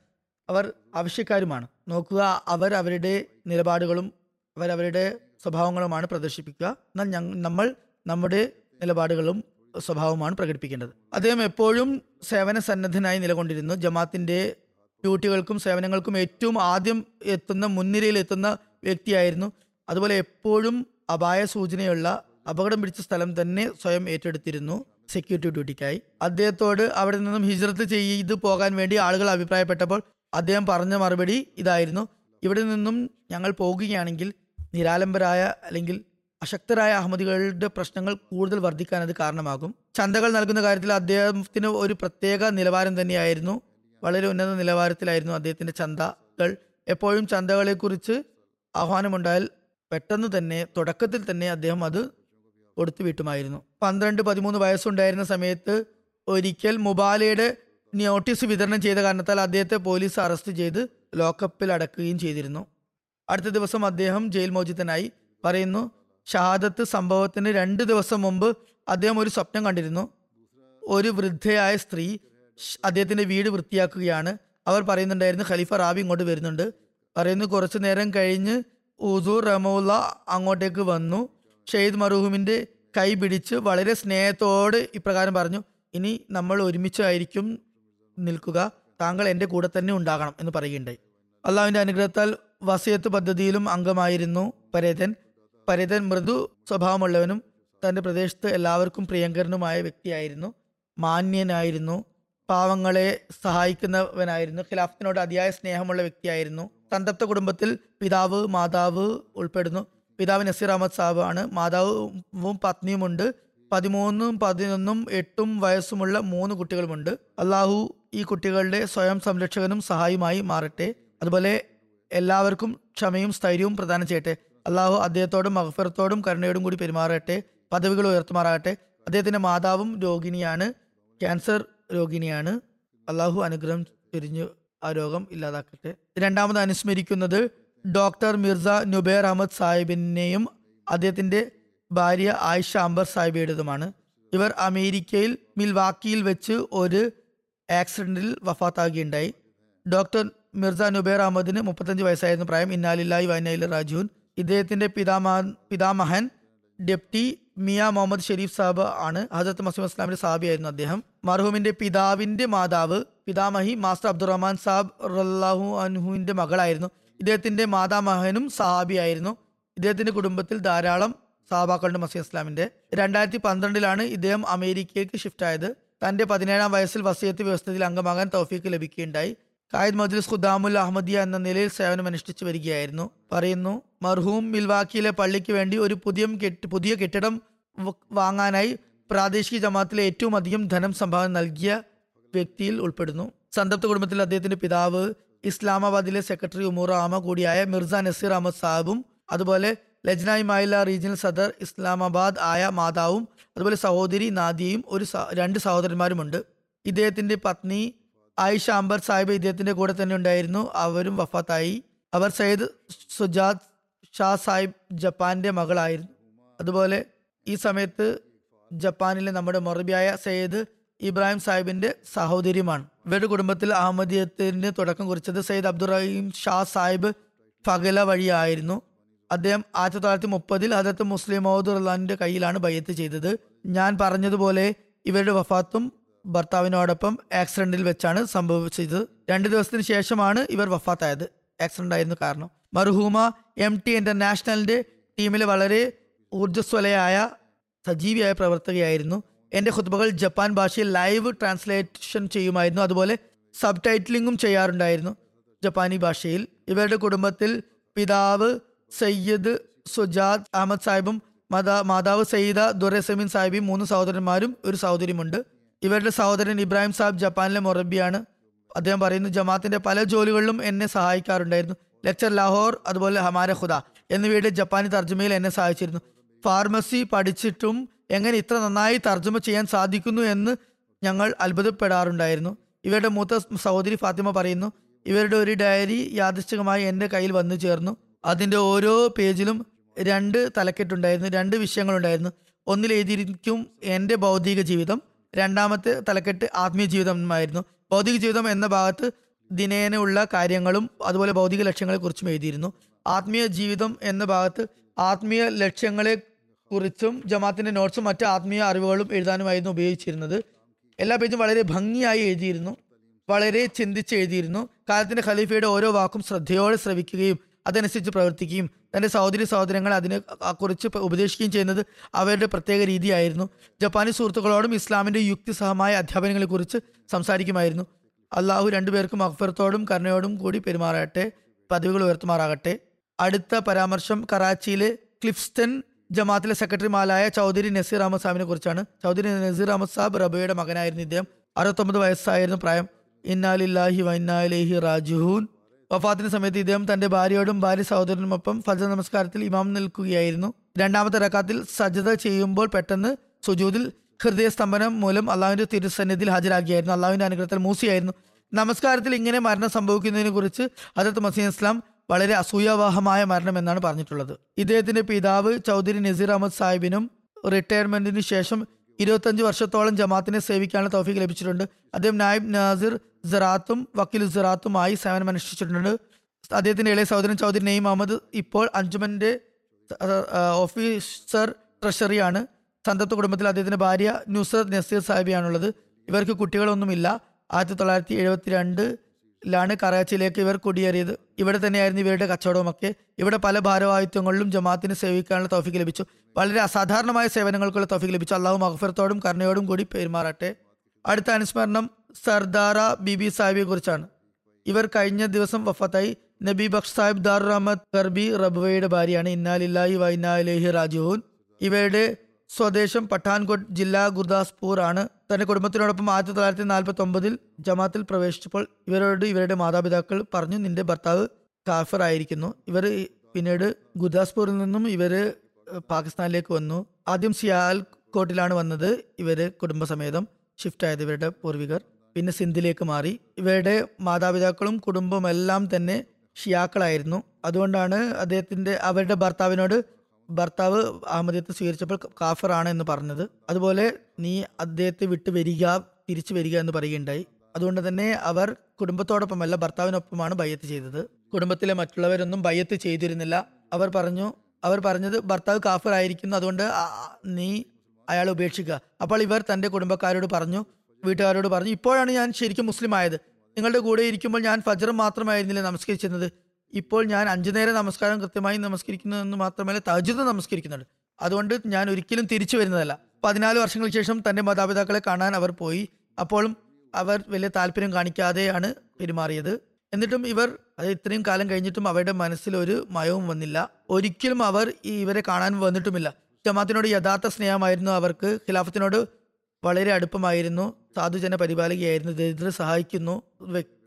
അവർ ആവശ്യക്കാരുമാണ് നോക്കുക അവർ അവരുടെ നിലപാടുകളും അവർ അവരുടെ സ്വഭാവങ്ങളുമാണ് പ്രദർശിപ്പിക്കുക. എന്നാൽ നമ്മൾ നമ്മുടെ നിലപാടുകളും സ്വഭാവമാണ് പ്രകടിപ്പിക്കേണ്ടത്. അദ്ദേഹം എപ്പോഴും സേവന സന്നദ്ധനായി നിലകൊണ്ടിരുന്നു. ജമാത്തിന്റെ ഡ്യൂട്ടികൾക്കും സേവനങ്ങൾക്കും ഏറ്റവും ആദ്യം എത്തുന്ന മുൻനിരയിൽ എത്തുന്ന വ്യക്തിയായിരുന്നു. അതുപോലെ എപ്പോഴും അപായ സൂചനയുള്ള അപകടം പിടിച്ച സ്ഥലം തന്നെ സ്വയം ഏറ്റെടുത്തിരുന്നു സെക്യൂരിറ്റി ഡ്യൂട്ടിക്കായി. അദ്ദേഹത്തോട് അവിടെ നിന്നും ഹിജ്രത്ത് ചെയ്ത് പോകാൻ വേണ്ടി ആളുകൾ അഭിപ്രായപ്പെട്ടപ്പോൾ അദ്ദേഹം പറഞ്ഞ മറുപടി ഇതായിരുന്നു. ഇവിടെ നിന്നും ഞങ്ങൾ പോകുകയാണെങ്കിൽ നിരാലംബരായ അല്ലെങ്കിൽ അശക്തരായ അഹമ്മദികളുടെ പ്രശ്നങ്ങൾ കൂടുതൽ വർദ്ധിക്കാൻ അത് കാരണമാകും. ചന്തകൾ നൽകുന്ന കാര്യത്തിൽ അദ്ദേഹത്തിന് ഒരു പ്രത്യേക നിലവാരം തന്നെയായിരുന്നു. വളരെ ഉന്നത നിലവാരത്തിലായിരുന്നു അദ്ദേഹത്തിന്റെ ചന്തകൾ. എപ്പോഴും ചന്തകളെക്കുറിച്ച് ആഹ്വാനമുണ്ടായാൽ പെട്ടെന്ന് തന്നെ തുടക്കത്തിൽ തന്നെ അദ്ദേഹം അത് കൊടുത്തു വിട്ടുമായിരുന്നു. പന്ത്രണ്ട് പതിമൂന്ന് വയസ്സുണ്ടായിരുന്ന സമയത്ത് ഒരിക്കൽ മുബാലയുടെ നോട്ടീസ് വിതരണം ചെയ്ത കാരണത്താൽ അദ്ദേഹത്തെ പോലീസ് അറസ്റ്റ് ചെയ്ത് ലോക്കപ്പിൽ അടക്കുകയും ചെയ്തിരുന്നു. അടുത്ത ദിവസം അദ്ദേഹം ജയിൽ മോചിതനായി പറയുന്നു ഷഹാദത്ത് സംഭവത്തിന് രണ്ട് ദിവസം മുമ്പ് അദ്ദേഹം ഒരു സ്വപ്നം കണ്ടിരുന്നു. ഒരു വൃദ്ധയായ സ്ത്രീ അദ്ദേഹത്തിന്റെ വീട് വൃത്തിയാക്കുകയാണ്. അവർ പറയുന്നുണ്ടായിരുന്നു ഖലീഫ റാബി ഇങ്ങോട്ട് വരുന്നുണ്ട്. പറയുന്നു കുറച്ചു നേരം കഴിഞ്ഞ് ഉസൂർ റമൗല അങ്ങോട്ടേക്ക് വന്നു. ഷെയ്ദ് മറൂഹിമിന്റെ കൈ പിടിച്ച് വളരെ സ്നേഹത്തോട് ഇപ്രകാരം പറഞ്ഞു ഇനി നമ്മൾ ഒരുമിച്ചായിരിക്കും നിൽക്കുക. താങ്കൾ എന്റെ കൂടെ തന്നെ ഉണ്ടാകണം എന്ന് പറയുകയുണ്ടായി. അള്ളാഹുവിന്റെ അനുഗ്രഹത്താൽ വസിയത്ത് പദ്ധതിയിലും അംഗമായിരുന്നു പരേതൻ. പരേതൻ മൃദു സ്വഭാവമുള്ളവനും തന്റെ പ്രദേശത്ത് എല്ലാവർക്കും പ്രിയങ്കരനുമായ വ്യക്തിയായിരുന്നു. മാന്യനായിരുന്നു. പാവങ്ങളെ സഹായിക്കുന്നവനായിരുന്നു. ഖിലാഫത്തിനോട് അതിയായ സ്നേഹമുള്ള വ്യക്തിയായിരുന്നു. സന്തപ്ത കുടുംബത്തിൽ പിതാവ് മാതാവ് ഉൾപ്പെടുന്നു. പിതാവ് നസീർ അഹമ്മദ് സാബ് ആണ്. മാതാവും പത്നിയുമുണ്ട്. പതിമൂന്നും പതിനൊന്നും എട്ടും വയസ്സുമുള്ള മൂന്ന് കുട്ടികളുമുണ്ട്. അള്ളാഹു ഈ കുട്ടികളുടെ സ്വയം സംരക്ഷകനും സഹായിയുമായി മാറട്ടെ. അതുപോലെ എല്ലാവർക്കും ക്ഷമയും സ്ഥൈര്യവും പ്രദാനം ചെയ്യട്ടെ. അള്ളാഹു അദ്ദേഹത്തോടും മഹഫറത്തോടും കരുണയോടും കൂടി പെരുമാറട്ടെ പദവികൾ ഉയർത്തുമാറാകട്ടെ. അദ്ദേഹത്തിന്റെ മാതാവും രോഗിണിയാണ്. ക്യാൻസർ രോഗിണിയാണ്. അള്ളാഹു അനുഗ്രഹം ചൊരിഞ്ഞു ആ രോഗം ഇല്ലാതാക്കട്ടെ. രണ്ടാമത് അനുസ്മരിക്കുന്നത് ഡോക്ടർ മിർസ നുബേർ അഹമ്മദ് സാഹിബിനെയും അദ്ദേഹത്തിന്റെ ഭാര്യ ആയിഷ അംബർ സാഹിബയുടേതുമാണ്. ഇവർ അമേരിക്കയിൽ മിൽവാക്കിയിൽ വെച്ച് ഒരു ആക്സിഡന്റിൽ വഫാത്താകുകയുണ്ടായി. ഡോക്ടർ മിർസ നുബേർ അഹമ്മദിന് മുപ്പത്തഞ്ച് വയസ്സായിരുന്നു പ്രായം. ഇന്നാലില്ലായി വൈനയിൽ രാജുൻ ഇദ്ദേഹത്തിന്റെ പിതാമഹൻ പിതാമഹൻ ഡെപ്റ്റി മിയ മുഹമ്മദ് ഷെരീഫ് സാബ് ആണ്. ഹസരത്ത് മസീം ഇസ്ലാമിന്റെ സാബിയായിരുന്നു അദ്ദേഹം. മർഹൂമിന്റെ പിതാവിന്റെ മാതാവ് പിതാമഹി മാസ്റ്റർ അബ്ദുറഹ്മാൻ സാബ് റല്ലാഹു അൻഹുവിന്റെ മകളായിരുന്നു. ഇദ്ദേഹത്തിന്റെ മാതാമഹനും സഹാബിയായിരുന്നു ഇദ്ദേഹത്തിന്റെ കുടുംബത്തിൽ ധാരാളം സഹാബാക്കളുണ്ട് മസീം ഇസ്ലാമിന്റെ രണ്ടായിരത്തി പന്ത്രണ്ടിലാണ് ഇദ്ദേഹം അമേരിക്കയ്ക്ക് ഷിഫ്റ്റ് ആയത്. തന്റെ പതിനേഴാം വയസ്സിൽ വസീയത്ത് വ്യവസ്ഥയിൽ അംഗമാകാൻ തൗഫീക്ക് ലഭിക്കുകയുണ്ടായി. കായിദ് മജ്ലിസ് ഖുദാമുൽ അഹമ്മദിയ എന്ന നിലയിൽ സേവനം അനുഷ്ഠിച്ചു വരികയായിരുന്നു. പറയുന്നു മർഹൂം മിൽവാക്കിയിലെ പള്ളിക്ക് വേണ്ടി ഒരു പുതിയ പുതിയ കെട്ടിടം വാങ്ങാനായി പ്രാദേശിക ജമാത്തിലെ ഏറ്റവും അധികം ധനം സംഭാവന നൽകിയ വ്യക്തിയിൽ ഉൾപ്പെടുന്നു. സന്തപ്ത കുടുംബത്തിൽ അദ്ദേഹത്തിന്റെ പിതാവ് ഇസ്ലാമാബാദിലെ സെക്രട്ടറി ഉമൂർ ആമ കൂടിയായ മിർസ നസീർ അഹമ്മദ് സാഹബും അതുപോലെ ലജ്നായ് മൈല റീജിയണൽ സദർ ഇസ്ലാമാബാദ് ആയ മാതാവും അതുപോലെ സഹോദരി നാദിയയും ഒരു രണ്ട് സഹോദരന്മാരുമുണ്ട്. ഇദ്ദേഹത്തിന്റെ പത്നി ആയിഷ അംബർ സാഹിബ് ഇദ്ദേഹത്തിന്റെ കൂടെ തന്നെ ഉണ്ടായിരുന്നു. അവരും വഫാത്തായി. അവർ സയ്യിദ് സുജാദ് ഷാ സാഹിബ് ജപ്പാന്റെ മകളായിരുന്നു. അതുപോലെ ഈ സമയത്ത് ജപ്പാനിലെ നമ്മുടെ മൊറബിയായ സയ്യിദ് ഇബ്രാഹിം സാഹിബിന്റെ സഹോദരിയുമാണ്. ഇവരുടെ കുടുംബത്തിൽ അഹമ്മദിയത്തിന് തുടക്കം കുറിച്ചത് സയ്യിദ് അബ്ദുറഹീം ഷാ സാഹിബ് ഫഗല വഴിയായിരുന്നു. അദ്ദേഹം ആയിരത്തി തൊള്ളായിരത്തി മുപ്പതിൽ ഹജരത്ത് മുസ്ലിം അള്ളാഹിന്റെ കയ്യിലാണ് ബയ്യത്ത് ചെയ്തത്. ഞാൻ പറഞ്ഞതുപോലെ ഇവരുടെ വഫാത്തും ഭർത്താവിനോടൊപ്പം ആക്സിഡന്റിൽ വെച്ചാണ് സംഭവിച്ചത്. രണ്ട് ദിവസത്തിന് ശേഷമാണ് ഇവർ വഫാത്തായത്. ആക്സിഡന്റ് ആയിരുന്നു കാരണം. മർഹൂമ എം ടി ഇന്റർനാഷണലിന്റെ ടീമിലെ വളരെ ഊർജസ്വലയായ സജീവിയായ പ്രവർത്തകയായിരുന്നു. എന്റെ ഖുത്ബകൾ ജപ്പാൻ ഭാഷയിൽ ലൈവ് ട്രാൻസ്ലേഷൻ ചെയ്യുമായിരുന്നു. അതുപോലെ സബ് ടൈറ്റിലിംഗും ചെയ്യാറുണ്ടായിരുന്നു ജപ്പാനി ഭാഷയിൽ. ഇവരുടെ കുടുംബത്തിൽ പിതാവ് സയ്യദ് സുജാദ് അഹമ്മദ് സാഹിബും മാതാ മാതാവ് സയ്യിദ ദുറസമീൻ സാഹിബും മൂന്ന് സഹോദരന്മാരും ഒരു സഹോദരിയുമുണ്ട്. ഇവരുടെ സഹോദരൻ ഇബ്രാഹിം സാബ് ജപ്പാനിലെ മൊറബിയാണ് അദ്ദേഹം പറയുന്നു ജമാഅത്തിന്റെ പല ജോലികളിലും എന്നെ സഹായിക്കാറുണ്ടായിരുന്നു. ലെക്ചർ ലാഹോർ അതുപോലെ ഹമാര ഖുദ എന്നിവയുടെ ജപ്പാനി തർജമയിൽ എന്നെ സഹായിച്ചിരുന്നു. ഫാർമസി പഠിച്ചിട്ടും എങ്ങനെ ഇത്ര നന്നായി തർജമ ചെയ്യാൻ സാധിക്കുന്നു എന്ന് ഞങ്ങൾ അത്ഭുതപ്പെടാറുണ്ടായിരുന്നു. ഇവരുടെ മൂത്ത സഹോദരി ഫാത്തിമ പറയുന്നു ഇവരുടെ ഒരു ഡയറി യാദൃശ്ചികമായി എന്റെ കയ്യിൽ വന്നു ചേർന്നു. അതിന്റെ ഓരോ പേജിലും രണ്ട് തലക്കെട്ടുണ്ടായിരുന്നു രണ്ട് വിഷയങ്ങളുണ്ടായിരുന്നു. ഒന്നിൽ എഴുതിയിരിക്കും എന്റെ ഭൗതിക ജീവിതം രണ്ടാമത്തെ തലക്കെട്ട് ആത്മീയ ജീവിതമായിരുന്നു. ഭൗതിക ജീവിതം എന്ന ഭാഗത്ത് ദിനേനയുള്ള കാര്യങ്ങളും അതുപോലെ ഭൗതിക ലക്ഷ്യങ്ങളെ കുറിച്ചും എഴുതിയിരുന്നു. ആത്മീയ ജീവിതം എന്ന ഭാഗത്ത് ആത്മീയ ലക്ഷ്യങ്ങളെ കുറിച്ചും ജമാത്തിന്റെ നോട്ട്സും മറ്റ് ആത്മീയ അറിവുകളും എഴുതാനുമായിരുന്നു ഉപയോഗിച്ചിരുന്നത്. എല്ലാ പേജും വളരെ ഭംഗിയായി എഴുതിയിരുന്നു. വളരെ ചിന്തിച്ച് എഴുതിയിരുന്നു. കാലത്തിന്റെ ഖലീഫയുടെ ഓരോ വാക്കും ശ്രദ്ധയോടെ ശ്രവിക്കുകയും അതനുസരിച്ച് പ്രവർത്തിക്കുകയും തന്റെ സഹോദരി സഹോദരങ്ങൾ അതിനെ കുറിച്ച് ഉപദേശിക്കുകയും ചെയ്യുന്നത് അവരുടെ പ്രത്യേക രീതിയായിരുന്നു. ജപ്പാനി സുഹൃത്തുക്കളോടും ഇസ്ലാമിന്റെ യുക്തിസഹമായ അധ്യാപനങ്ങളെക്കുറിച്ച് സംസാരിക്കുമായിരുന്നു. അള്ളാഹു രണ്ടുപേർക്കും അക്ബറത്തോടും കരുണയോടും കൂടി പെരുമാറട്ടെ പദവികൾ ഉയർത്തുമാറാകട്ടെ. അടുത്ത പരാമർശം കറാച്ചിയിലെ ക്ലിഫ്സ്റ്റൺ ജമാഅത്തിലെ സെക്രട്ടറിമാരായ ചൗധരി നസീർ അഹമ്മദ് സാഹിബിനെ കുറിച്ചാണ്. ചൗധരി നസീർ അഹമ്മദ് സാബ് റബയുടെ മകനായിരുന്നു ഇദ്ദേഹം. അറുപത്തൊമ്പത് വയസ്സായിരുന്നു പ്രായം. ഇന്നാലില്ലാഹി വൈനാലേഹി റാജുഹൂൻ വഫാത്തിന് സമയത്ത് ഇദ്ദേഹം തന്റെ ഭാര്യയോടും ഭാര്യ സഹോദരനുമൊപ്പം ഫജ നമസ്കാരത്തിൽ ഇമാം നിൽക്കുകയായിരുന്നു. രണ്ടാമത്തെ റക്കാത്തിൽ സജ്ജത ചെയ്യുമ്പോൾ പെട്ടെന്ന് സുജൂദിൽ ഹൃദയസ്തംഭനം മൂലം അള്ളാഹുവിന്റെ തിരുസന്നിധിയിൽ ഹാജരാക്കിയായിരുന്നു. അള്ളാഹുവിന്റെ അനുഗ്രഹത്തിൽ മൂസിയായിരുന്നു. നമസ്കാരത്തിൽ ഇങ്ങനെ മരണം സംഭവിക്കുന്നതിനെ കുറിച്ച് ഹജരത്ത് മസീൻ ഇസ്ലാം വളരെ അസൂയാവാഹമായ മരണം എന്നാണ് പറഞ്ഞിട്ടുള്ളത്. ഇദ്ദേഹത്തിന്റെ പിതാവ് ചൗധരി നസീർ അഹമ്മദ് സാഹിബിനും റിട്ടയർമെന്റിന് ശേഷം ഇരുപത്തഞ്ച് വർഷത്തോളം ജമാത്തിനെ സേവിക്കാനുള്ള തൗഫീക്ക് ലഭിച്ചിട്ടുണ്ട്. അദ്ദേഹം നായിബ് നാസിർ സിറാത്തും വക്കീൽ സിറാത്തുമായി സേവനം അനുഷ്ഠിച്ചിട്ടുണ്ട് അദ്ദേഹത്തിന്റെ ഇളയ സഹോദരൻ ചൗധരി നെയ്ം അഹമ്മദ് ഇപ്പോൾ അഞ്ജുമന്റെ ഓഫീസർ ട്രഷറിയാണ്. സന്തപ്ത കുടുംബത്തിൽ അദ്ദേഹത്തിന്റെ ഭാര്യ നുസറത് നസീർ സാഹിബിയാണുള്ളത്. ഇവർക്ക് കുട്ടികളൊന്നുമില്ല. ആയിരത്തി തൊള്ളായിരത്തി എഴുപത്തിരണ്ടിലാണ് കറാച്ചിയിലേക്ക് ഇവർ കുടിയേറിയത്. ഇവിടെ തന്നെയായിരുന്നു ഇവരുടെ കച്ചവടവുമൊക്കെ. ഇവിടെ പല ഭാരവാഹിത്വങ്ങളിലും ജമാഅത്തിന് സേവിക്കാനുള്ള തൗഫിക്ക് ലഭിച്ചു. വളരെ അസാധാരണമായ സേവനങ്ങൾക്കുള്ള തോഫിക്ക് ലഭിച്ച അള്ളാഹു മഹഫറത്തോടും കരുണയോടും കൂടി പെരുമാറട്ടെ. അടുത്ത അനുസ്മരണം സർദാറ ബിബി സാഹിബിയെ കുറിച്ചാണ്. ഇവർ കഴിഞ്ഞ ദിവസം വഫത്തായി. നബി ബക്ഷ് സാഹിബ് ദാർ റഹ്മദ് കർബി റബ്വയുടെ ഭാര്യയാണ്. ഇന്നാലില്ലാഹി വൈനാലേഹി രാജുഹൂൻ ഇവരുടെ സ്വദേശം പഠാൻകോട്ട് ജില്ലാ ഗുർദാസ്പൂർ ആണ്. തന്റെ കുടുംബത്തിനോടൊപ്പം ആയിരത്തി തൊള്ളായിരത്തി നാൽപ്പത്തി ഒമ്പതിൽ ജമാത്തിൽ പ്രവേശിച്ചപ്പോൾ ഇവരോട് ഇവരുടെ മാതാപിതാക്കൾ പറഞ്ഞു നിന്റെ ഭർത്താവ് കാഫർ ആയിരിക്കുന്നു. ഇവർ പിന്നീട് ഗുർദാസ്പൂരിൽ നിന്നും ഇവർ പാകിസ്ഥാനിലേക്ക് വന്നു. ആദ്യം സിയാൽ കോട്ടിലാണ് വന്നത് ഇവർ കുടുംബസമേതം ഷിഫ്റ്റ് ആയത് ഇവരുടെ പൂർവികർ. പിന്നെ സിന്ധിലേക്ക് മാറി. ഇവരുടെ മാതാപിതാക്കളും കുടുംബം എല്ലാം തന്നെ ഷിയാക്കളായിരുന്നു. അതുകൊണ്ടാണ് അദ്ദേഹത്തിന്റെ അവരുടെ ഭർത്താവിനോട് ഭർത്താവ് അഹമ്മദിയത്തെ സ്വീകരിച്ചപ്പോൾ കാഫറാണ് എന്ന് പറഞ്ഞത്. അതുപോലെ നീ അദ്ദേഹത്തെ വിട്ട് വരിക തിരിച്ചു വരിക എന്ന് പറയുകയുണ്ടായി. അതുകൊണ്ട് തന്നെ അവർ കുടുംബത്തോടൊപ്പമല്ല ഭർത്താവിനൊപ്പമാണ് ബയ്യത്ത് ചെയ്തത്. കുടുംബത്തിലെ മറ്റുള്ളവരൊന്നും ബയ്യത്ത് ചെയ്തിരുന്നില്ല. അവർ പറഞ്ഞു അവർ പറഞ്ഞത് ഭർത്താവ് കാഫർ ആയിരിക്കുന്നു അതുകൊണ്ട് നീ അയാളെ ഉപേക്ഷിക്കുക. അപ്പോൾ ഇവർ തന്റെ കുടുംബക്കാരോട് പറഞ്ഞു വീട്ടുകാരോട് പറഞ്ഞു ഇപ്പോഴാണ് ഞാൻ ശരിക്കും മുസ്ലിം ആയത്. നിങ്ങളുടെ കൂടെ ഇരിക്കുമ്പോൾ ഞാൻ ഫജർ മാത്രമായിരുന്നില്ല നമസ്കരിച്ചിരുന്നത്? ഇപ്പോൾ ഞാൻ അഞ്ചു നേരം നമസ്കാരം കൃത്യമായി നമസ്കരിക്കുന്നതെന്ന് മാത്രമല്ല തജുദ് നമസ്കരിക്കുന്നുണ്ട്. അതുകൊണ്ട് ഞാൻ ഒരിക്കലും തിരിച്ചു വരുന്നതല്ല. പതിനാല് വർഷങ്ങൾക്ക് ശേഷം തന്റെ മാതാപിതാക്കളെ കാണാൻ അവർ പോയി. അപ്പോഴും അവർ വലിയ താല്പര്യം കാണിക്കാതെയാണ് പെരുമാറിയത്. എന്നിട്ടും ഇവർ അത് ഇത്രയും കാലം കഴിഞ്ഞിട്ടും അവരുടെ മനസ്സിൽ ഒരു മയവും വന്നില്ല. ഒരിക്കലും അവർ ഇവരെ കാണാൻ വന്നിട്ടുമില്ല. ജമാത്തിനോട് യഥാർത്ഥ സ്നേഹമായിരുന്നു അവർക്ക്. ഖിലാഫത്തിനോട് വളരെ അടുപ്പമായിരുന്നു. സാധുജന പരിപാലകയായിരുന്നു. ദരിദ്ര സഹായിക്കുന്നു.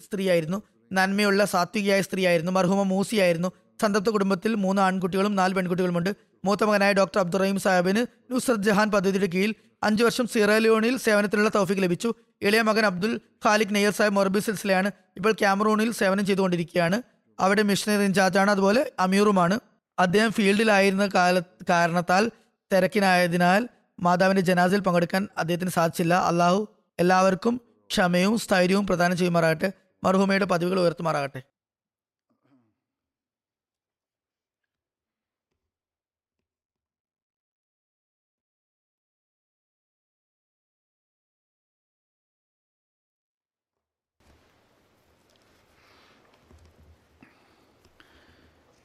സ്ത്രീയായിരുന്നു. നന്മയുള്ള സാത്വികയായ സ്ത്രീയായിരുന്നു. മർഹൂമ മൂസിയായിരുന്നു. സന്തപ്ത കുടുംബത്തിൽ മൂന്ന് ആൺകുട്ടികളും നാല് പെൺകുട്ടികളുമുണ്ട്. മൂത്ത മകനായ ഡോക്ടർ അബ്ദുറഹീം സാഹിബിന് നുസ്രത് ജഹാൻ പദ്ധതിയുടെ കീഴിൽ അഞ്ചു വർഷം സിറാലിയോണിൽ സേവനത്തിനുള്ള തൗഫീക്ക് ലഭിച്ചു. ഇളയ മകൻ അബ്ദുൽ ഖാലിഖ് നെയ്യർ സാഹിബ് മൊറബി സിൽസിലയാണ് ഇപ്പോൾ ക്യാമറൂണിൽ സേവനം ചെയ്തുകൊണ്ടിരിക്കുകയാണ്. അവിടെ മിഷണറി ഇൻചാർജാണ് അതുപോലെ അമീറുമാണ്. അദ്ദേഹം ഫീൽഡിലായിരുന്ന കാല കാരണത്താൽ തിരക്കിനായതിനാൽ മാതാവിന്റെ ജനാസിൽ പങ്കെടുക്കാൻ അദ്ദേഹത്തിന് സാധിച്ചില്ല. അള്ളാഹു എല്ലാവർക്കും ക്ഷമയും സ്ഥൈര്യവും പ്രദാനം ചെയ്യുമാറാകട്ടെ. മർഹൂമയുടെ പദവികൾ ഉയർത്തുമാറാകട്ടെ.